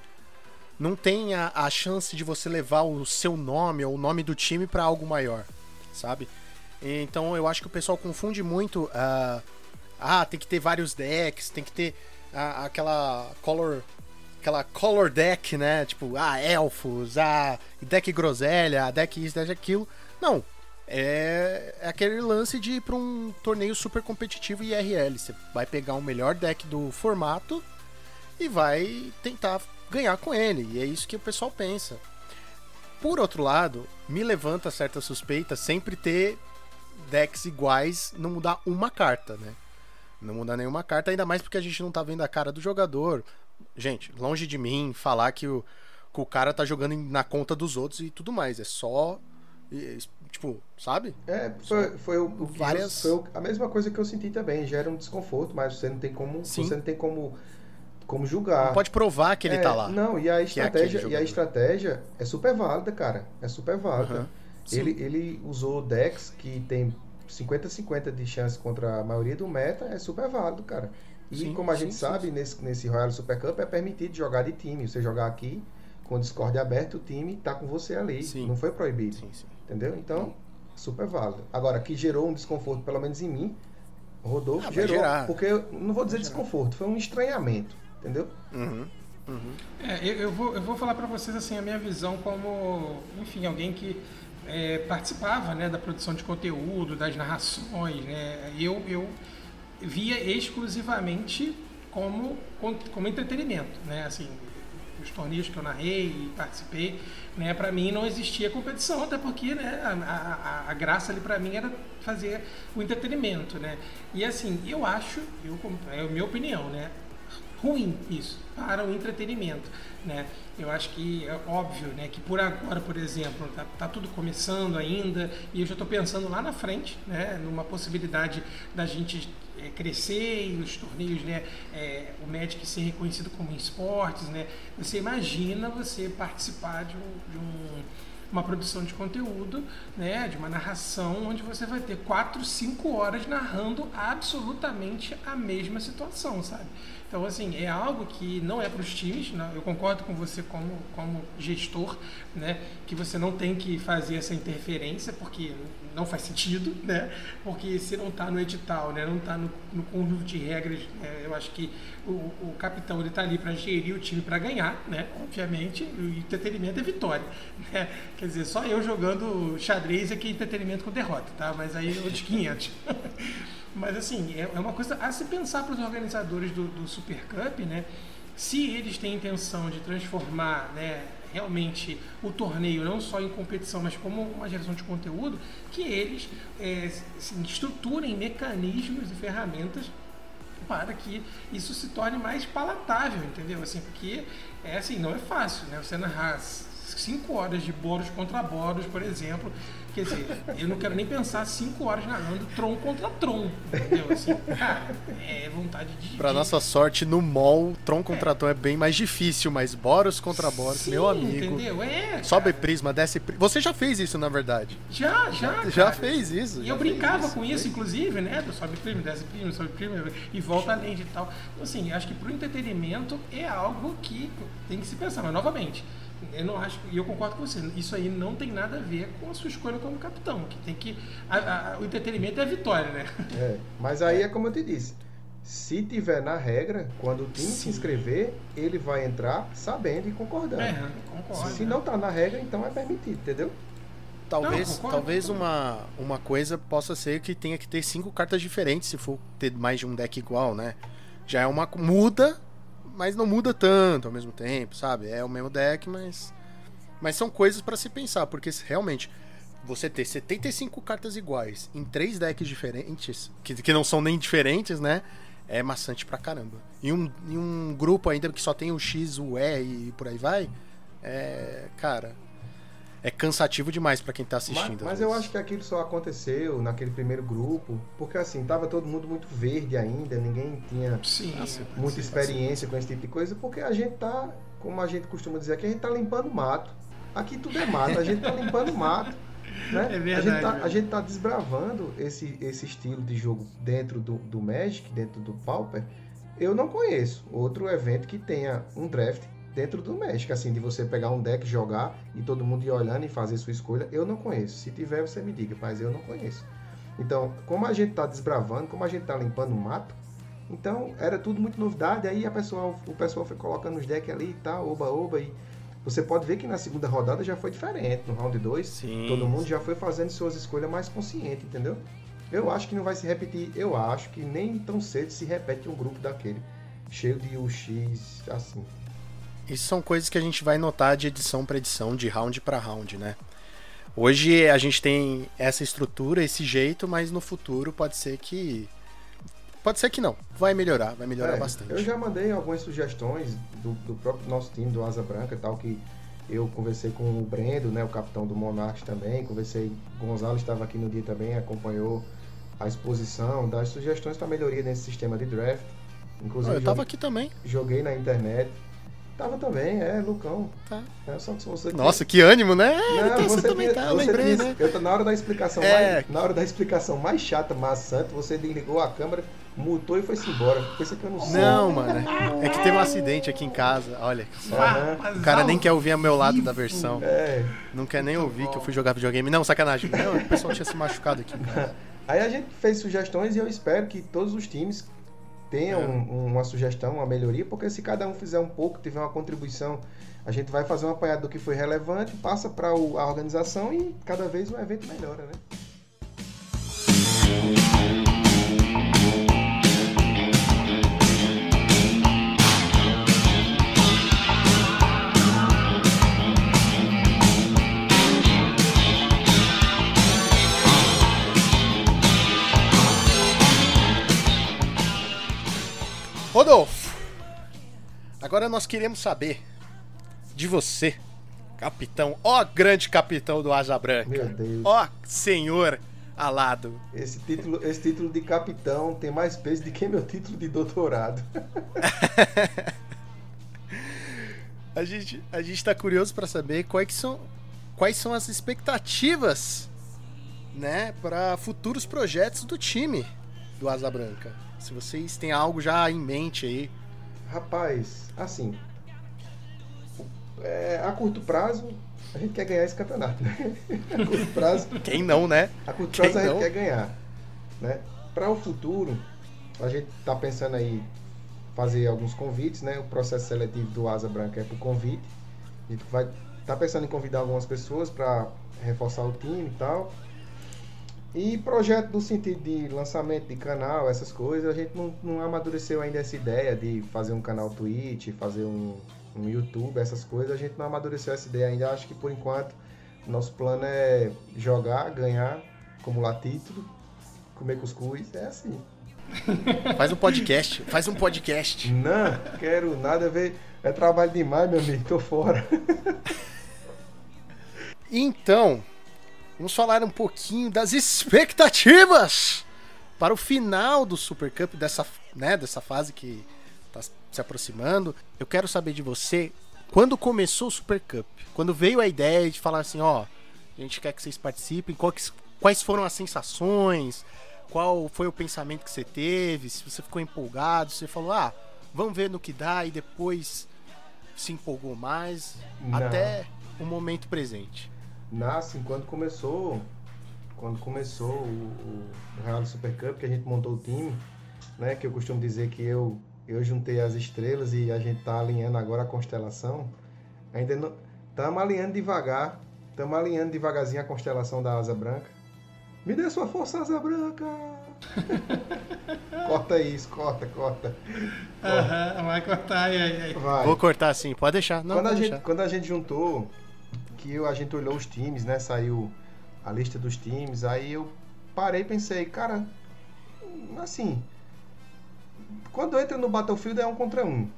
Não tem a, a chance de você levar o seu nome ou o nome do time pra algo maior, sabe? Então eu acho que o pessoal confunde muito. ah, ah, tem que ter vários decks, tem que ter ah, aquela color. Aquela color deck, né? Tipo, ah, elfos, ah, deck groselha, deck isso, deck aquilo. Não. É, é aquele lance de ir pra um torneio super competitivo IRL. Você vai pegar o melhor deck do formato e vai tentar ganhar com ele. E é isso que o pessoal pensa. Por outro lado, me levanta certa suspeita sempre ter decks iguais, não mudar uma carta, né? Não mudar nenhuma carta, ainda mais porque a gente não tá vendo a cara do jogador. Gente, longe de mim falar que o, que o cara tá jogando na conta dos outros e tudo mais. É só. Tipo, sabe? É, foi, foi o, o que Várias- eu- foi a mesma coisa que eu senti também. Gera um desconforto, mas você não tem como, Sim. você não tem como, como julgar. Não pode provar que ele É, tá lá. Não, e a é estratégia, aquele e a estratégia é super válida, cara. É super válida. Sim. Ele, ele usou decks que tem 50-50 de chance contra a maioria do meta, é super válido, cara. E Sim, como a sim, gente sim, sabe, nesse, nesse Royal Super Cup é permitido jogar de time. Você jogar aqui, com o Discord aberto, o time tá com você ali. Não foi proibido. Sim, sim. Entendeu? Então, super válido. Agora, que gerou um desconforto, pelo menos em mim, Rodolfo Ah, gerou. gerar. Porque eu não vou dizer desconforto, foi um estranhamento. Entendeu? Uhum. Uhum. É, eu, eu vou, eu vou falar para vocês assim a minha visão como, enfim, alguém que é, participava né, da produção de conteúdo, das narrações. Né? Eu, eu via exclusivamente como, como entretenimento. Né? Assim, os torneios que eu narrei e participei, né, para mim não existia competição, até porque né, a, a, a graça ali para mim era fazer o entretenimento. Né? E assim, eu acho, eu, é a minha opinião, né? Ruim isso para o entretenimento, né? Eu acho que é óbvio, né, que por agora, por exemplo, tá, tá tudo começando ainda e eu já estou pensando lá na frente, né, numa possibilidade da gente é, crescer e os torneios, né, é, o Magic ser reconhecido como esportes, né? Você imagina você participar de um, de um uma produção de conteúdo, né, de uma narração onde você vai ter quatro, cinco horas narrando absolutamente a mesma situação, sabe? Então, assim, é algo que não é para os times, né? eu concordo com você como, como gestor, né, que você não tem que fazer essa interferência, porque não faz sentido, né, porque se não está no edital, né, não está no, no conjunto de regras, né, eu acho que o, o capitão ele está ali para gerir o time para ganhar, né, obviamente, o entretenimento é vitória, <laughs> né, quer dizer, só eu jogando xadrez é que entretenimento com derrota, tá, mas aí é outros 500. <laughs> Mas assim, é é uma coisa a se pensar para os organizadores do, do Super Cup, né? Se eles têm intenção de transformar, né, realmente o torneio não só em competição, mas como uma geração de conteúdo, que eles é, assim, estruturem mecanismos e ferramentas para que isso se torne mais palatável, entendeu? Assim, porque é assim, não é fácil, né? Você narrar 5 horas de Boros contra Boros, por exemplo. Quer dizer, eu não quero nem pensar 5 horas narrando Tron contra Tron. Entendeu? Assim, cara, é vontade de. Pra de- nossa sorte, no mall, Tron contra Tron é bem mais difícil, mas Boros contra Boros, Sim, meu amigo. Entendeu? É. Sobe cara. prisma, desce prisma. Você já fez isso, na verdade. Já, já. Já cara. fez isso. E já eu brincava isso. com isso, inclusive, né? Do sobe primo, desce primo, sobe primo e volta além de tal. Então, assim, acho que pro entretenimento é algo que tem que se pensar. Mas, novamente, eu não acho, e eu concordo com você, isso aí não tem nada a ver com a sua escolha como capitão. Que tem que. a- a- o entretenimento é a vitória, né? É, mas aí é como eu te disse. Se tiver na regra, quando o time se Sim. inscrever, ele vai entrar sabendo e concordando. É, concordo. Se não tá na regra, então é permitido, entendeu? Talvez, Não, concordo, talvez concordo. uma, uma coisa possa ser que tenha que ter cinco cartas diferentes se for ter mais de um deck igual, né? Já é uma. Muda, mas não muda tanto ao mesmo tempo, sabe? É o mesmo deck, mas. Mas são coisas pra se pensar, porque realmente você ter 75 cartas iguais em três decks diferentes, que, que não são nem diferentes, né? É maçante pra caramba. E um, e um grupo ainda que só tem o X, o E e por aí vai, é. Cara. É cansativo demais pra quem tá Mas, assistindo. às mas eu acho que aquilo só aconteceu naquele primeiro grupo, porque assim, tava todo mundo muito verde ainda, ninguém tinha Sim. muita experiência com esse tipo de coisa, porque a gente tá, como a gente costuma dizer aqui, a gente tá limpando mato. Aqui tudo é mato, a gente tá limpando mato. Né? <laughs> É a, verdade, gente tá, a gente tá desbravando esse, esse estilo de jogo dentro do, do Magic, dentro do Pauper. Eu não conheço outro evento que tenha um draft dentro do Magic, assim, de você pegar um deck, jogar e todo mundo ir olhando e fazer sua escolha. Eu não conheço. Se tiver, você me diga, mas eu não conheço. Então, como a gente tá desbravando, como a gente tá limpando o mato, então era tudo muito novidade. Aí a pessoa, o pessoal foi colocando os decks ali e tal, oba, oba. E você pode ver que na segunda rodada já foi diferente. No round 2, Sim, todo mundo já foi fazendo suas escolhas mais consciente, entendeu? Eu acho que não vai se repetir. Eu acho que nem tão cedo se repete um grupo daquele. Cheio de UX, assim. Isso são coisas que a gente vai notar de edição para edição, de round para round, né? Hoje a gente tem essa estrutura, esse jeito, mas no futuro pode ser que. Pode ser que não. Vai melhorar, vai melhorar É, bastante. Eu já mandei algumas sugestões do, do próprio nosso time, do Asa Branca e tal, que eu conversei com o Brendo, né, o capitão do Monarch também, conversei, Gonzalo estava aqui no dia também, acompanhou a exposição, das sugestões para melhoria nesse sistema de draft. Ah, Inclusive, eu tava joguei, aqui também. joguei na internet. Tava também, é, Lucão. Tá. É, só que você Nossa, que ânimo, né? Não, então você, também tinha- tá, eu você lembrei, né? eu tô- na hora da explicação É. mais, na hora da explicação mais chata, maçante, você desligou a câmera, mutou e foi-se embora. Coisa que eu não sei. Não, mano. É que teve um acidente aqui em casa. Olha. só. Aham. O cara nem quer ouvir o meu lado da versão. É. Não quer nem ouvir que eu fui jogar videogame. Não, sacanagem. Não, o pessoal tinha se machucado aqui em casa. Aí a gente fez sugestões e eu espero que todos os times tenham É. um- uma sugestão, uma melhoria, porque se cada um fizer um pouco, tiver uma contribuição, a gente vai fazer um apanhado do que foi relevante, passa para a organização e cada vez o evento melhora, né? Rodolfo, agora nós queremos saber de você, capitão, ó grande capitão do Asa Branca. Meu Deus. Ó senhor alado. Esse título, esse título de capitão tem mais peso do que meu título de doutorado. <laughs> A gente, a gente tá curioso para saber quais são, quais são as expectativas, né, para futuros projetos do time do Asa Branca. Se vocês têm algo já em mente aí. Rapaz, assim, é, a curto prazo a gente quer ganhar esse campeonato, né? <laughs> A curto prazo, Quem não, né? a curto Quem prazo a gente não? quer ganhar, né? Para o futuro, a gente tá pensando aí fazer alguns convites, né? O processo seletivo do Asa Branca é por convite. A gente vai tá pensando em convidar algumas pessoas para reforçar o time e tal. E projeto no sentido de lançamento de canal, essas coisas, a gente não, não amadureceu ainda essa ideia de fazer um canal Twitch, fazer um, um YouTube, essas coisas, a gente não amadureceu essa ideia ainda. Acho que por enquanto nosso plano é jogar, ganhar, acumular título, comer cuscuz, é assim. <laughs> Faz um podcast, faz um podcast. Não, quero nada ver. É trabalho demais, meu amigo, tô fora. Então, vamos falar um pouquinho das expectativas para o final do Super Cup dessa, né, dessa fase que está se aproximando. Eu quero saber de você quando começou o Super Cup, quando veio a ideia de falar assim, ó, a gente quer que vocês participem, quais, quais foram as sensações, qual foi o pensamento que você teve, se você ficou empolgado, se você falou, ah, vamos ver no que dá e depois se empolgou mais, Não. até o momento presente. Nasce quando começou, quando começou o, o Real Super Cup, que a gente montou o time, né? Que eu costumo dizer que eu, eu juntei as estrelas e a gente tá alinhando agora a constelação. Ainda não. Estamos alinhando devagar. Estamos alinhando devagarzinho a constelação da asa branca. Me dê sua força, asa branca! <laughs> corta isso, corta, corta. Aham, vai cortar aí, aí. Vai. Vou cortar assim, pode deixar. Não, quando, a gente, deixar. quando a gente juntou, que eu- a gente olhou os times, né? Saiu a lista dos times, aí eu parei e pensei, cara, assim, quando entra no Battlefield é um contra um.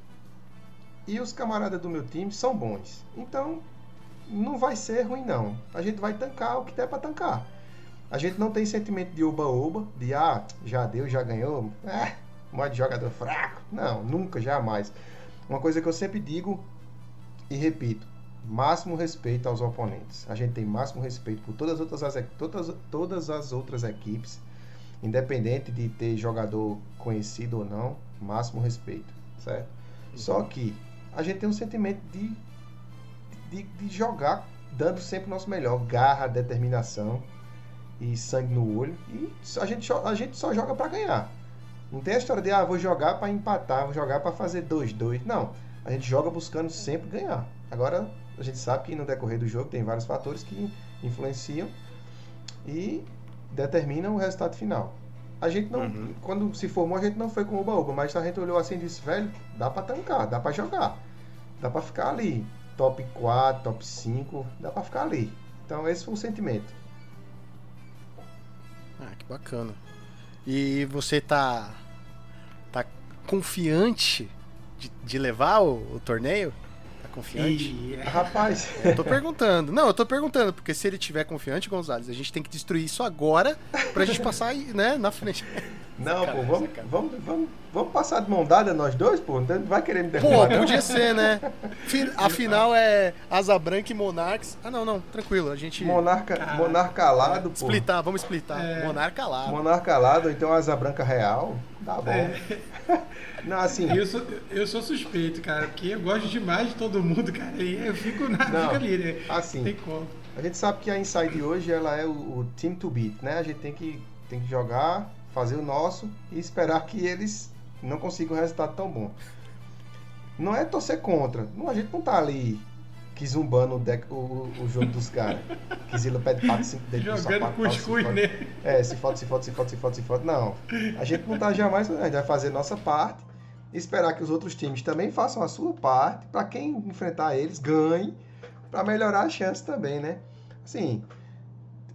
E os camaradas do meu time são bons. Então, não vai ser ruim não. A gente vai tancar o que der pra tancar. A gente não tem sentimento de oba-oba, de ah, já deu, já ganhou, é, modo de jogador fraco. Não, nunca, jamais. Uma coisa que eu sempre digo e repito, máximo respeito aos oponentes. A gente tem máximo respeito por todas as outras, as- todas, todas as outras equipes, independente de ter jogador conhecido ou não, máximo respeito, certo? Só que a gente tem um sentimento de, de, de jogar dando sempre o nosso melhor, garra, determinação e sangue no olho. E a gente, a gente só joga para ganhar. Não tem a história de, ah, vou jogar para empatar, vou jogar para fazer 2-2. Não. A gente joga buscando sempre ganhar. Agora, a gente sabe que no decorrer do jogo tem vários fatores que influenciam e determinam o resultado final. A gente não, quando se formou, a gente não foi com o oba-oba, mas a gente olhou assim e disse, velho, dá pra tancar, dá pra jogar. Dá pra ficar ali. Top 4, top 5, dá pra ficar ali. Então esse foi o sentimento. Ah, que bacana. E você tá. tá confiante de, de levar o, o torneio? Tá confiante? E- Rapaz, <laughs> Eu tô perguntando. Não, eu tô perguntando, porque se ele tiver confiante, Gonzalez, a gente tem que destruir isso agora pra gente passar aí, né, na frente. Não, pô, vamos, sacanagem. vamos, vamos, vamos passar de mão dada nós dois, pô. Não vai querer me Pô, derrubar, não? podia ser, né? Fi- <laughs> Afinal é Asa Branca e Monarques. Ah, não, não, tranquilo, a gente. Monarca, monarca alado, pô. Splitar, vamos splitar. É. Monarca lá. Monarca alado, ou então asa branca real. Dá bom. <laughs> Não, assim, Eu sou, eu sou suspeito, cara, porque eu gosto demais de todo mundo, cara. E eu fico, na, Não, fico ali, né? assim. Tem como. A gente sabe que a Inside hoje ela é o, o team to beat, né? A gente tem que, tem que jogar, fazer o nosso e esperar que eles não consigam um resultado tão bom. Não é torcer contra. Não, a gente não tá ali que zumbando o, deck, o, o jogo dos caras. <laughs> Que Zila pede 4, 5 dedos Jogando sapato, cuscuz nele. É, se foda, se foda, se foda, se foda, se foda. Não. A gente não tá jamais. A gente vai fazer nossa parte. Esperar que os outros times também façam a sua parte. Pra quem enfrentar eles, ganhe. Pra melhorar a chance também, né? Assim,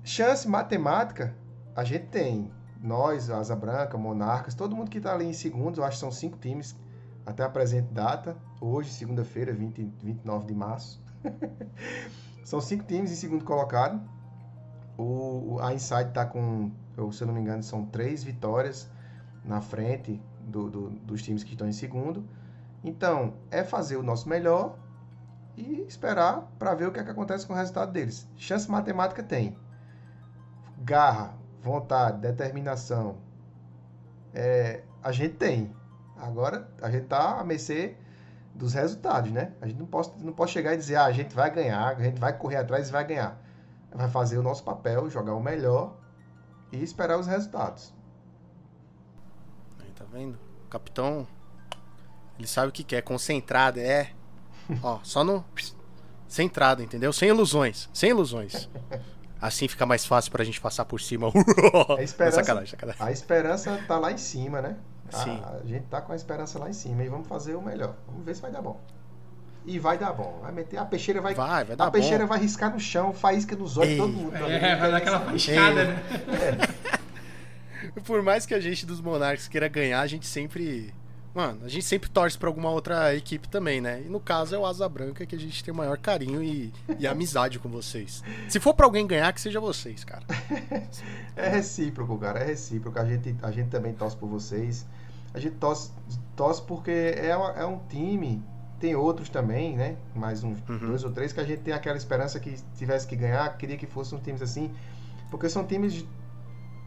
chance matemática a gente tem. Nós, Asa Branca, Monarcas, todo mundo que tá ali em segundos, eu acho que são cinco times até a presente data. Hoje, segunda-feira, 20, 29 de março. <laughs> são cinco times em segundo colocado. O, a Inside tá com, eu, se eu não me engano, são três vitórias na frente do- do- dos times que estão em segundo. Então, é fazer o nosso melhor e esperar para ver o que, é que acontece com o resultado deles. Chance matemática tem. Garra, vontade, determinação. É, a gente tem. Agora, a gente tá a mercê dos resultados, né? A gente não pode, não pode chegar e dizer, ah, a gente vai ganhar, a gente vai correr atrás e vai ganhar vai fazer o nosso papel, jogar o melhor e esperar os resultados. Aí, tá vendo? O capitão, ele sabe o que quer, concentrado, é. <laughs> Ó, só no. Centrado, entendeu? Sem ilusões, sem ilusões. Assim fica mais fácil pra gente passar por cima. <laughs> A esperança, sacanagem, sacanagem. a esperança tá lá em cima, né? A, Sim. a gente tá com a esperança lá em cima e vamos fazer o melhor. Vamos ver se vai dar bom. E vai dar bom. Vai meter a peixeira vai, Vai, vai dar a peixeira bom. vai riscar no chão, faísca nos olhos de todo Ei. mundo. É, vai dar aquela faiscada, Ei. né? <laughs> Por mais que a gente dos Monarcas queira ganhar, a gente sempre Mano, a gente sempre torce pra alguma outra equipe também, né? E no caso é o Asa Branca que a gente tem o maior carinho e, e <laughs> amizade com vocês. Se for pra alguém ganhar, que seja vocês, cara. <laughs> É recíproco, cara, é recíproco. A gente, a gente também torce por vocês. A gente torce, torce porque é, uma- é um time, tem outros também, né? Mais uns dois ou três, que a gente tem aquela esperança que tivesse que ganhar, queria que fossem times assim, porque são times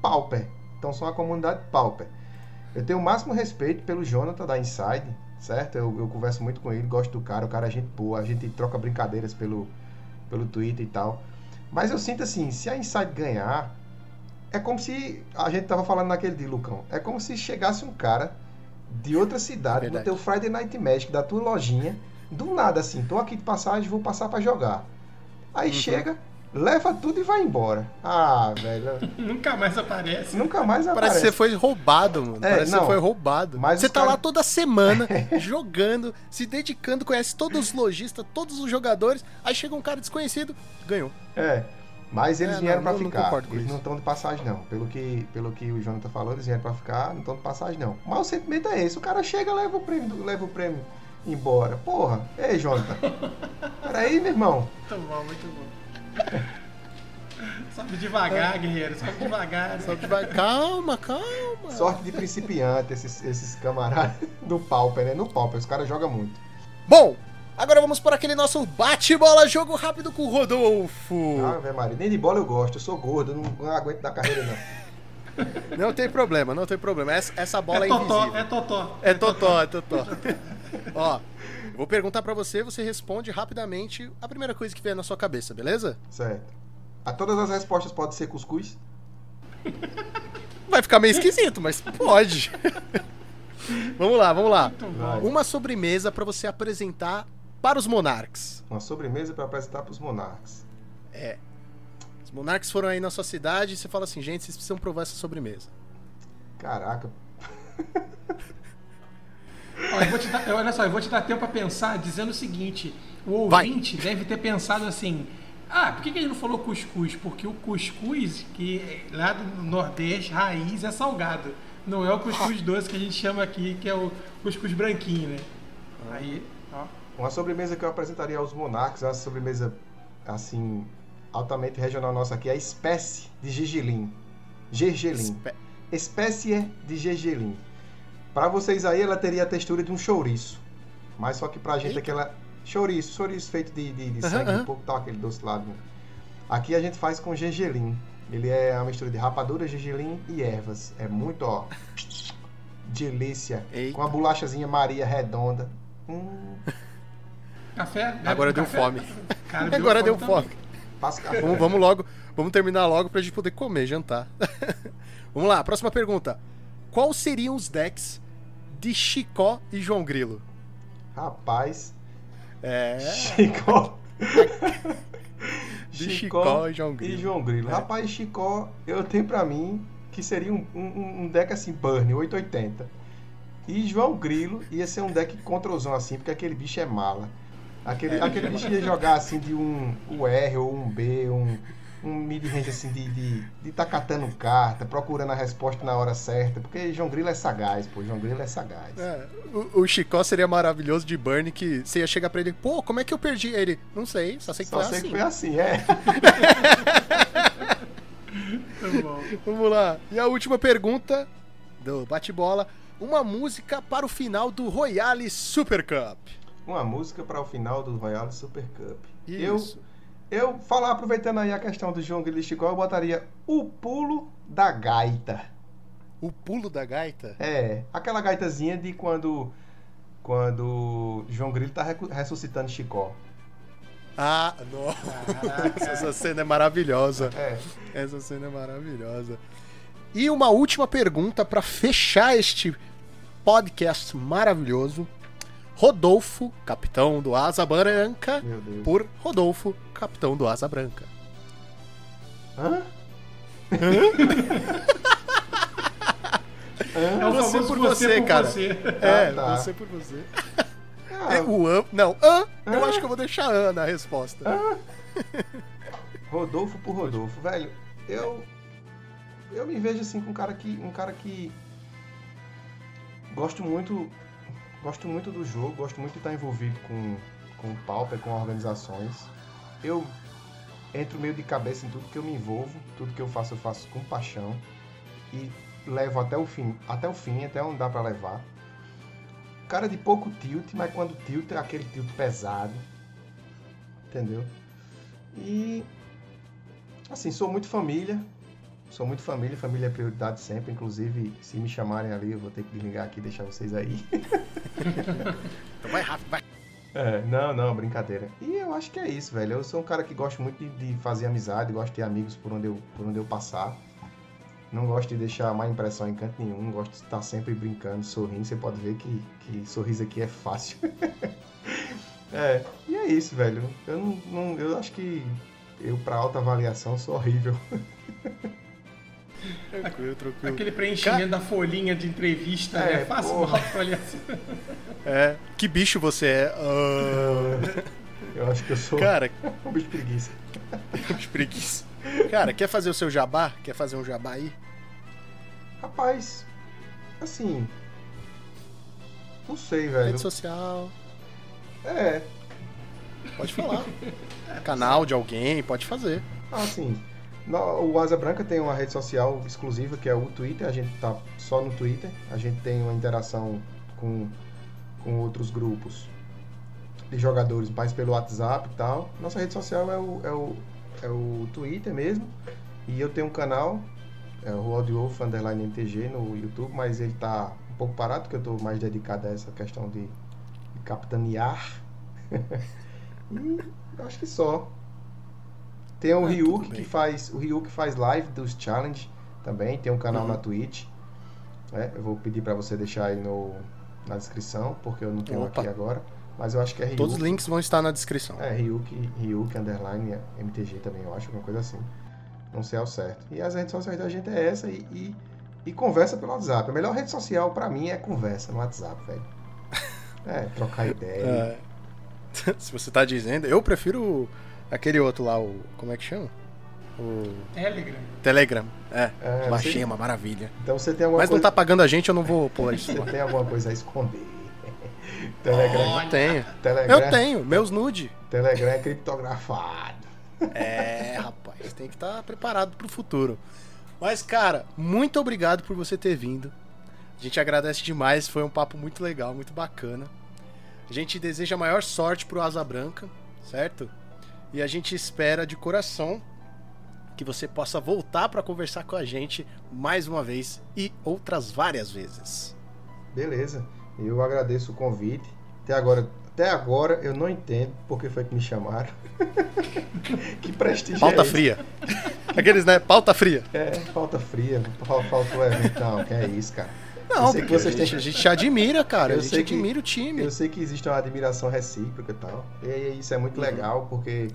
pauper. Então são uma comunidade pauper. Eu tenho o máximo respeito pelo Jonathan da Inside, certo? Eu, eu converso muito com ele, gosto do cara, o cara é gente boa, a gente troca brincadeiras pelo, pelo Twitter e tal. Mas eu sinto assim, se a Inside ganhar, é como se. A gente tava falando naquele dia, Lucão. É como se chegasse um cara de outra cidade no Verdade. teu Friday Night Magic, da tua lojinha, do nada assim, tô aqui de passagem, vou passar pra jogar. Aí chega, leva tudo e vai embora. Ah, velho. <laughs> Nunca mais aparece. Nunca mais Parece aparece. que você foi roubado, mano. É, Parece que não. você foi roubado. Mas você tá cara- lá toda semana, <laughs> jogando, se dedicando, conhece todos os lojistas, todos os jogadores. Aí chega um cara desconhecido, ganhou. É. Mas eles É, vieram não, pra não- não ficar. concordo com eles isso. não estão de passagem, não. Pelo que, pelo que o Jonathan falou, eles vieram pra ficar, não estão de passagem, não. Mas o sentimento é esse. O cara chega, leva o prêmio, leva o prêmio embora. Porra. Ei, Jonathan. <laughs> Peraí, meu irmão. Muito bom, muito bom. <laughs> Sobe devagar, guerreiro. Sobe devagar. Só que vai, calma, calma. Sorte de principiante, esses, esses camaradas do Pauper, né? No Pauper, os caras jogam muito. Bom, agora vamos para aquele nosso bate-bola jogo rápido com o Rodolfo. Ah, velho, Maria, nem de bola eu gosto. Eu sou gordo, não, não aguento da carreira, não. <laughs> Não tem problema, não tem problema. Essa, essa bola é, É totó, invisível. é totó. É totó, é totó. Ó, eu vou perguntar pra você, você responde rapidamente a primeira coisa que vier na sua cabeça, beleza? Certo. A todas as respostas podem ser cuscuz? Vai ficar meio esquisito, mas pode. <laughs> vamos lá, vamos lá. Uma sobremesa pra você apresentar para os Monarks. Uma sobremesa pra apresentar pros monarcas. Os Monarks foram aí na sua cidade e você fala assim, gente, vocês precisam provar essa sobremesa. Caraca. <laughs> Ó, eu vou te dar, olha só, eu vou te dar tempo pra pensar dizendo o seguinte: o Vai. ouvinte deve ter pensado assim. Ah, por que, que ele não falou cuscuz? Porque o cuscuz, que é lá do Nordeste, raiz, é salgado. Não é o cuscuz doce que a gente chama aqui, que é o cuscuz branquinho, né? Aí, ó. Uma sobremesa que eu apresentaria aos monarcas, uma sobremesa assim altamente regional nossa aqui, é a espécie de gergelim. Gergelim. Espe- Espécie de gergelim. Para vocês aí, ela teria a textura de um chouriço. Mas só que pra gente Eita. aquela chouriço, chouriço feito de, de, de Aham, sangue, aham. um pouco tal, aquele doce lá. né? Aqui a gente faz com gergelim. Ele é uma mistura de rapadura, gergelim e ervas. É muito, ó, delícia. Eita. Com a bolachazinha Maria redonda. Hum, Café? Agora deu café? fome. Cara, Agora deu também. fome. passa café. Vamos, vamos logo, vamos terminar logo pra gente poder comer, jantar. <laughs> vamos lá, próxima pergunta. Quais seriam os decks de Chicó e João Grilo? Rapaz, É, Chicó. <laughs> de Chicó e João e Grilo. João Grilo. É. Rapaz, Chicó, eu tenho pra mim que seria um, um, um deck assim, Burn, 880. E João Grilo ia ser um deck controlzão assim, porque aquele bicho é mala. Aquele, aquele bicho ia jogar assim de um UR ou um B, um, um mid-range assim de, de, de tá catando carta, procurando a resposta na hora certa, porque João Grilo é sagaz, pô, João Grilo é sagaz. É, o, o Chicó seria maravilhoso de Burn que você ia chegar pra ele, pô, como é que eu perdi ele? Não sei, só sei que Só foi sei assim. que foi assim, é. <laughs> Vamos lá. E a última pergunta do bate-bola. Uma música para o final do Royale Super Cup. Uma música para o final do Royal Super Cup. Isso. Eu, eu falar, aproveitando aí a questão do João Grilo e Chicó, eu botaria o pulo da gaita. O pulo da gaita. É, aquela gaitazinha de quando quando João Grilo tá ressuscitando Chicó. Ah, nossa, <laughs> essa cena é maravilhosa. É, Essa cena é maravilhosa. E uma última pergunta para fechar este podcast maravilhoso. Rodolfo, capitão do Asa Branca, por Rodolfo, capitão do Asa Branca. Hã? <laughs> É o Você por você, você, por cara. você. É, tá. você por você. Ah, É, o an, não, an, eu acho que eu vou deixar an na resposta. <laughs> Rodolfo por Rodolfo, velho. Eu eu me vejo assim com um cara que um cara que gosto muito Gosto muito do jogo, gosto muito de estar envolvido com, com o Pauper, com organizações. Eu entro meio de cabeça em tudo que eu me envolvo, tudo que eu faço eu faço com paixão e levo até o fim, até o fim, até onde dá pra levar. Cara de pouco tilt, mas quando tilt é aquele tilt pesado. Entendeu? E assim, sou muito família. Sou muito família, família é prioridade sempre. Inclusive, se me chamarem ali, eu vou ter que desligar aqui e deixar vocês aí. <laughs> Então vai rápido, vai. É, não, não, brincadeira. E eu acho que é isso, velho. Eu sou um cara que gosta muito de, de fazer amizade, gosto de ter amigos por onde, eu, por onde eu passar. Não gosto de deixar má impressão em canto nenhum, gosto de estar sempre brincando, sorrindo. Você pode ver que, que sorriso aqui é fácil. <laughs> é, e é isso, velho. Eu, não, não- eu acho que eu, pra alta avaliação, sou horrível. <laughs> Tranquilo, tranquilo. Aquele preenchimento da folhinha de entrevista É, é, fácil porra. pra avaliação. É, que bicho você é? Ah, Eu acho que eu sou cara, um bicho preguiça. que preguiça. Cara, quer fazer o seu jabá? Quer fazer um jabá aí? Rapaz, assim. Não sei, velho. Rede social, É, pode falar. Canal de alguém, pode fazer. Assim, no- o Asa Branca tem uma rede social exclusiva que é o Twitter, a gente tá só no Twitter, a gente tem uma interação com, com outros grupos de jogadores, mais pelo WhatsApp e tal. Nossa rede social é o, é o, é o Twitter mesmo, e eu tenho um canal, é o Roald Wolf Underline MTG no YouTube, mas ele tá um pouco parado, porque eu tô mais dedicado a essa questão de, de capitanear. <laughs> e acho que só. Tem o Ah, Ryuk que faz. O Ryuk faz live dos challenge também. Tem um canal Uhum. na Twitch. né? eu vou pedir pra você deixar aí no, na descrição, porque eu não tenho Opa. aqui agora. Mas eu acho que é Ryuk. Todos os links vão estar na descrição. É, Ryuk, Ryuk underline MTG também, eu acho, alguma coisa assim. Não sei ao certo. E as redes sociais da gente é essa e, e, e conversa pelo WhatsApp. A melhor rede social pra mim é conversa no WhatsApp, velho. <laughs> É, trocar ideia. É. <laughs> Se você tá dizendo, eu prefiro aquele outro lá, o. Como é que chama? O Telegram. Telegram. É, É, baixei, uma maravilha. Então você tem alguma Mas não coisa. tá pagando a gente, eu não vou pôr isso. <laughs> Você tem alguma coisa a esconder. <laughs> Telegram, Eu tenho. Telegram, Eu tenho, meus nude. Telegram é criptografado. É, rapaz, tem que estar preparado pro futuro. Mas, cara, muito obrigado por você ter vindo. A gente agradece demais, foi um papo muito legal, muito bacana. A gente deseja a maior sorte pro Asa Branca, certo? E a gente espera de coração que você possa voltar para conversar com a gente mais uma vez e outras várias vezes. Beleza. Eu agradeço o convite. Até agora, até agora eu não entendo por que foi que me chamaram. <laughs> que prestígio Pauta é fria. Aqueles, né? Pauta fria. É, falta fria. Fal- Faltou evento. Não, que é isso, cara. Não, porque vocês a, gente, têm- a gente te admira, cara. Eu a gente sei que- admira o time. Eu sei que existe uma admiração recíproca e tal. E isso é muito legal, porque,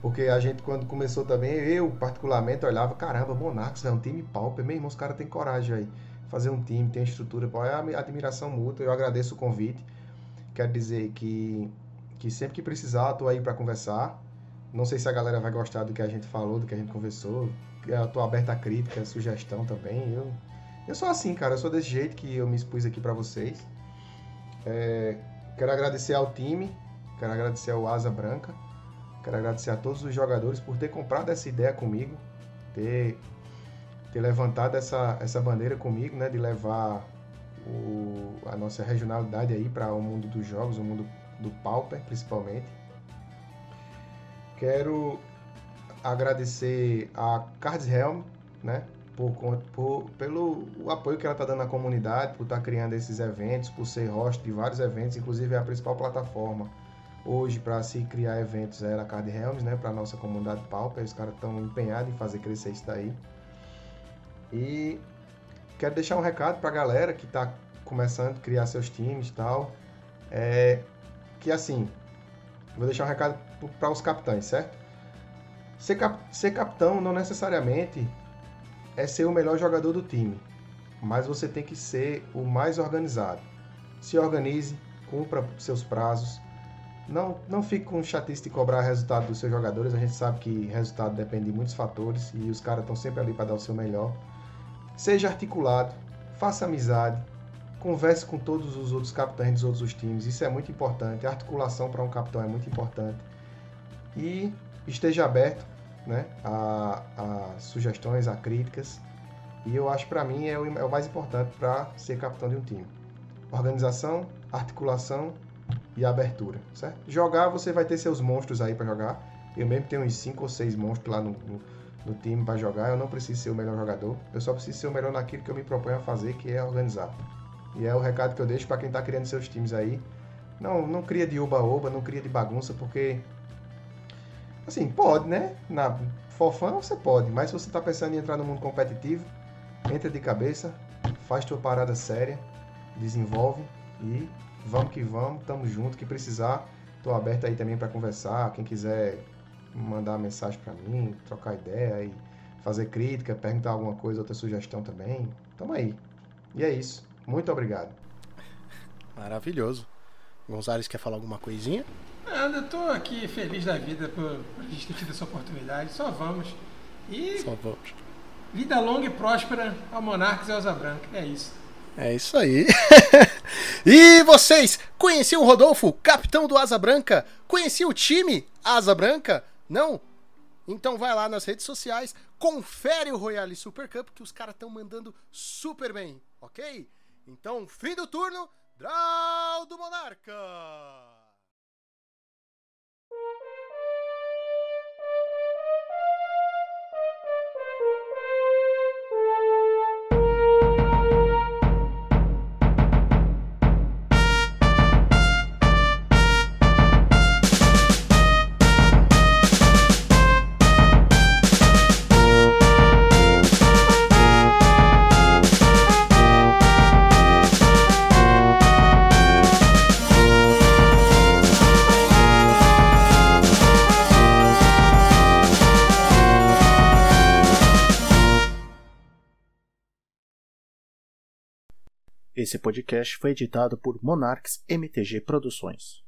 porque a gente, quando começou também, eu particularmente olhava, caramba, Monarcos é um time pauper, meu irmão, os caras têm coragem aí. Fazer um time, tem estrutura, é a admiração mútua, eu agradeço o convite. Quero dizer que, que sempre que precisar, eu tô aí para conversar. Não sei se a galera vai gostar do que a gente falou, do que a gente conversou. Eu tô aberto a crítica, sugestão também. Eu, eu sou assim, cara. Eu sou desse jeito que eu me expus aqui para vocês. É, quero agradecer ao time, quero agradecer ao Asa Branca, quero agradecer a todos os jogadores por ter comprado essa ideia comigo, ter, ter levantado essa, essa bandeira comigo, né, de levar o- a nossa regionalidade aí para o mundo dos jogos, o mundo do Pauper, principalmente. Quero agradecer a Cards Helm, né, por, por- pelo apoio que ela está dando à comunidade, por estar criando esses eventos, por ser host de vários eventos, inclusive é a principal plataforma hoje para se criar eventos é a Card Helms, né, para nossa comunidade Pauper. Os caras estão empenhados em fazer crescer isso daí. E quero deixar um recado para a galera que está começando a criar seus times e tal, é que assim, vou deixar um recado para os capitães, certo? Ser, cap- ser capitão não necessariamente é ser o melhor jogador do time, mas você tem que ser o mais organizado. Se organize, cumpra seus prazos. Não, não fique com chatice de cobrar resultado dos seus jogadores. A gente sabe que resultado depende de muitos fatores e os caras estão sempre ali para dar o seu melhor. Seja articulado, faça amizade, converse com todos os outros capitães dos outros times, isso é muito importante. A articulação para um capitão é muito importante. E esteja aberto né, a, a sugestões, a críticas. E eu acho para mim é o, é o mais importante para ser capitão de um time. Organização, articulação e abertura, certo? Jogar, você vai ter seus monstros aí para jogar. Eu mesmo tenho uns 5 ou 6 monstros lá no, no, no time para jogar. Eu não preciso ser o melhor jogador. Eu só preciso ser o melhor naquilo que eu me proponho a fazer, que é organizar. E é o recado que eu deixo para quem está criando seus times aí. Não, não cria de oba-oba, não cria de bagunça, porque assim, pode, né? Na fofã você pode, mas se você está pensando em entrar no mundo competitivo, entra de cabeça, faz tua parada séria, desenvolve e vamos que vamos, tamo junto, que precisar, tô aberto aí também para conversar, quem quiser mandar mensagem para mim, trocar ideia e fazer crítica, perguntar alguma coisa, outra sugestão também, tamo aí. E é isso. Muito obrigado. Maravilhoso. Gonzalez quer falar alguma coisinha? Nada, eu tô aqui feliz da vida por, por a gente ter tido essa oportunidade. Só vamos. E Só vamos. vida longa e próspera ao Monarques e Asa Branca. É isso. É isso aí. <laughs> e vocês, conheciam o Rodolfo, capitão do Asa Branca? Conheciam o time Asa Branca? Não? Então vai lá nas redes sociais, confere o Royale Super Cup que os caras estão mandando super bem, ok? Então, fim do turno, Draw do Monarca! Esse podcast foi editado por Monarques MTG Produções.